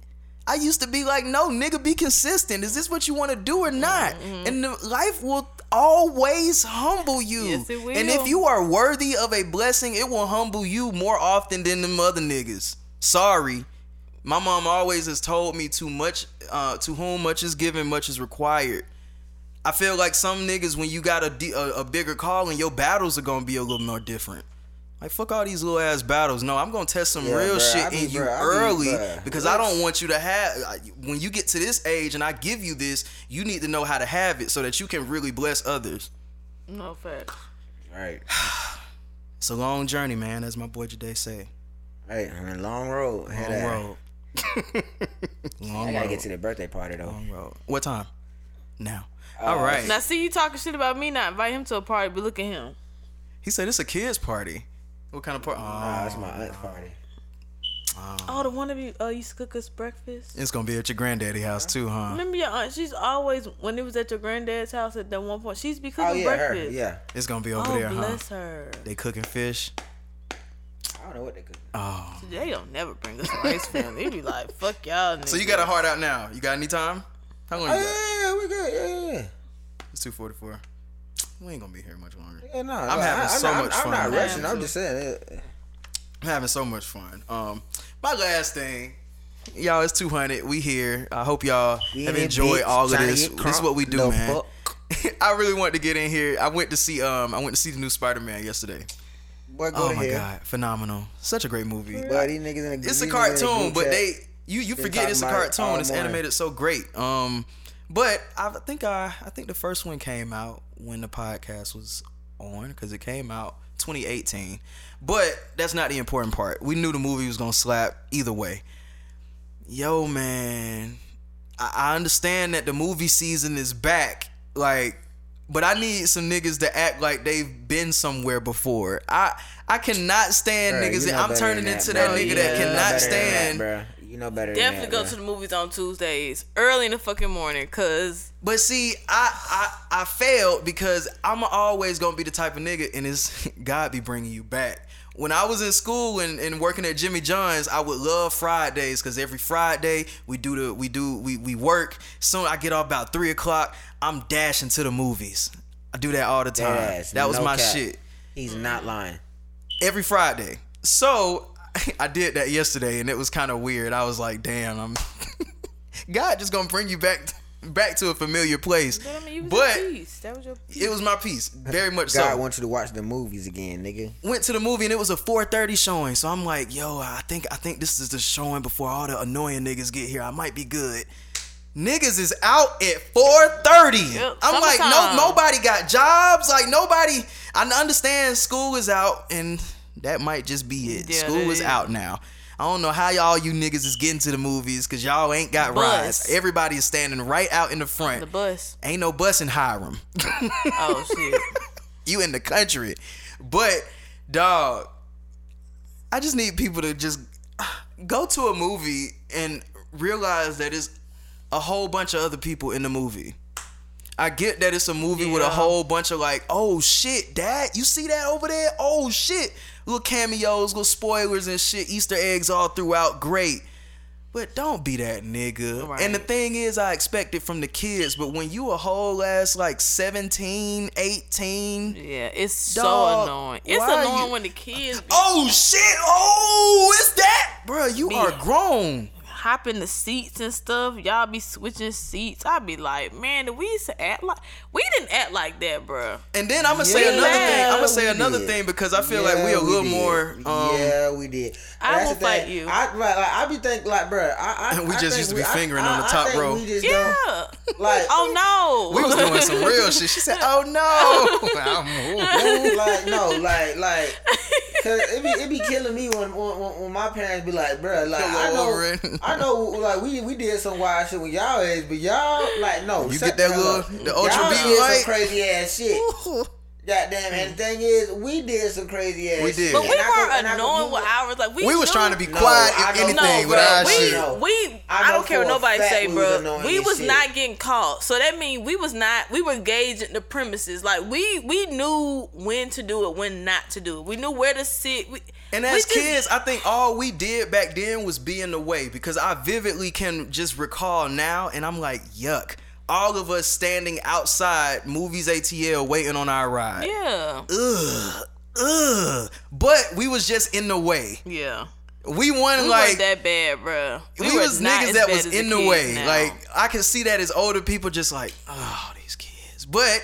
I used to be like, no, nigga, be consistent. Is this what you want to do or not? Mm-hmm. And the life will always humble you. Yes, it will. And if you are worthy of a blessing, it will humble you more often than them other niggas. Sorry. My mom always has told me too much, uh, to whom much is given, much is required. I feel like some niggas, when you got a, de- a, a bigger calling, your battles are gonna be a little more different. Like fuck all these little ass battles. No, I'm gonna test some Yeah, real bruh, shit I be- in you bruh, I be- early bruh. because I don't want you to have. When you get to this age and I give you this, you need to know how to have it so that you can really bless others. No fact. Right. [sighs] It's a long journey, man, as my boy Jade say. Right. On a long road. Long road. Long I gotta road. get to the birthday party though. Long road. What time? Now. Uh, All right. Now see you talking shit about me, not invite him to a party, but look at him. He said it's a kids party. What kind of party? Nah, it's my aunt's party. Oh, the one of you uh used to cook us breakfast. It's gonna be at your granddaddy house too, huh? Remember your aunt? She's always when it was at your granddad's house at that one point. She used be cooking Oh yeah, her. breakfast. Yeah. It's gonna be over Oh there, huh? bless her. They cooking fish. I don't know what they cook. Oh. They don't never bring us rice family. They be like, fuck y'all. So you got a heart out now. You got any time? How long Oh you got? yeah, yeah, we good. Yeah, yeah. It's two forty four. We ain't gonna be here much longer. Yeah, no, I'm no, having I, so I'm, much I'm, fun. I'm not rushing. I'm just saying. I'm having so much fun. Um, my last thing, y'all, it's two hundred. We here. I hope y'all We have enjoyed bitch all of this. This is what we do, crunk the man. [laughs] I really wanted to get in here. I went to see um, I went to see the new Spider Man yesterday. Boy, go Oh to my hell. god, phenomenal! Such a great movie. Boy, these niggas in the it's a niggas in the cartoon, but they you you forget it's a talking about it all cartoon. It's animated so great. Um, but I think I I think the first one came out when the podcast was on because it came out 2018. But that's not the important part. We knew the movie was gonna slap either way. Yo, man, I, I understand that the movie season is back. Like, but I need some niggas to act like they've been somewhere before. I I cannot stand Bruh, niggas. you know I'm turning than into bro. that nigga You that cannot better than stand. that, bruh. You know better Definitely than go that, to the movies on Tuesdays early in the fucking morning, cause But see, I, I I failed because I'm always gonna be the type of nigga, and it's [laughs] God be bringing you back. When I was in school and, and working at Jimmy John's, I would love Fridays because every Friday we do the we do we we work. Soon I get off about three o'clock. I'm dashing to the movies. I do that all the time. Deadass, that was no my cap. shit He's not lying. every Friday. So [laughs] I did that yesterday, and it was kind of weird. I was like, "Damn, I'm [laughs] God just gonna bring you back back to a familiar place." but I mean, you was But your piece. That was your piece. it was my piece, very much God so. wants you to watch the movies again, nigga. Went to the movie and it was a 4:30 showing, so I'm like, "Yo, I think I think this is the showing before all the annoying niggas get here. I might be good." niggas is out at 4:30. Yep, I'm like, no, nobody got jobs. Like nobody. I understand school is out, and that might just be it. Yeah, school that is is. out now. I don't know how y'all you niggas is getting to the movies because y'all ain't got Bus. rides. Everybody is standing right out in the front. The bus. Ain't no bus in Hiram. [laughs] Oh shit. you in the country. But dog, I just need people to just go to a movie and realize that it's a whole bunch of other people in the movie. I get that it's a movie with a whole bunch of like, oh shit, dad, you see that over there? Oh shit. Little cameos, little spoilers and shit, Easter eggs all throughout. Great. But don't be that nigga. Right. And the thing is, I expect it from the kids, but when you a whole ass like 17, 18, Yeah, it's Dog, so annoying. It's annoying you- when the kids be Oh shit! Oh, it's that, bro. You are grown. Hopping the seats and stuff. Y'all be switching seats. I be like, man, did we used to act like we didn't act like that, bro. And then I'm gonna say Yeah, another thing. I'm gonna say another did. thing because I feel like we a Yeah, little did. more. Um, yeah, we did. I That's will the fight you. I right, like I be thinking like, bro. I, I [laughs] We I just used to be I- fingering I, on the I top think row. Yeah. don't like. Oh no. We was doing some real shit. She said, "Oh no." [laughs] [laughs] I'm- like no, like like, cause it be it be killing me when when, when- my parents be like, bro, like I know. I know, like we we did some wild shit with y'all age, but y'all like no, You get that little- up. the ultra y'all beam light? some crazy ass shit. Goddamn, and the mm. thing is, we did some crazy ass. We shit. did. but we And weren't I annoying with ours. Like we, we was trying to be quiet I if don't anything No, with our we, shit. We, I I, don't care what nobody say, we bro. annoying We was shit. not getting caught, so that means we was not. We were gauging the premises. Like we, we knew when to do it, when not to do it. We knew where to sit. We, And as just- kids, I think all we did back then was be in the way because I vividly can just recall now, and I'm like, yuck. All of us standing outside movies ATL waiting on our ride. yeah, Ugh. Ugh. But we was just in the way. yeah. We won We like that bad, bro. we, were was niggas that was in the way. now. Like I can see that as older people just like, oh, these kids. But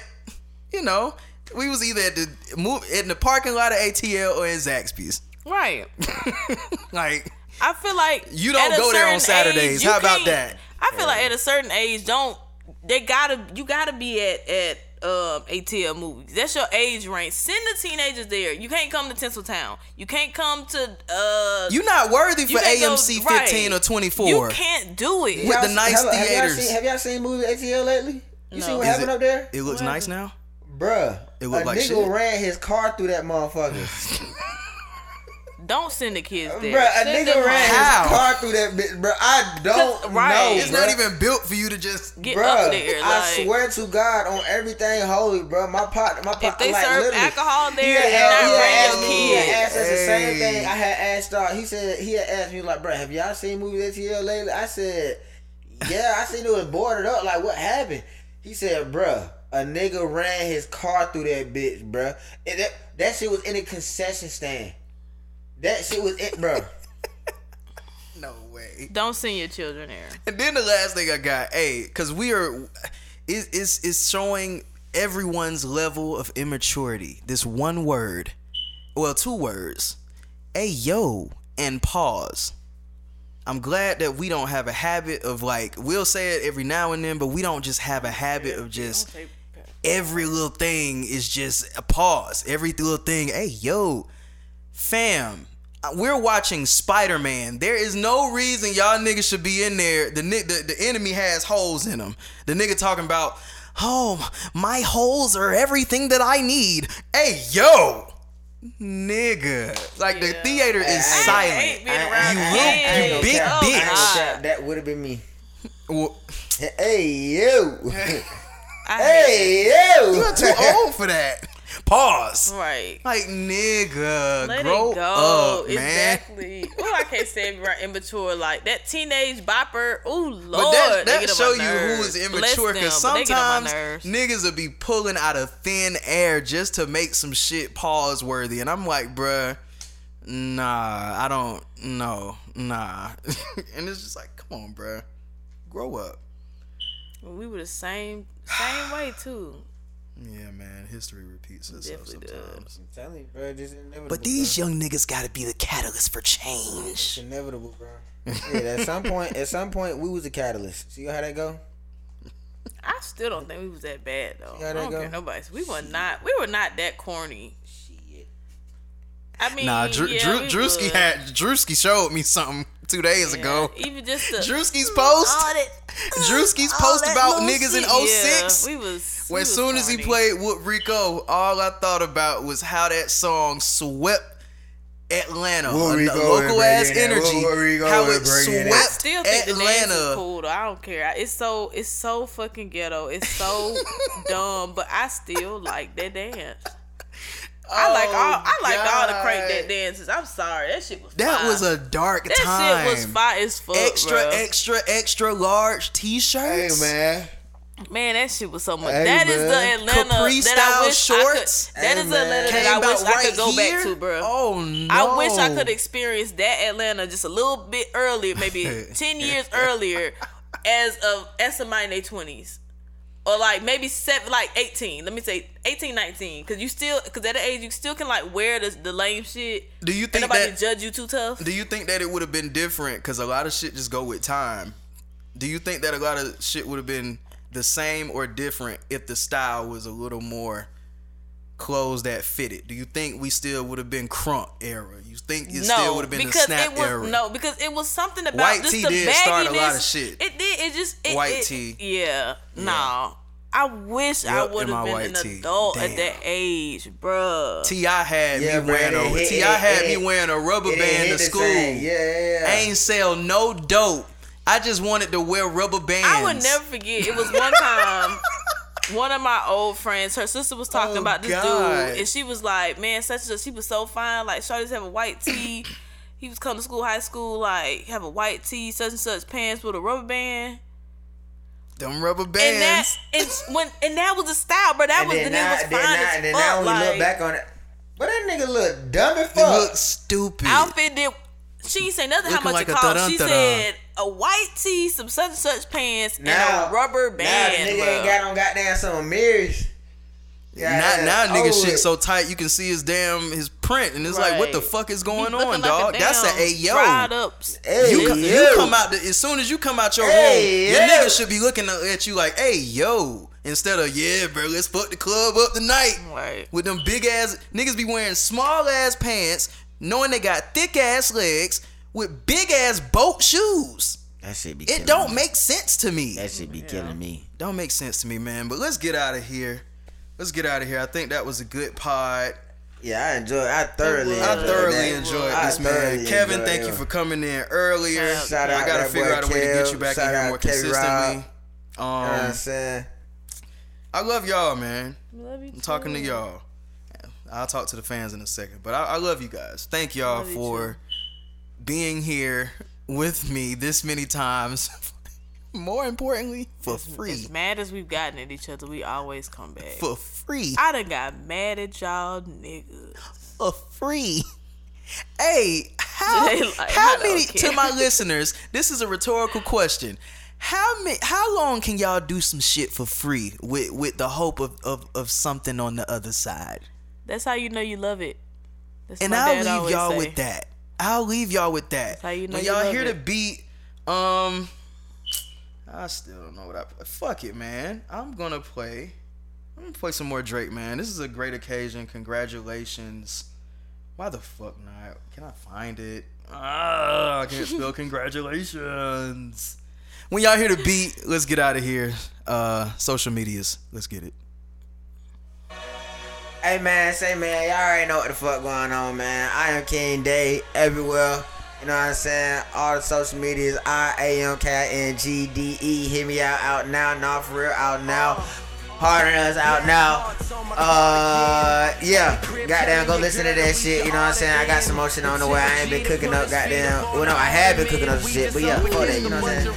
you know, we was either at the move in the parking lot of ATL or in Zaxby's. right. [laughs] Like I feel like You don't go there on Saturdays. you How about that? I feel like at a certain age, don't they gotta you gotta be at at um ATL movies. That's your age range. Send the teenagers there. You can't come to Tinseltown. You can't come to uh. you're not worthy for can't go- AMC right. 15 or 24. You can't do it. With the Y'all- nice have, Have y'all, theaters. seen, have y'all seen movie ATL lately? You No. see what Is happened it- up there? It looks nice now. Bruh, It look a like nigga shit. ran his car through that motherfucker. [laughs] Don't send the kids there. Bruh, a Send nigga ran home. How? his car through that bitch, bruh. I don't right. know. It's bruh. not even built for you to just. Get Bruh, up there. Like, I swear to God on everything holy, bro. My pot, my pot. If they like, serve literally, alcohol he there, had- do not he had bring asked your me- He had asked us the same thing. I had asked y'all. He said he had asked me like, bro, have y'all seen movies ATL lately? I said, yeah. I seen it was boarded up. Like, what happened? He said, bruh, a nigga ran his car through that bitch, bruh. And that, that shit was in a concession stand. That shit was it, bro. [laughs] No way. don't send your children there. And then the last thing I got, hey, because we are, is is is showing everyone's level of immaturity. This one word, well, two words, hey yo, and pause. I'm glad that we don't have a habit of like we'll say it every now and then, but we don't just have a habit of just every little thing is just a pause. Every little thing, hey yo, fam. We're watching Spider Man. There is no reason y'all niggas should be in there. The, the the enemy has holes in them. The nigga talking about, oh, my holes are everything that I need. Hey yo, nigga, like the theater is I- I silent. hate being I- You I- will- I you gonna big cap. Oh, I ain't gonna bitch. cap. Oh, that would have been me. Well, Hey [laughs] you. Hey you. you're too old for that. [laughs] Pause. Right. Like nigga, Let grow it go. up, man. exactly. Oh, I can't say right immature like that teenage bopper. Oh Lord, But that, that show you who is immature because but they get on my sometimes niggas will be pulling out of thin air just to make some shit pause worthy, and I'm like, bruh, nah, I don't, no, nah, [laughs] and it's just like, come on, bruh, grow up. we were the same same way too. Yeah, man. History repeats itself Definitely sometimes. I'm telling you, bro, just inevitable. But these bro. young niggas gotta be the catalyst for It's change. inevitable, bro. yeah, at some point, at some point, we was the catalyst. See how that go? I still don't think we was that bad though. See how I that don't go? care nobody. We were not. We were not that corny. Shit. I mean, Nah, Drew, yeah, Drew, we Drewski was. had Drewski showed me something two days Yeah, ago. Even just the Drewski's post. all that, [laughs] Drewski's all post about little niggas in shit. 06. Yeah, we was. we When was soon as he played Whoop Rico, all I thought about was how that song swept Atlanta. Rico local and ass energy. Rico how it bringing it. I swept still think the dance is Atlanta. cool though. I don't care. It's so it's so fucking ghetto. It's so [laughs] dumb, but I still like that dance. I like all oh, I like all the crank that dances. I'm sorry, that shit was That fire. was a dark that time. shit was fire as fuck. extra, bruh. extra, extra large t-shirts. Hey man, Man, that shit was so much. Hey, that is man. the Atlanta Capri that I wish shorts. I could. That Hey, is the. Atlanta Came that I wish out I could go here? back to, bro. Oh no! I wish I could experience that Atlanta just a little bit earlier, maybe [laughs] ten years earlier, as of as somebody in their twenties, or like maybe seven, like eighteen. Let me say 18, 19. because you still, because at the age you still can like wear the, the lame shit. Do you think nobody that? judge you too tough. Do you think that it would have been different? Because a lot of shit just go with time. Do you think that a lot of shit would have been the same or different if the style was a little more clothes that fitted? Do you think we still would have been crunk era? You think it still would have been the because snap it was era? no, because it was something about White just tee the did start a lot of shit. It did. It just it, White it- tee. Yeah, no. I wish I would have been white an tee. adult at that age, bruh. Ti had Yeah, me bro, wearing it a Ti had it- me wearing a rubber It band hit to school. same. Yeah, yeah, yeah. Ain't sell no dope. I just wanted to wear rubber bands. I would never forget. It was one time. [laughs] One of my old friends, her sister was talking Oh, about this God. dude, and she was like, "Man, such and such, he was so fine. Like, Shorty's have a white tee. [coughs] he was coming to school, high school, like have a white tee, such and such pants with a rubber band. them rubber And that, bands. and when, and that was a style, bro. That And was the now, nigga was then fine now, as and then fuck. now when we like, look back on it, but that nigga look dumb as It fuck. looked stupid. outfit did. She ain't say nothing how Looking much like it cost. She said a white tee, some such and such pants, now and a rubber Now band. the nigga bro. ain't got on goddamn some mirrors. Now, Goddamn, now nigga shit so tight you can see his damn his print and it's like what the fuck is going looking on, like dog? That's a damn hey yo. dried up. Hey, You, co- you come out the, as soon as you come out your Hey, room, your yo. nigga should be looking at you like, hey yo, instead of yeah, bro, let's fuck the club up tonight. Right. With them big ass niggas be wearing small ass pants, knowing they got thick ass legs with big ass boat shoes. That shit be. It killing don't me. make sense to me. That should be killing me. Don't make sense to me, man. But let's get out of here. Let's get out of here. I think that was a good pod. Yeah, I enjoy. I thoroughly. I I thoroughly that. enjoyed I this, man. thoroughly Kevin, enjoyed thank it. you for coming in earlier. Shout out I gotta figure out a way to get you back Shout in here out more Kevin consistently. Rob. You know what I'm Um, saying? I love y'all, man. Love you I'm talking to y'all. I'll talk to the fans in a second, but I, I love you guys. Thank y'all Love you for being here with me this many times. [laughs] More importantly, for free. As mad as we've gotten at each other, we always come back. For free. I done got mad at y'all niggas. for free. Hey, how, [laughs] like, how many to my [laughs] listeners? This is a rhetorical question. How many? How long can y'all do some shit for free with with the hope of of, of something on the other side? That's how you know you love it. That's And I'll leave y'all say. with that. I'll leave y'all with that. how you know when y'all hear it. the beat, um, I still don't know what I play. Fuck it, man. I'm gonna play. I'm gonna play some more Drake, man. This is a great occasion. Congratulations. Why the fuck not? Can I find it? Ah, I can't spell [laughs] congratulations. When y'all hear the beat, let's get out of here. Uh, social medias. Let's get it. Hey man, say man, y'all already know what the fuck going on, man. I am King Day everywhere. You know what I'm saying? All the social medias, I A M K N G D E. Hit me out, out now, not for real, out now. Harder than us out now. Uh, yeah. Goddamn, go listen to that shit. You know what I'm saying? I got some more shit on the way. I ain't been cooking up, goddamn. Well, no, I have been cooking up some shit, but yeah, fuck that. You know what I'm saying?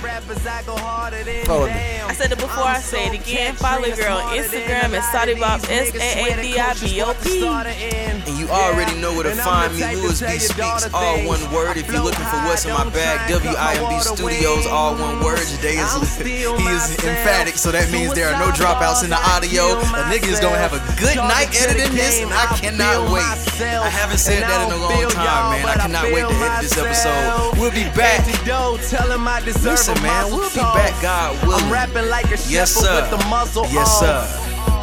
Fuck with me. I said it before, I say it again. Follow girl on Instagram at Saadibop, S A A D I B O P. And you already know where to find me. Louis B Speaks, all one word. If you're looking for what's in my bag, WIMB Studios, all one word. Today is [laughs] he is emphatic, so that means there are no dropouts in the audio. A nigga is gonna have a good night editing this, and I cannot wait. I haven't said that in a long time, man. I cannot wait to edit this episode. We'll be back. Listen, man, we'll be back, God willing. I'm rapping like a Yes, sir. with the muzzle Yes, sir.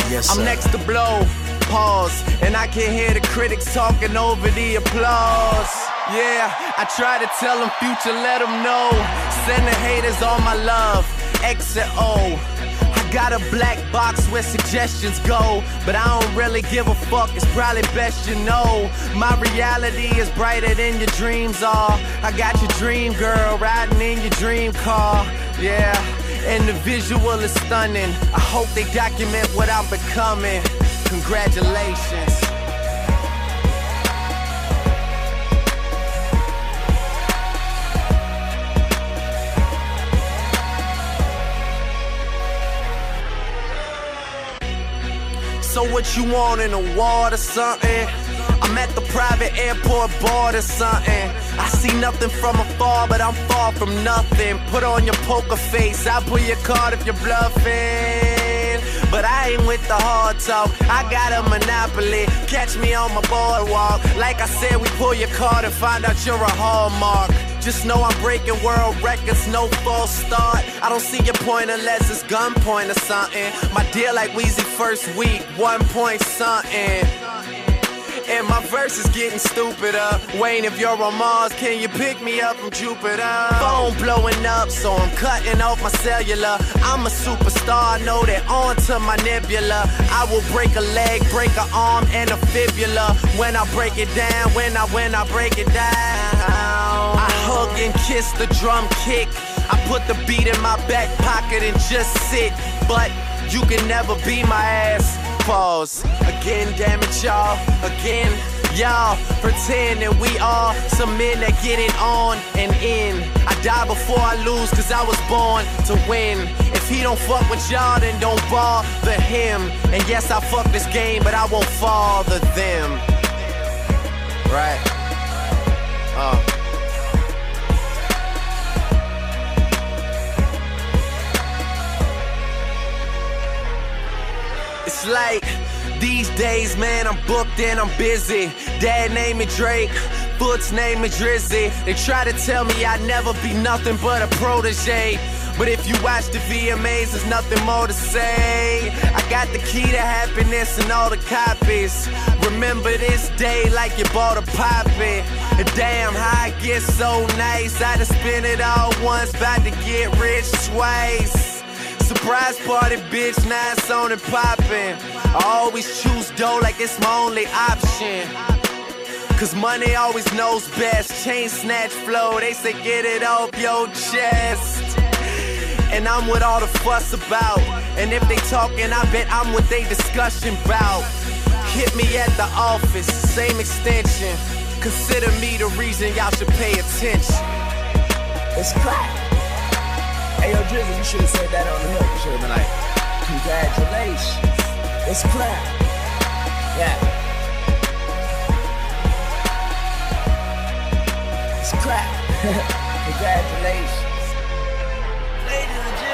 Yes, sir. I'm next to blow. Pause. And I can hear the critics talking over the applause. Yeah, I try to tell them future, let them know. Send the haters all my love. X and O. Got a black box where suggestions go, but I don't really give a fuck. It's probably best you know. My reality is brighter than your dreams are. I got your dream girl riding in your dream car. Yeah, and the visual is stunning. I hope they document what I'm becoming. Congratulations. So what you want in the water, something? I'm at the private airport board or something. I see nothing from afar, but I'm far from nothing. Put on your poker face, I'll pull your card if you're bluffing. But I ain't with the hard talk. I got a monopoly. Catch me on my boardwalk. Like I said, we pull your card and find out you're a hallmark. Just know I'm breaking world records, no false start. I don't see your point unless it's gunpoint or something. My deal like Weezy first week, one point something. And my verse is getting stupider. Wayne, if you're on Mars, can you pick me up from Jupiter? Phone blowing up, so I'm cutting off my cellular. I'm a superstar, know that onto my nebula. I will break a leg, break an arm, and a fibula. When I break it down, when I when I break it down. I hug and kiss the drum kick. I put the beat in my back pocket and just sit. But you can never be my ass. Pause. Again, damn it, y'all. Again, y'all. Pretend that we are some men that get it on and in. I die before I lose, cause I was born to win. If he don't fuck with y'all, then don't bother him. And yes, I fuck this game, but I won't father them. Right. Uh. Like these days, man, I'm booked and I'm busy. Dad named me Drake, Foot's name me Drizzy. They try to tell me I'd never be nothing but a protege. But if you watch the VMAs, there's nothing more to say. I got the key to happiness and all the copies. Remember this day like you bought a poppy. Damn, how I get so nice. I just spent it all once, about to get rich twice. Surprise party, bitch, it's on and poppin'. I always choose dough like it's my only option. Cause money always knows best. Chain snatch flow, they say get it off your chest. And I'm what all the fuss about. And if they talking, I bet I'm what they discussion bout. Hit me at the office, same extension. Consider me the reason y'all should pay attention. It's clap. Hey, yo, Drizzy, you should have said that on the hook. You should have been like, congratulations. It's clap. Yeah. It's clap. [laughs] congratulations. Ladies and gentlemen.